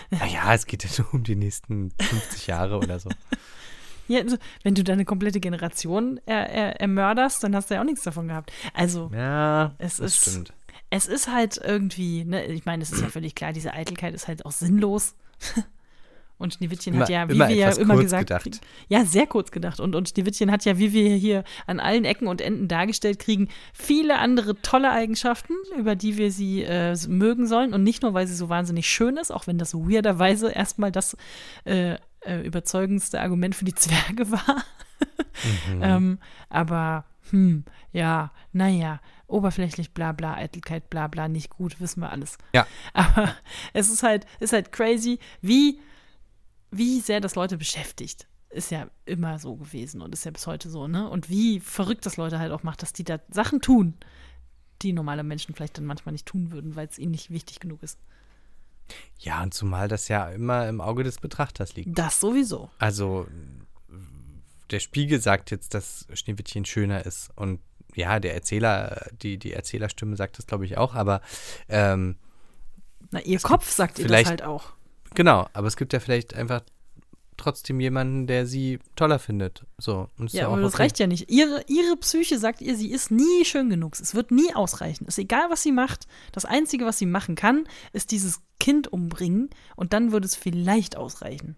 Naja, es geht ja nur um die nächsten 50 Jahre oder so. Ja, also, wenn du deine komplette Generation er, er, ermörderst, dann hast du ja auch nichts davon gehabt. Also, Ja, Es das ist- stimmt. es ist halt irgendwie, ne, ich meine, es ist ja völlig klar, diese Eitelkeit ist halt auch sinnlos. Und Schneewittchen hat Immer- ja, wie immer wir ja immer kurz gesagt gedacht. ja, sehr kurz gedacht. Und, und Schneewittchen hat ja, wie wir hier an allen Ecken und Enden dargestellt kriegen, viele andere tolle Eigenschaften, über die wir sie äh, mögen sollen. Und nicht nur, weil sie so wahnsinnig schön ist, auch wenn das weirderweise erstmal das äh, äh, überzeugendste Argument für die Zwerge war. Mhm. Ähm, aber, hm, ja, naja, oberflächlich bla bla, Eitelkeit bla bla, nicht gut, wissen wir alles. Ja. Aber es ist halt, ist halt crazy, wie, wie sehr das Leute beschäftigt. Ist ja immer so gewesen und ist ja bis heute so, ne? Und wie verrückt das Leute halt auch macht, dass die da Sachen tun, die normale Menschen vielleicht dann manchmal nicht tun würden, weil es ihnen nicht wichtig genug ist. Ja, und zumal das ja immer im Auge des Betrachters liegt. Das sowieso. Also, der Spiegel sagt jetzt, dass Schneewittchen schöner ist. Und ja, der Erzähler, die, die Erzählerstimme sagt das, glaube ich, auch. Aber ähm, Na, ihr Kopf sagt ihr das halt auch. Genau, aber es gibt ja vielleicht einfach trotzdem jemanden, der sie toller findet. So. Und Ja, auch aber das reicht ja nicht. Ihre, ihre Psyche sagt ihr, sie ist nie schön genug. Es wird nie ausreichen. Es ist egal, was sie macht. Das Einzige, was sie machen kann, ist dieses Kind umbringen und dann würde es vielleicht ausreichen.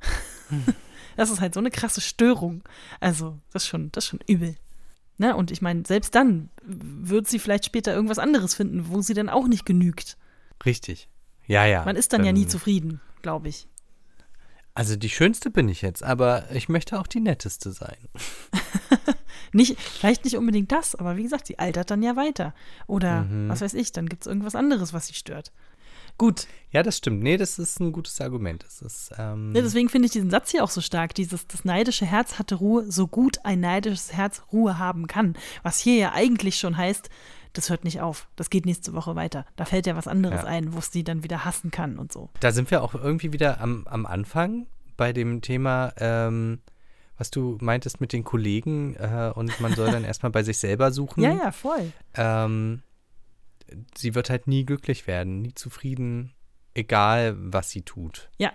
das ist halt so eine krasse Störung. Also, das ist schon, das ist schon übel. Ne? Und ich meine, selbst dann wird sie vielleicht später irgendwas anderes finden, wo sie dann auch nicht genügt. Richtig. Ja, ja. Man ist dann ja nie zufrieden, glaube ich. Also die schönste bin ich jetzt, aber ich möchte auch die netteste sein. Nicht, vielleicht nicht unbedingt das, aber wie gesagt, sie altert dann ja weiter. Oder Mhm. was weiß ich, dann gibt es irgendwas anderes, was sie stört. Gut, Ja, das stimmt. Nee, das ist ein gutes Argument. Das ist, ähm, ne, deswegen finde ich diesen Satz hier auch so stark. Dieses, das neidische Herz hatte Ruhe, so gut ein neidisches Herz Ruhe haben kann. Was hier ja eigentlich schon heißt, das hört nicht auf. Das geht nächste Woche weiter. Da fällt ja was anderes Ja. ein, wo es die dann wieder hassen kann und so. Da sind wir auch irgendwie wieder am, am Anfang bei dem Thema, ähm, was du meintest mit den Kollegen äh, und man soll dann erstmal bei sich selber suchen. Ja, ja, voll. Ähm, sie wird halt nie glücklich werden, nie zufrieden, egal was sie tut. Ja.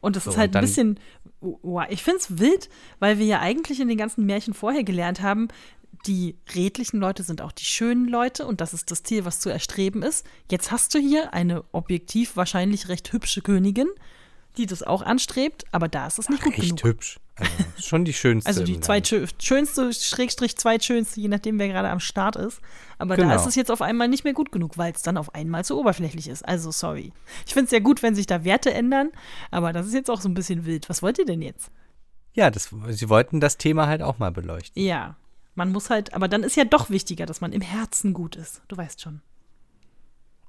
Und das So, ist halt ein bisschen, wow, ich finde es wild, weil wir ja eigentlich in den ganzen Märchen vorher gelernt haben, die redlichen Leute sind auch die schönen Leute und das ist das Ziel, was zu erstreben ist. Jetzt hast du hier eine objektiv wahrscheinlich recht hübsche Königin, die das auch anstrebt, aber da ist es nicht gut Echt genug. hübsch. Also, schon die schönste. Also die zweitschönste, Schrägstrich zweitschönste, je nachdem, wer gerade am Start ist. Aber da Genau. ist es jetzt auf einmal nicht mehr gut genug, weil es dann auf einmal zu oberflächlich ist. Also sorry. Ich finde es ja gut, wenn sich da Werte ändern, aber das ist jetzt auch so ein bisschen wild. Was wollt ihr denn jetzt? Ja, das, sie wollten das Thema halt auch mal beleuchten. Ja, man muss halt, aber dann ist ja doch wichtiger, dass man im Herzen gut ist. Du weißt schon.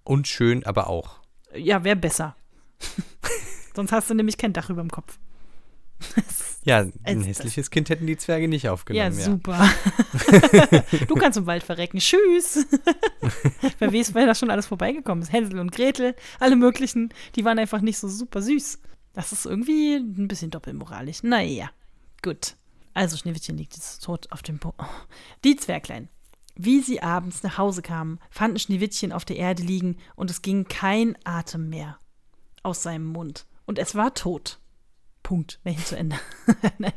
Und schön, aber auch. Ja, wäre besser. Sonst hast du nämlich kein Dach über dem Kopf. Ja, ein hässliches Kind hätten die Zwerge nicht aufgenommen. Ja, super. du kannst im Wald verrecken. Tschüss. Wer weiß, wer da schon alles vorbeigekommen ist. Hänsel und Gretel, alle möglichen, die waren einfach nicht so super süß. Das ist irgendwie ein bisschen doppelmoralisch. Naja, gut. Also Schneewittchen liegt jetzt tot auf dem Bo oh. Die Zwerglein. Wie sie abends nach Hause kamen, fanden Schneewittchen auf der Erde liegen und es ging kein Atem mehr aus seinem Mund. Und es war tot. Punkt. Märchen zu Ende.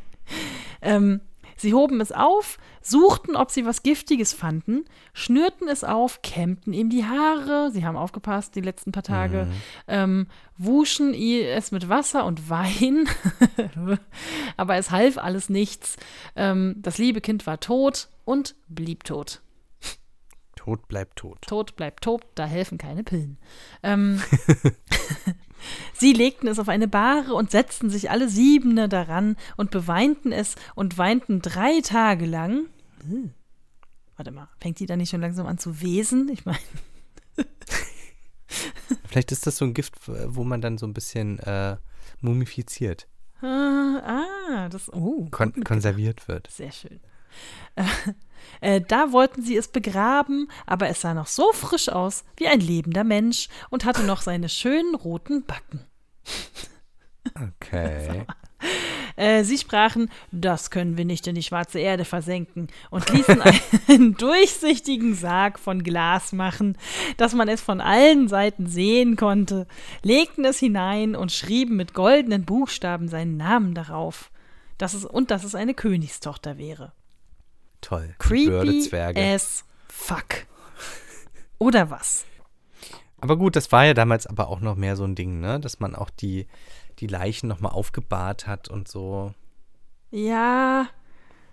Ähm, sie hoben es auf, suchten, ob sie was Giftiges fanden, schnürten es auf, kämmten ihm die Haare, sie haben aufgepasst die letzten paar Tage, ähm, wuschen es mit Wasser und Wein, aber es half alles nichts. Ähm, das liebe Kind war tot und blieb tot. Tod bleibt tot. Tot bleibt tot, da helfen keine Pillen. Ähm, sie legten es auf eine Bahre und setzten sich alle Siebene daran und beweinten es und weinten drei Tage lang. Hm. Warte mal, fängt die da nicht schon langsam an zu wesen? Ich meine, Vielleicht ist das so ein Gift, wo man dann so ein bisschen äh, mumifiziert, ah, ah, das, oh, kon konserviert wird. sehr schön. Äh, da wollten sie es begraben, aber es sah noch so frisch aus wie ein lebender Mensch und hatte noch seine schönen roten Backen. Okay. Äh, sie sprachen, das können wir nicht in die schwarze Erde versenken und ließen einen durchsichtigen Sarg von Glas machen, dass man es von allen Seiten sehen konnte, legten es hinein und schrieben mit goldenen Buchstaben seinen Namen darauf. Dass es, und dass es eine Königstochter wäre. Toll. Creepy as fuck. Oder was? Aber gut, das war ja damals aber auch noch mehr so ein Ding, ne? Dass man auch die, die Leichen nochmal aufgebahrt hat und so. Ja,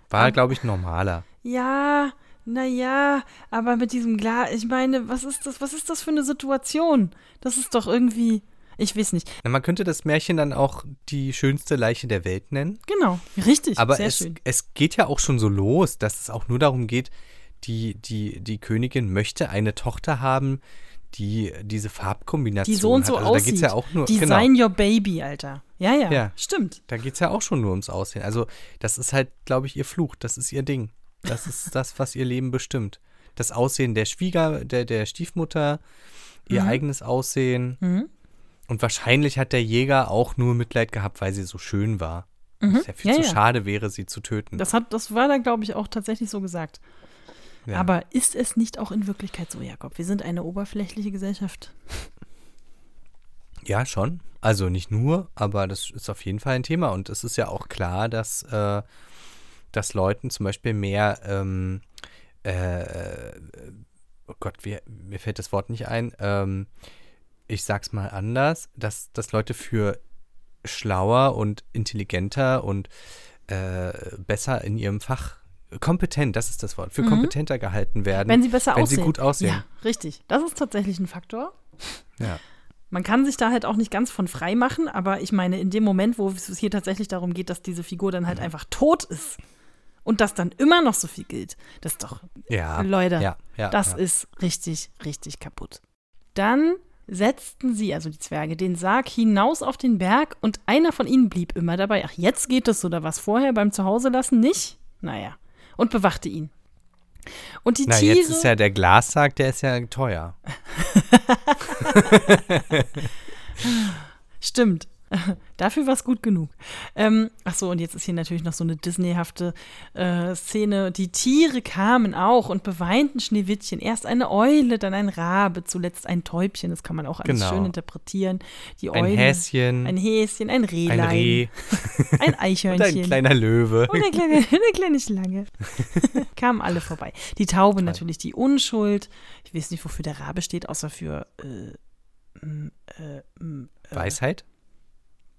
War, glaube ich, normaler. Ja, naja, aber mit diesem Glas, ich meine, was ist das, was ist das für eine Situation? Das ist doch irgendwie, ich weiß nicht. Na, man könnte das Märchen dann auch die schönste Leiche der Welt nennen. Genau, richtig, Aber sehr es, schön. es geht ja auch schon so los, dass es auch nur darum geht, die, die, die Königin möchte eine Tochter haben, die diese Farbkombination Die so und so hat. Also da aussieht. geht's ja auch nur, Design genau, your baby, Alter. Ja, ja, Ja. stimmt. da geht es ja auch schon nur ums Aussehen. Also das ist halt, glaube ich, ihr Fluch, das ist ihr Ding. Das ist das, was ihr Leben bestimmt. Das Aussehen der Schwieger, der, der Stiefmutter, ihr Mhm. eigenes Aussehen. Mhm. Und wahrscheinlich hat der Jäger auch nur Mitleid gehabt, weil sie so schön war. Mhm. Es ja viel Ja, zu ja. schade wäre, sie zu töten. Das, hat, das war da, glaube ich, auch tatsächlich so gesagt. Ja. Aber ist es nicht auch in Wirklichkeit so, Jakob? Wir sind eine oberflächliche Gesellschaft. Ja, schon. Also nicht nur, aber das ist auf jeden Fall ein Thema. Und es ist ja auch klar, dass, äh, dass Leuten zum Beispiel mehr, ähm, äh, oh Gott, wie, mir fällt das Wort nicht ein, ähm, ich sag's mal anders, dass, dass Leute für schlauer und intelligenter und äh, besser in ihrem Fach, kompetent, das ist das Wort, für Mhm. kompetenter gehalten werden. Wenn sie besser wenn aussehen. sie gut aussehen. Ja, richtig. Das ist tatsächlich ein Faktor. Ja. Man kann sich da halt auch nicht ganz von frei machen, aber ich meine, in dem Moment, wo es hier tatsächlich darum geht, dass diese Figur dann halt Mhm. einfach tot ist und das dann immer noch so viel gilt, das ist doch, Ja. Leute, ja, ja, das ist richtig, richtig kaputt. Dann setzten sie, also die Zwerge, den Sarg hinaus auf den Berg und einer von ihnen blieb immer dabei. Ach, jetzt geht es oder was vorher beim Zuhauselassen nicht? Naja. Und bewachte ihn. Und die Na, Tiere. jetzt ist ja der Glassarg, der ist ja teuer. Stimmt. Dafür war es gut genug. Ähm, ach so, und jetzt ist hier natürlich noch so eine Disneyhafte äh, Szene. Die Tiere kamen auch und beweinten Schneewittchen. Erst eine Eule, dann ein Rabe, zuletzt ein Täubchen. Das kann man auch alles Genau. schön interpretieren. Die Ein Eule, Häschen, ein Häschen, ein Rehlein, ein Reh ein und Eichhörnchen. ein kleiner Löwe. Und eine kleine, eine kleine Schlange. Kamen alle vorbei. Die Taube natürlich die Unschuld. Ich weiß nicht, wofür der Rabe steht, außer für äh, äh, äh, Weisheit?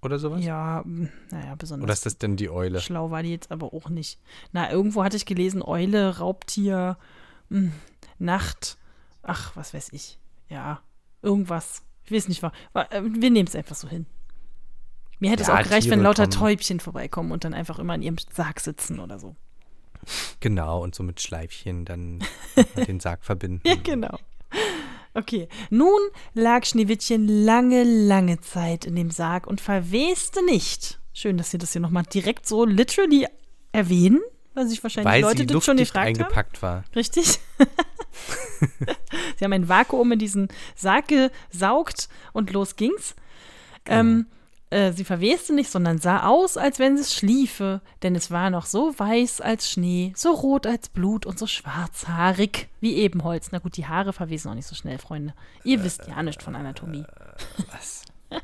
Oder sowas? Ja, naja, besonders Oder ist das denn die Eule? schlau war die jetzt aber auch nicht. Na, irgendwo hatte ich gelesen, Eule, Raubtier, m, Nacht, ach, was weiß ich. Ja, irgendwas. Ich weiß nicht, war, war, äh, wir nehmen es einfach so hin. Mir hätte Ja, es auch gereicht, wenn Tiere lauter kommen. Täubchen vorbeikommen und dann einfach immer in ihrem Sarg sitzen oder so. Genau, und so mit Schleifchen dann den Sarg verbinden. Ja, genau. Okay, nun lag Schneewittchen lange, lange Zeit in dem Sarg und verweste nicht. Schön, dass Sie das hier nochmal direkt so literally erwähnen, weil sich wahrscheinlich Weil Leute sie das schon gefragt haben. eingepackt war. Richtig? Sie haben ein Vakuum in diesen Sarg gesaugt und los ging's. Ähm, äh, sie verweste nicht, sondern sah aus, als wenn es schliefe, denn es war noch so weiß als Schnee, so rot als Blut und so schwarzhaarig wie Ebenholz. Na gut, die Haare verwesen auch nicht so schnell, Freunde. Ihr wisst ja nicht von Anatomie. Was?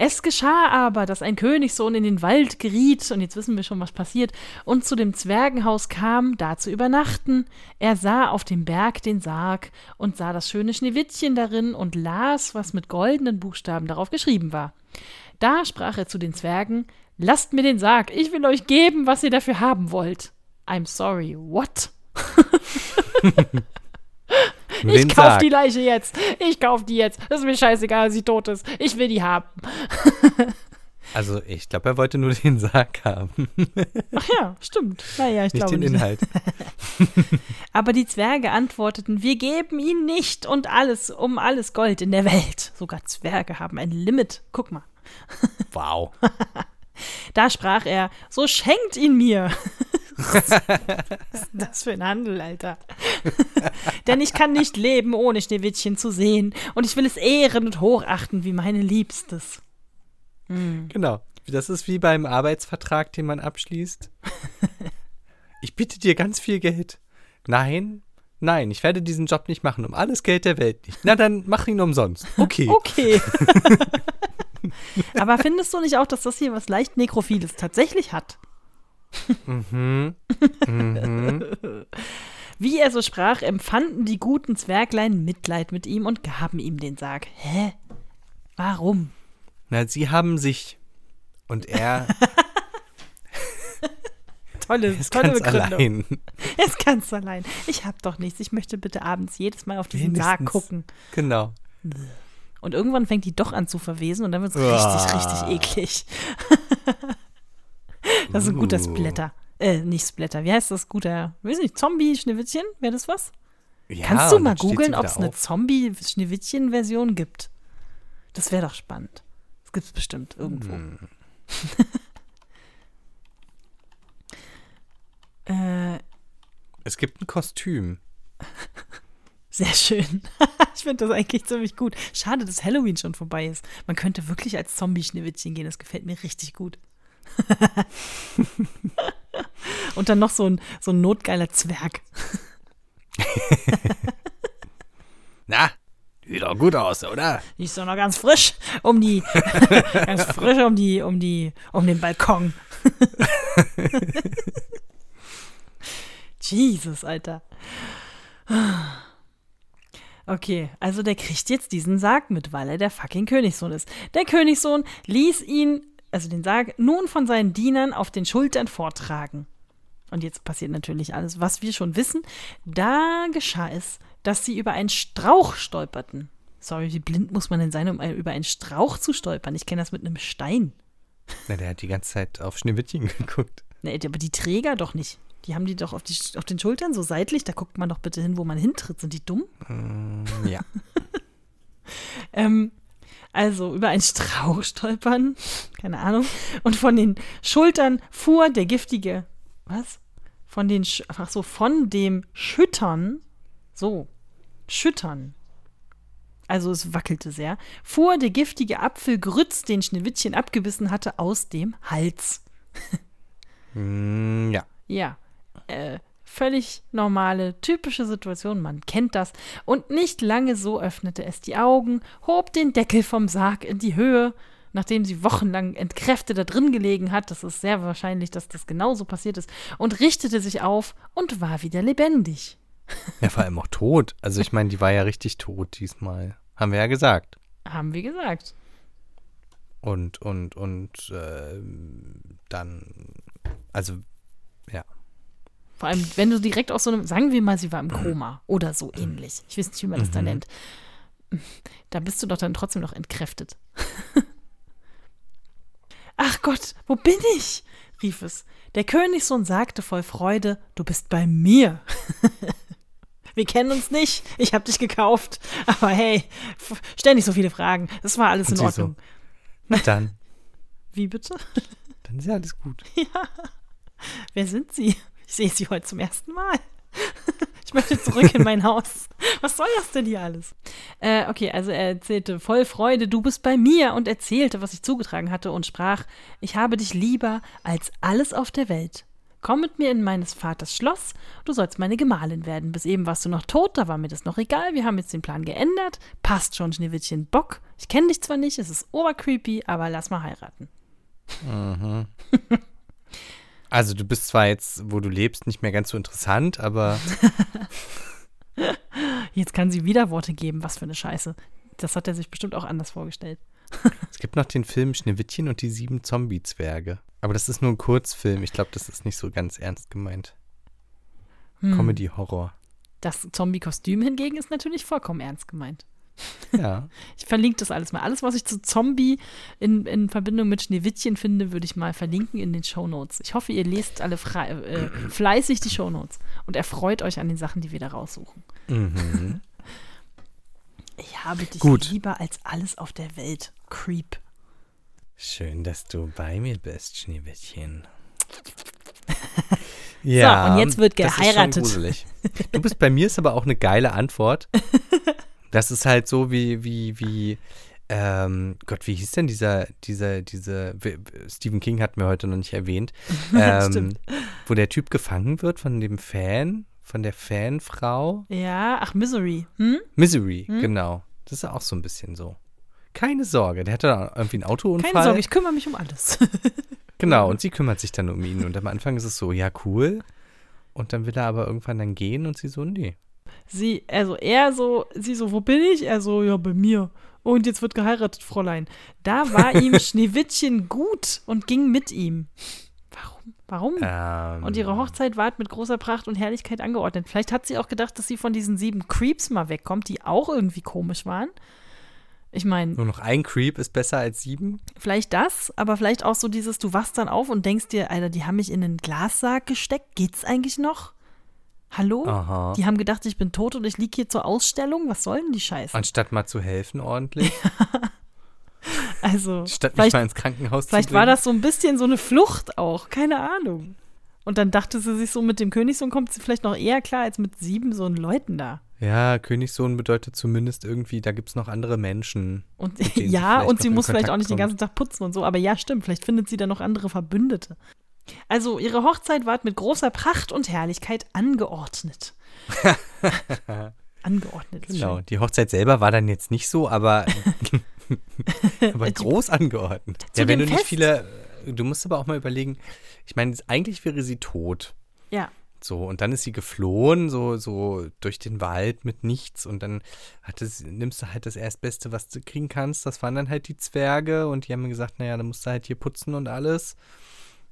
Es geschah aber, dass ein Königssohn in den Wald geriet, und jetzt wissen wir schon, was passiert, und zu dem Zwergenhaus kam, da zu übernachten. Er sah auf dem Berg den Sarg und sah das schöne Schneewittchen darin und las, was mit goldenen Buchstaben darauf geschrieben war. Da sprach er zu den Zwergen: Lasst mir den Sarg, ich will euch geben, was ihr dafür haben wollt. I'm sorry, what? Ich kauf die Leiche jetzt. Ich kauf die jetzt. Das ist mir scheißegal, dass sie tot ist. Ich will die haben. Also ich glaube, er wollte nur den Sarg haben, Ach ja, stimmt. Naja, ich nicht glaube den nicht. Inhalt. Aber die Zwerge antworteten, wir geben ihn nicht und alles, um alles Gold in der Welt. Sogar Zwerge haben ein Limit. Guck mal. Wow. Da sprach er, so schenkt ihn mir. Was ist das für ein Handel, Alter? Denn ich kann nicht leben, ohne Schneewittchen zu sehen. Und ich will es ehren und hochachten wie meine Liebstes. Genau. Das ist wie beim Arbeitsvertrag, den man abschließt. Ich biete dir ganz viel Geld. Nein, nein, ich werde diesen Job nicht machen, um alles Geld der Welt nicht. Na dann mach ihn umsonst. Okay. Okay. Aber findest du nicht auch, dass das hier was leicht Nekrophiles tatsächlich hat? Mhm. Wie er so sprach, empfanden die guten Zwerglein Mitleid mit ihm und gaben ihm den Sarg. Hä? Warum? Na, sie haben sich. Und er Tolle, ist tolle ganz Begründung. allein. Er ist ganz allein. Ich hab doch nichts. Ich möchte bitte abends jedes Mal auf diesen Sarg gucken. Genau. Und irgendwann fängt die doch an zu verwesen und dann wird es richtig, richtig eklig. das ist ein guter Uh. Splatter. Äh, nicht Splatter. Wie heißt das? Guter, weiß nicht, Zombie-Schneewittchen? Wäre das was? Ja, Kannst du mal googeln, ob es eine. Zombie-Schneewittchen-Version gibt? Das wäre doch spannend. Das gibt es bestimmt irgendwo. Hm. Äh, Es gibt ein Kostüm. sehr schön. ich finde das eigentlich ziemlich gut. Schade, dass Halloween schon vorbei ist. Man könnte wirklich als Zombie-Schneewittchen gehen. Das gefällt mir richtig gut. Und dann noch so ein, so ein notgeiler Zwerg. Na, sieht doch gut aus, oder? Die ist doch noch ganz frisch um die, ganz frisch um die, um die, um den Balkon. Jesus, Alter. Okay, also der kriegt jetzt diesen Sarg mit, weil er der fucking Königssohn ist. Der Königssohn ließ ihn, also den Sarg, nun von seinen Dienern auf den Schultern vortragen. Und jetzt passiert natürlich alles, was wir schon wissen. Da geschah es, dass sie über einen Strauch stolperten. Sorry, wie blind muss man denn sein, um über einen Strauch zu stolpern? Ich kenne das mit einem Stein. Na, der hat die ganze Zeit auf Schneewittchen geguckt. Nee, aber die Träger doch nicht. Die haben die doch auf, die, auf den Schultern so seitlich. Da guckt man doch bitte hin, wo man hintritt. Sind die dumm? Ja. Ähm, also über einen Strauch stolpern, keine Ahnung. Und von den Schultern fuhr der giftige, was? Von den, Sch ach so, von dem Schüttern, so, Schüttern. Also es wackelte sehr, fuhr der giftige Apfelgrütz, den Schneewittchen abgebissen hatte, aus dem Hals. Mm, ja. Ja, äh, völlig normale, typische Situation, man kennt das. Und nicht lange so öffnete es die Augen, hob den Deckel vom Sarg in die Höhe, nachdem sie wochenlang entkräftet da drin gelegen hat, das ist sehr wahrscheinlich, dass das genauso passiert ist, und richtete sich auf und war wieder lebendig. Ja, vor allem auch tot. Also ich meine, die war ja richtig tot diesmal. Haben wir ja gesagt. Haben wir gesagt. Und, und, und äh, dann, also, ja. Vor allem, wenn du direkt aus so einem, sagen wir mal, sie war im Koma oder so ähnlich. Ich weiß nicht, wie man das da nennt. Da bist du doch dann trotzdem noch entkräftet. Ach Gott, wo bin ich? rief es. Der Königssohn sagte voll Freude, du bist bei mir. Wir kennen uns nicht, ich habe dich gekauft, aber hey, stell nicht so viele Fragen. Das war alles Und in sie so, Ordnung. Na dann. Wie bitte? Dann ist ja alles gut. Wer sind Sie? Ich sehe Sie heute zum ersten Mal. Ich möchte zurück in mein Haus. Was soll das denn hier alles? Äh, okay, also er erzählte voll Freude, du bist bei mir und erzählte, was ich zugetragen hatte und sprach, ich habe dich lieber als alles auf der Welt. Komm mit mir in meines Vaters Schloss, du sollst meine Gemahlin werden. Bis eben warst du noch tot, da war mir das noch egal, wir haben jetzt den Plan geändert. Passt schon, Schneewittchen Bock. Ich kenne dich zwar nicht, es ist obercreepy, aber lass mal heiraten. Also du bist zwar jetzt, wo du lebst, nicht mehr ganz so interessant, aber Jetzt kann sie wieder Worte geben, was für eine Scheiße. Das hat er sich bestimmt auch anders vorgestellt. es gibt noch den Film Schneewittchen und die sieben Zombie-Zwerge. Aber das ist nur ein Kurzfilm. Ich glaube, das ist nicht so ganz ernst gemeint. Hm. Comedy-Horror. Das Zombie-Kostüm hingegen ist natürlich vollkommen ernst gemeint. Ja. Ich verlinke das alles mal. Alles, was ich zu Zombie in, in Verbindung mit Schneewittchen finde, würde ich mal verlinken in den Shownotes. Ich hoffe, ihr lest alle frei, äh, fleißig die Shownotes und erfreut euch an den Sachen, die wir da raussuchen. Mhm. Ich habe dich Gut. lieber als alles auf der Welt. Creep. Schön, dass du bei mir bist, Schneewittchen. und jetzt wird das ist schon geheiratet. gruselig. Du bist bei mir ist aber auch eine geile Antwort. Das ist halt so wie, wie, wie, ähm, Gott, wie hieß denn dieser, dieser, diese, w- w- Stephen King hat mir heute noch nicht erwähnt, ähm, Stimmt. wo der Typ gefangen wird von dem Fan, von der Fanfrau. Ja, ach, Misery. Hm? Misery, genau. Das ist auch so ein bisschen so. Keine Sorge, der hatte da irgendwie einen Autounfall. Keine Sorge, ich kümmere mich um alles. Genau, und sie kümmert sich dann um ihn. Und am Anfang ist es so, ja, cool. Und dann will er aber irgendwann dann gehen und sie so, nee. Sie, also er so, sie so, wo bin ich? Er so, ja, bei mir. Und jetzt wird geheiratet, Fräulein. Da war ihm Schneewittchen gut und ging mit ihm. Warum? Warum? Ähm, Und ihre Hochzeit ward mit großer Pracht und Herrlichkeit angeordnet. Vielleicht hat sie auch gedacht, dass sie von diesen sieben Creeps mal wegkommt, die auch irgendwie komisch waren. Ich meine, Nur noch ein Creep ist besser als sieben? vielleicht das, aber vielleicht auch so dieses, du wachst dann auf und denkst dir, Alter, die haben mich in einen Glassarg gesteckt. Geht's eigentlich noch? Hallo? Aha. Die haben gedacht, ich bin tot und ich liege hier zur Ausstellung. Was soll denn die Scheiße? Anstatt mal zu helfen ordentlich, Also, statt mich vielleicht, mal ins Krankenhaus vielleicht zu war bringen. das so ein bisschen so eine Flucht auch. Keine Ahnung. Und dann dachte sie sich so, mit dem Königssohn kommt sie vielleicht noch eher klar als mit sieben so einen Leuten da. Ja, Königssohn bedeutet zumindest irgendwie, da gibt es noch andere Menschen. Und ja, vielleicht und sie muss vielleicht Kontakt auch nicht den kommt. ganzen Tag putzen und so, aber ja, stimmt, vielleicht findet sie da noch andere Verbündete. Also, ihre Hochzeit ward mit großer Pracht und Herrlichkeit angeordnet. angeordnet. Genau, schön. die Hochzeit selber war dann jetzt nicht so, aber, aber groß angeordnet. Zu Ja, wenn du nicht Fest- viele, du musst aber auch mal überlegen, ich meine, eigentlich wäre sie tot. Ja, So, und dann ist sie geflohen, so, so durch den Wald mit nichts. Und dann hat es, nimmst du halt das Erstbeste, was du kriegen kannst. Das waren dann halt die Zwerge. Und die haben mir gesagt, naja, dann musst du halt hier putzen und alles.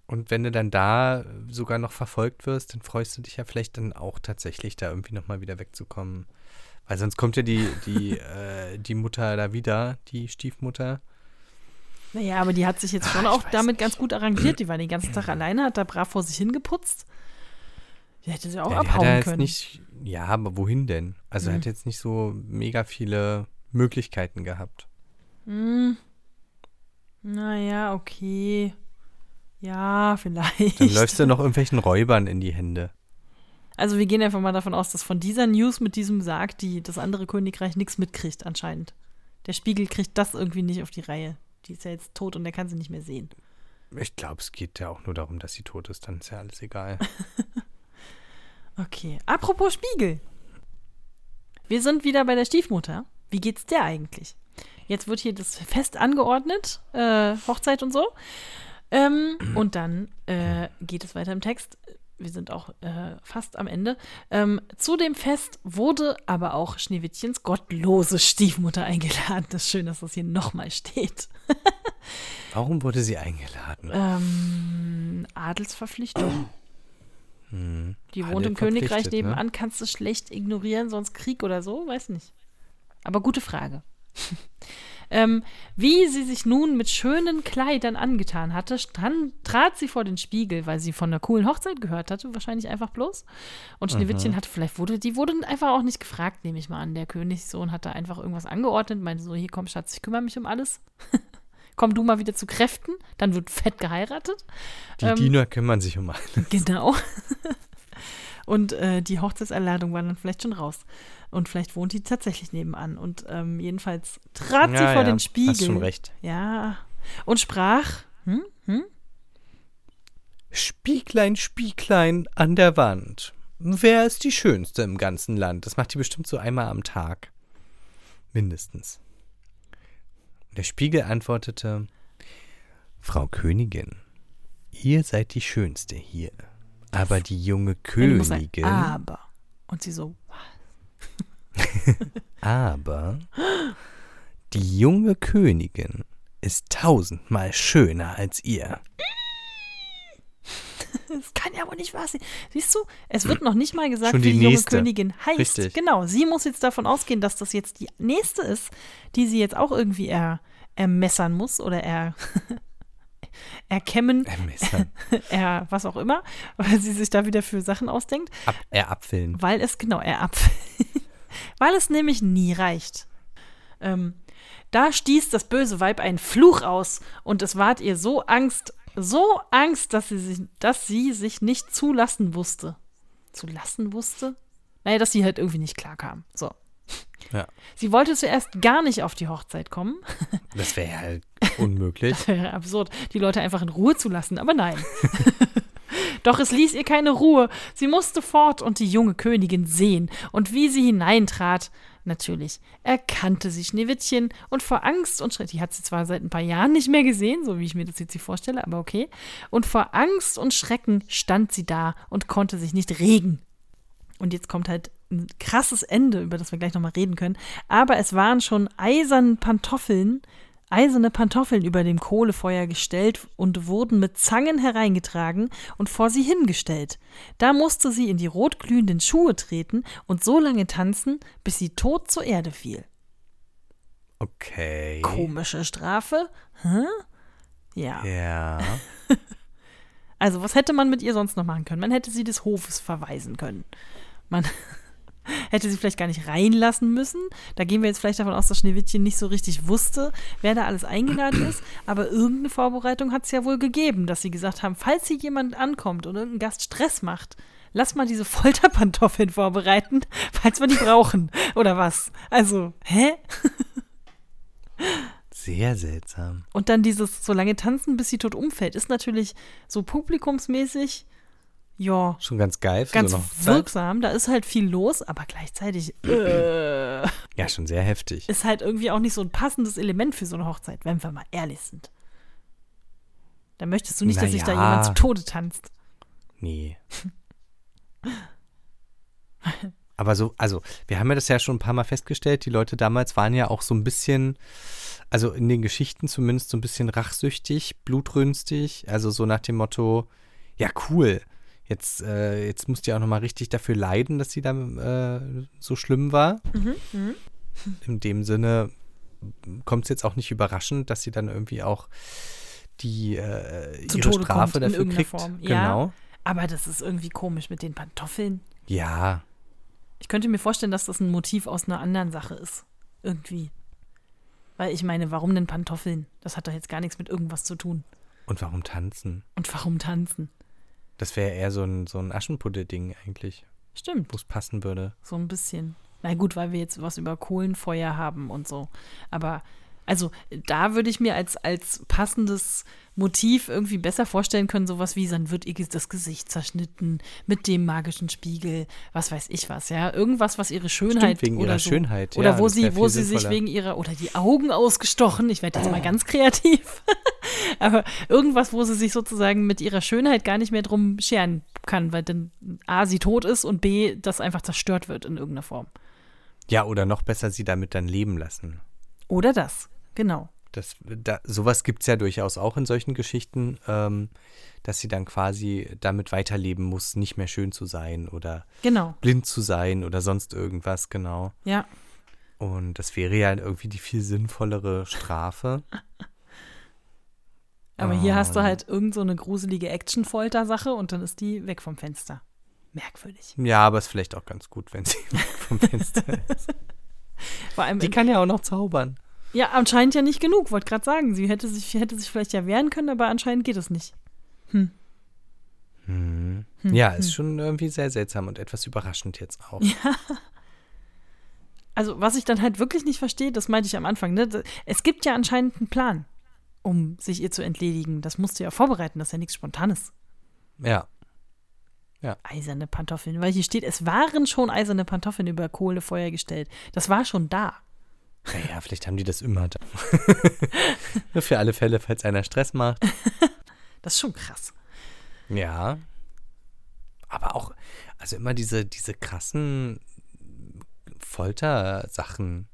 Und wenn du dann da sogar noch verfolgt wirst, dann freust du dich ja vielleicht dann auch tatsächlich, da irgendwie nochmal wieder wegzukommen. Weil sonst kommt ja die, die, äh, die Mutter da wieder, die Stiefmutter. naja, aber die hat sich jetzt schon Ah, ich auch weiß damit nicht. ganz gut arrangiert. Die war den ganzen Tag alleine, hat da brav vor sich hingeputzt. Die hätte sie auch Ja, abhauen können. nicht, ja, aber wohin denn? Also Mhm. hat jetzt nicht so mega viele Möglichkeiten gehabt. Hm. Naja, okay. Ja, vielleicht. Dann läufst du noch irgendwelchen Räubern in die Hände. Also wir gehen einfach mal davon aus, dass von dieser News mit diesem Sarg die, das andere Königreich nichts mitkriegt anscheinend. Der Spiegel kriegt das irgendwie nicht auf die Reihe. Die ist ja jetzt tot und er kann sie nicht mehr sehen. Ich glaube, es geht ja auch nur darum, dass sie tot ist. Dann ist ja alles egal. Okay. Apropos Spiegel. Wir sind wieder bei der Stiefmutter. Wie geht's der eigentlich? Jetzt wird hier das Fest angeordnet, äh, Hochzeit und so. Ähm, und dann äh, geht es weiter im Text. Wir sind auch äh, fast am Ende. Ähm, zu dem Fest wurde aber auch Schneewittchens gottlose Stiefmutter eingeladen. Das ist schön, dass das hier nochmal steht. Warum wurde sie eingeladen? Ähm, Adelsverpflichtung. Hm. Die Alle wohnt im Königreich ne? nebenan, kannst du schlecht ignorieren, sonst Krieg oder so, weiß nicht. Aber gute Frage. ähm, wie sie sich nun mit schönen Kleidern angetan hatte, stand, trat sie vor den Spiegel, weil sie von einer coolen Hochzeit gehört hatte, wahrscheinlich einfach bloß. Und Schneewittchen hatte, vielleicht wurde, die wurde einfach auch nicht gefragt, nehme ich mal an. Der Königssohn hat da einfach irgendwas angeordnet, meinte so, hier komm Schatz, ich kümmere mich um alles. komm du mal wieder zu Kräften, dann wird fett geheiratet. Die Ähm, Diener kümmern sich um alles. Genau. Und äh, die Hochzeitsanladung war dann vielleicht schon raus. Und vielleicht wohnt die tatsächlich nebenan. Und ähm, jedenfalls trat sie Ja, vor ja, den Spiegel. Hast schon recht. Ja. Und sprach, hm, hm, Spieglein, Spieglein an der Wand. Wer ist die Schönste im ganzen Land? Das macht die bestimmt so einmal am Tag. Mindestens. Der Spiegel antwortete: Frau Königin, ihr seid die Schönste hier. Aber die junge Königin. aber. Und sie so, Aber die junge Königin ist tausendmal schöner als ihr. das kann ja wohl nicht wahr sein. Siehst du, es wird noch nicht mal gesagt, Schon wie die die junge nächste. Königin heißt. Richtig. Genau, sie muss jetzt davon ausgehen, dass das jetzt die nächste ist, die sie jetzt auch irgendwie er, ermessern muss oder er, erkämmen, Ermessern. er, was auch immer, weil sie sich da wieder für Sachen ausdenkt. Ab, erapfeln. Weil es, genau, er ab. Weil es nämlich nie reicht. Ähm, da stieß das böse Weib einen Fluch aus und es ward ihr so Angst, so Angst, dass sie sich, dass sie sich nicht zulassen wusste. Zulassen wusste? Naja, dass sie halt irgendwie nicht klar kam. So. Ja. Sie wollte zuerst gar nicht auf die Hochzeit kommen. Das wäre halt unmöglich. Das wäre absurd, die Leute einfach in Ruhe zu lassen, aber nein. Doch es ließ ihr keine Ruhe. Sie musste fort und die junge Königin sehen. Und wie sie hineintrat, natürlich, erkannte sie Schneewittchen und vor Angst und Schreck, die hat sie zwar seit ein paar Jahren nicht mehr gesehen, so wie ich mir das jetzt hier vorstelle, aber okay. Und vor Angst und Schrecken stand sie da und konnte sich nicht regen. Und jetzt kommt halt ein krasses Ende, über das wir gleich nochmal reden können. Aber es waren schon eiserne Pantoffeln, eiserne Pantoffeln über dem Kohlefeuer gestellt und wurden mit Zangen hereingetragen und vor sie hingestellt. Da musste sie in die rotglühenden Schuhe treten und so lange tanzen, bis sie tot zur Erde fiel. Okay. Komische Strafe? Hä? Ja. Ja. Also, was hätte man mit ihr sonst noch machen können? Man hätte sie des Hofes verweisen können. Man hätte sie vielleicht gar nicht reinlassen müssen. Da gehen wir jetzt vielleicht davon aus, dass Schneewittchen nicht so richtig wusste, wer da alles eingeladen ist. Aber irgendeine Vorbereitung hat es ja wohl gegeben, dass sie gesagt haben, falls hier jemand ankommt und irgendein Gast Stress macht, lass mal diese Folterpantoffeln vorbereiten, falls wir die brauchen. Oder was? Also, hä? Sehr seltsam. Und dann dieses so lange tanzen, bis sie tot umfällt, ist natürlich so publikumsmäßig, ja, Schon ganz geil ganz so wirksam. Da ist halt viel los, aber gleichzeitig äh, Ja, schon sehr heftig. ist halt irgendwie auch nicht so ein passendes Element für so eine Hochzeit, wenn wir mal ehrlich sind. Da möchtest du nicht, dass sich da jemand zu Tode tanzt. Nee. Aber so, also, wir haben ja das ja schon ein paar Mal festgestellt, die Leute damals waren ja auch so ein bisschen, also in den Geschichten zumindest so ein bisschen rachsüchtig, blutrünstig, also so nach dem Motto, ja cool, jetzt, äh, jetzt musst du ja auch nochmal richtig dafür leiden, dass sie da äh, so schlimm war. In dem Sinne kommt es jetzt auch nicht überraschend, dass sie dann irgendwie auch die äh, ihre Tode Strafe dafür kriegt. Form. Ja. Genau. Aber das ist irgendwie komisch mit den Pantoffeln. Ja, Ich könnte mir vorstellen, dass das ein Motiv aus einer anderen Sache ist. Irgendwie. Weil ich meine, warum denn Pantoffeln? Das hat doch jetzt gar nichts mit irgendwas zu tun. und warum tanzen? Und warum tanzen? Das wäre eher so ein, so ein Aschenputtel-Ding eigentlich, Stimmt. wo es passen würde. So ein bisschen. Na gut, weil wir jetzt was über Kohlenfeuer haben und so. Aber also da würde ich mir als, als passendes Motiv irgendwie besser vorstellen können, sowas wie, dann wird ihr das Gesicht zerschnitten mit dem magischen Spiegel, was weiß ich was, ja. Irgendwas, was ihre Schönheit wegen oder ihrer so. Schönheit, Oder ja, wo sie, wo sie sich wegen ihrer, oder die Augen ausgestochen, ich werde jetzt mal ganz kreativ. Aber irgendwas, wo sie sich sozusagen mit ihrer Schönheit gar nicht mehr drum scheren kann, weil dann A, sie tot ist und B, das einfach zerstört wird in irgendeiner Form. Ja, oder noch besser, sie damit dann leben lassen. Oder das, genau. Das, da, sowas gibt es ja durchaus auch in solchen Geschichten, ähm, dass sie dann quasi damit weiterleben muss, nicht mehr schön zu sein oder Genau, blind zu sein oder sonst irgendwas, genau. ja. Und das wäre ja irgendwie die viel sinnvollere Strafe. Aber hier hast du Ähm. halt irgend so eine gruselige Action-Folter-Sache und dann ist die weg vom Fenster. Merkwürdig. Ja, aber ist vielleicht auch ganz gut, wenn sie vom Fenster ist. Vor allem, Die kann ja auch noch zaubern. Ja, anscheinend ja nicht genug, wollte gerade sagen. Sie hätte sich, hätte sich vielleicht ja wehren können, aber anscheinend geht es nicht. Hm. Hm. Ja, ist schon irgendwie sehr seltsam und etwas überraschend jetzt auch. Ja. Also, was ich dann halt wirklich nicht verstehe, das meinte ich am Anfang, ne? Es gibt ja anscheinend einen Plan, um sich ihr zu entledigen. Das musst du ja vorbereiten, das ist ja nichts Spontanes. Ja. Eiserne Pantoffeln, weil hier steht, es waren schon eiserne Pantoffeln über Kohlefeuer gestellt. Das war schon da. Naja, vielleicht haben die das immer da. Für alle Fälle, falls einer Stress macht. Das ist schon krass. Ja. Aber auch, also immer diese, diese krassen Foltersachen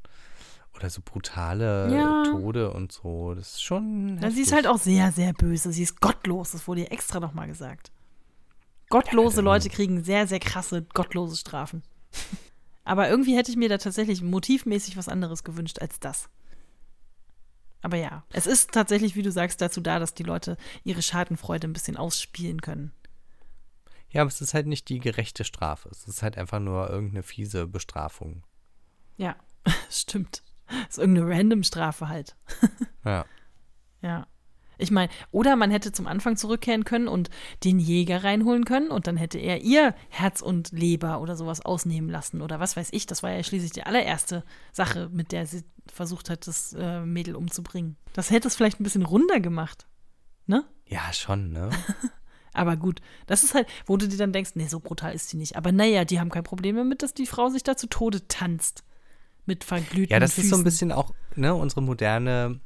oder so brutale Ja. Tode und so. Das ist schon. Na, sie ist halt auch sehr, sehr böse. Sie ist gottlos. Das wurde ihr extra nochmal gesagt. Gottlose dann- Leute kriegen sehr, sehr krasse, gottlose Strafen. Aber irgendwie hätte ich mir da tatsächlich motivmäßig was anderes gewünscht als das. Aber ja, es ist tatsächlich, wie du sagst, dazu da, dass die Leute ihre Schadenfreude ein bisschen ausspielen können. Ja, aber es ist halt nicht die gerechte Strafe. Es ist halt einfach nur irgendeine fiese Bestrafung. Ja, stimmt. Das ist irgendeine random Strafe halt. Ja. Ja. Ich meine, oder man hätte zum Anfang zurückkehren können und den Jäger reinholen können und dann hätte er ihr Herz und Leber oder sowas ausnehmen lassen oder was weiß ich. Das war ja schließlich die allererste Sache, mit der sie versucht hat, das äh, Mädel umzubringen. Das hätte es vielleicht ein bisschen runder gemacht. Ne? Ja, schon, ne? Aber gut, das ist halt, wo du dir dann denkst, nee, so brutal ist sie nicht. Aber naja, die haben kein Problem damit, dass die Frau sich da zu Tode tanzt. Mit verglühten Ja, das Füßen. ist so ein bisschen auch, ne, unsere moderne,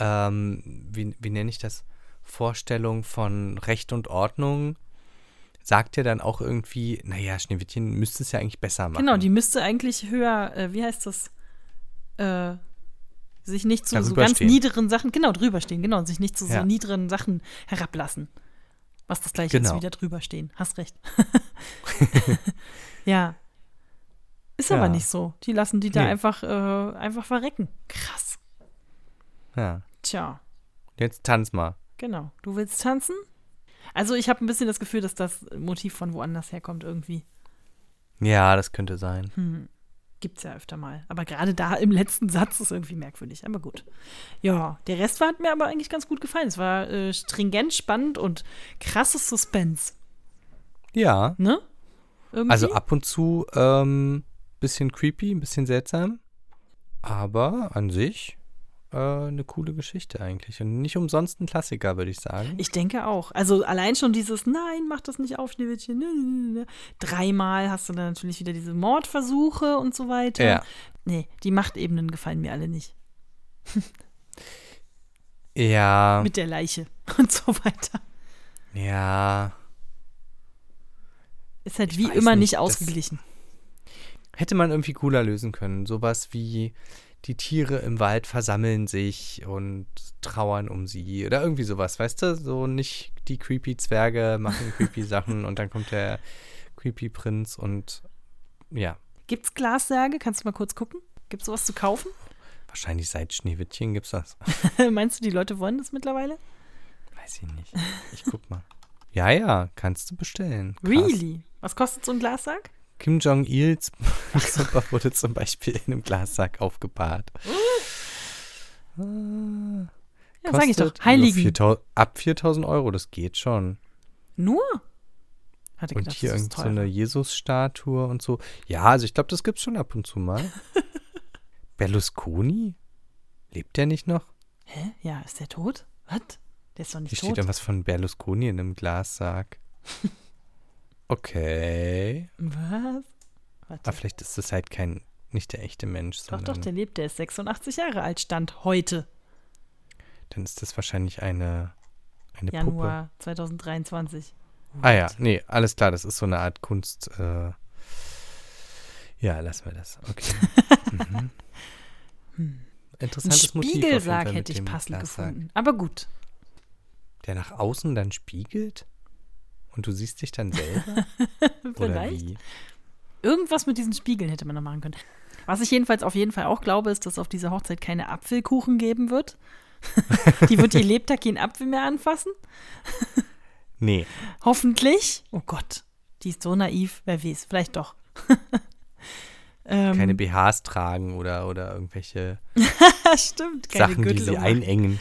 ähm, wie, wie nenne ich das? Vorstellung von Recht und Ordnung sagt ja dann auch irgendwie, naja, Schneewittchen müsste es ja eigentlich besser machen. Genau, die müsste eigentlich höher, äh, wie heißt das? Äh, sich nicht zu so ganz niederen Sachen, genau, drüber stehen, genau, sich nicht zu so Ja. niederen Sachen herablassen. Was das gleiche ist, Genau. wieder drüber stehen. Hast recht. ja. Ist Ja. aber nicht so. Die lassen die da Nee. einfach, äh, einfach verrecken. Krass. Ja. Tja, Jetzt tanz mal. genau. Du willst tanzen? Also ich habe ein bisschen das Gefühl, dass das Motiv von woanders herkommt irgendwie. Ja, das könnte sein. Hm. Gibt's ja öfter mal. Aber gerade da im letzten Satz ist irgendwie merkwürdig. Aber gut. Ja, der Rest war, hat mir aber eigentlich ganz gut gefallen. Es war äh, stringent, spannend und krasses Suspense. Ja. Ne? Irgendwie? Also ab und zu ähm, bisschen creepy, ein bisschen seltsam. Aber an sich äh, eine coole Geschichte eigentlich. Und nicht umsonst ein Klassiker, würde ich sagen. Ich denke auch. Also allein schon dieses Nein, mach das nicht auf, Schneewittchen. Dreimal hast du dann natürlich wieder diese Mordversuche und so weiter. Ja. Nee, die Machtebenen gefallen mir alle nicht. Ja. Mit der Leiche und so weiter. Ja. Ist halt Ich wie immer nicht, nicht ausgeglichen. Hätte man irgendwie cooler lösen können. Sowas wie die Tiere im Wald versammeln sich und trauern um sie oder irgendwie sowas, weißt du? So nicht die creepy Zwerge machen creepy Sachen und dann kommt der creepy Prinz und ja, Gibt's Glassärge? Kannst du mal kurz gucken? Gibt's sowas zu kaufen? wahrscheinlich seit Schneewittchen gibt's das. Meinst du, die Leute wollen das mittlerweile? Weiß ich nicht. Ich guck mal. Ja, ja, kannst du bestellen. Krass. Really? Was kostet so ein Glassarg? Kim Jong-ils Körper wurde zum Beispiel in einem Glassack aufgebahrt. Ja, sag ich doch. Heiligen. nur 4000 ab 4000 Euro, das geht schon. Nur? Hatte Und gedacht, hier das ist irgend so. Jesus-Statue und so. Ja, also ich glaube, das gibt's schon ab und zu mal. Berlusconi? Lebt der nicht noch? Hä? Ja, ist der tot? Was? Der ist doch nicht Hier steht tot. irgendwas von Berlusconi in einem Glassack. Okay. Was? Warte. Aber vielleicht ist das halt kein, nicht der echte Mensch, Doch, doch, der lebt. Der ist 86 Jahre alt, stand heute, dann ist das wahrscheinlich eine, eine Puppe. Januar 2023. Ah ja, nee, alles klar, das ist so eine Art Kunst. Äh, ja, lassen wir das. Okay. mhm. Ein Interessantes Motiv. Spiegelsarg Fall mit hätte ich passend Glassack. gefunden. Aber gut. Der nach außen dann spiegelt? Und du siehst dich dann selber? Oder Vielleicht. wie? Irgendwas mit diesen Spiegeln hätte man noch machen können. Was ich jedenfalls auf jeden Fall auch glaube, ist, dass es auf dieser Hochzeit keine Apfelkuchen geben wird. Die wird ihr Lebtag keinen Apfel mehr anfassen. Nee. Hoffentlich. Oh Gott, die ist so naiv. Wer weiß, vielleicht doch. ähm, Keine BHs tragen oder, oder irgendwelche stimmt. Sachen, die sie einengen.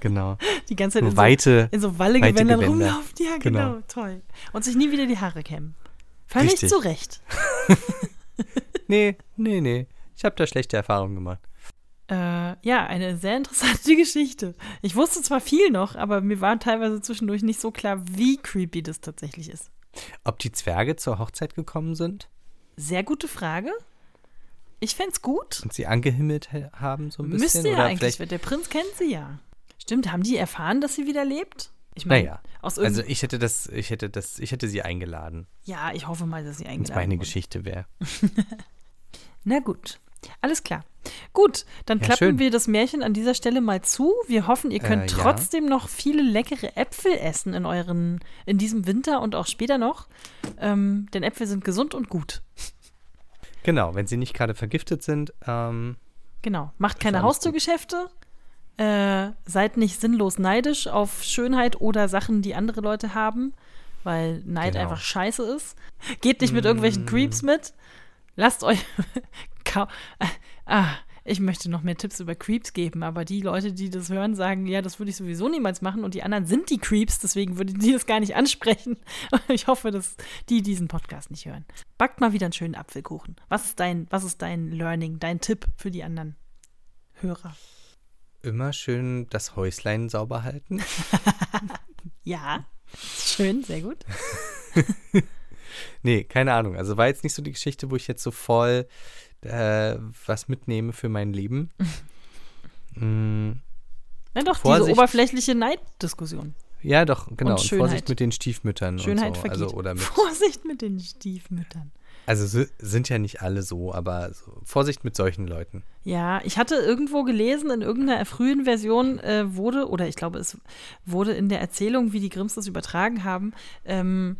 Genau. Die ganze Zeit Nur in so, weite. in so weite Gewänder. rumlaufen. Ja, genau, Genau. toll. Und sich nie wieder die Haare kämmen. Völlig Richtig. zu Recht. Nee, nee, nee. Ich habe da schlechte Erfahrungen gemacht. Äh, ja, eine sehr interessante Geschichte. Ich wusste zwar viel noch, aber mir war teilweise zwischendurch nicht so klar, wie creepy das tatsächlich ist. Ob die Zwerge zur Hochzeit gekommen sind Sehr gute Frage. Ich fänd's gut. und sie angehimmelt haben so ein bisschen? Müsste ja oder eigentlich, vielleicht, der Prinz kennt sie ja. Stimmt, haben die erfahren, dass sie wieder lebt? Ich meine, naja. aus Also ich hätte das, ich hätte das, ich hätte sie eingeladen, ja, ich hoffe mal, dass sie wenn es eingeladen meine. Geschichte wäre. Na gut, alles klar. Gut, dann Ja, klappen schön. wir das Märchen an dieser Stelle mal zu. Wir hoffen, ihr könnt Äh, ja. trotzdem noch viele leckere Äpfel essen in euren, in diesem Winter und auch später noch. Ähm, denn Äpfel sind gesund und gut. Genau, wenn sie nicht gerade vergiftet sind. Ähm, Genau. Macht keine. Haustürgeschäfte. Äh, seid nicht sinnlos neidisch auf Schönheit oder Sachen, die andere Leute haben, weil Neid Genau. einfach scheiße ist. Geht nicht mit irgendwelchen Mm. Creeps mit. Lasst euch. Ah, ich möchte noch mehr Tipps über Creeps geben, aber die Leute, die das hören, sagen, ja, das würde ich sowieso niemals machen und die anderen sind die Creeps, deswegen würde die das gar nicht ansprechen. Ich hoffe, dass die diesen Podcast nicht hören. Backt mal wieder einen schönen Apfelkuchen. Was ist dein, was ist dein Learning, dein Tipp für die anderen Hörer? immer schön das Häuslein sauber halten. Ja, schön, sehr gut. Nee, keine Ahnung. Also war jetzt nicht so die Geschichte, wo ich jetzt so voll äh, was mitnehme für mein Leben. mm, Na doch, diese Vorsicht. oberflächliche Neiddiskussion. ja, doch, genau. Und, Schönheit. Vorsicht mit den Stiefmüttern Schönheit und so. vergeht. Also, oder mit, Vorsicht mit den Stiefmüttern. also si- sind ja nicht alle so, aber so, Vorsicht mit solchen Leuten. Ja, ich hatte irgendwo gelesen, in irgendeiner frühen Version äh, wurde, oder ich glaube, es wurde in der Erzählung, wie die Grimms das übertragen haben, ähm,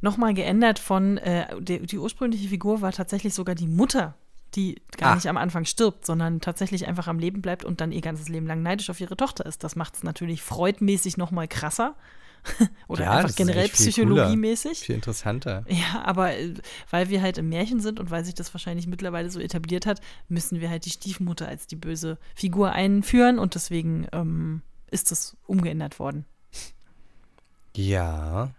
nochmal geändert von, äh, der, die ursprüngliche Figur war tatsächlich sogar die Mutter, die gar Ah. nicht am Anfang stirbt, sondern tatsächlich einfach am Leben bleibt und dann ihr ganzes Leben lang neidisch auf ihre Tochter ist. Das macht es natürlich freudmäßig nochmal krasser. oder Ja, einfach generell psychologiemäßig. Viel interessanter. Ja, aber äh, weil wir halt im Märchen sind und weil sich das wahrscheinlich mittlerweile so etabliert hat, müssen wir halt die Stiefmutter als die böse Figur einführen und deswegen ähm, ist das umgeändert worden. Ja.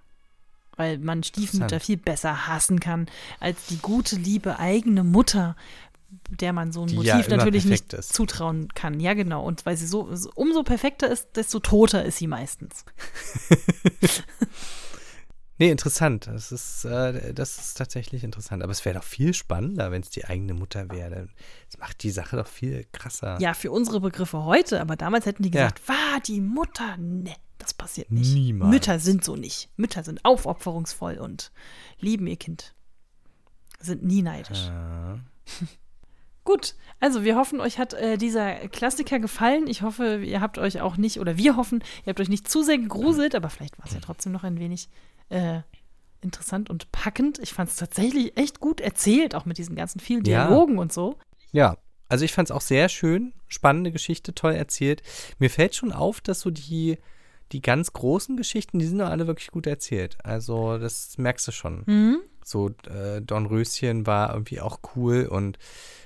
Weil man Stiefmutter Interessant. viel besser hassen kann als die gute, liebe eigene Mutter, der man so ein Die Motiv ja natürlich nicht ist. zutrauen kann. Ja, genau. Und weil sie so, so umso perfekter ist, desto toter ist sie meistens. Nee, interessant. Das ist, äh, das ist tatsächlich interessant. Aber es wäre doch viel spannender, wenn es die eigene Mutter wäre. Das macht die Sache doch viel krasser. Ja, für unsere Begriffe heute, aber damals hätten die Ja. gesagt, war die Mutter? Ne, das passiert nicht. Niemals. Mütter sind so nicht. Mütter sind aufopferungsvoll und lieben ihr Kind. Sind nie neidisch. Ja. Gut, also wir hoffen, euch hat äh, dieser Klassiker gefallen. Ich hoffe, ihr habt euch auch nicht, oder wir hoffen, ihr habt euch nicht zu sehr gegruselt, aber vielleicht war es ja trotzdem noch ein wenig äh, interessant und packend. Ich fand es tatsächlich echt gut erzählt, auch mit diesen ganzen vielen Ja. Dialogen und so. Ja, also ich fand es auch sehr schön, spannende Geschichte, toll erzählt. Mir fällt schon auf, dass so die, die ganz großen Geschichten, die sind doch alle wirklich gut erzählt. Also das merkst du schon. Mhm. So äh, Dornröschen war irgendwie auch cool und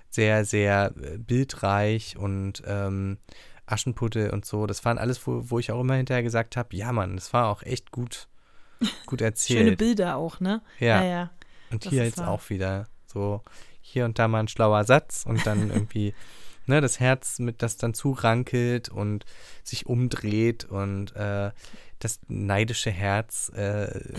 sehr, sehr äh, bildreich und ähm, Aschenputtel und so. Das waren alles, wo, wo ich auch immer hinterher gesagt habe, ja Mann, das war auch echt gut, gut erzählt. Schöne Bilder auch, ne? Ja. ja. ja. Und Das hier jetzt wahr. auch wieder so hier und da mal ein schlauer Satz und dann irgendwie ne, das Herz mit das dann zurankelt und sich umdreht und äh, das neidische Herz äh,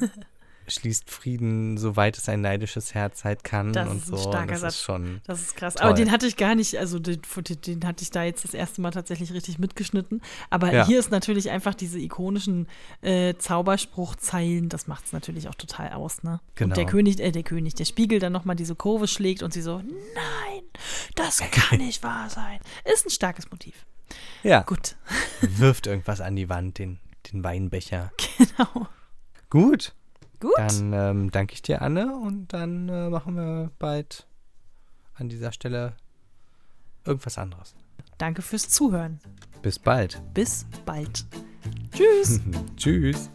schließt Frieden, soweit es ein neidisches Herz halt kann Das und ist ein so. starker das Satz. ist schon Das ist krass. Toll. Aber den hatte ich gar nicht, also den, den, den hatte ich da jetzt das erste Mal tatsächlich richtig mitgeschnitten. Aber Ja. hier ist natürlich einfach diese ikonischen äh, Zauberspruchzeilen, das macht es natürlich auch total aus, ne? Genau. Und der König, äh, der König, der Spiegel dann nochmal diese Kurve schlägt und sie so, nein, das kann nicht wahr sein. Ist ein starkes Motiv. ja, Gut, wirft irgendwas an die Wand, den, den Weinbecher. genau. Gut, Gut. dann ähm, danke ich dir, Anne, und dann äh, machen wir bald an dieser Stelle irgendwas anderes. Danke fürs Zuhören. Bis bald. Bis bald. Tschüss. Tschüss.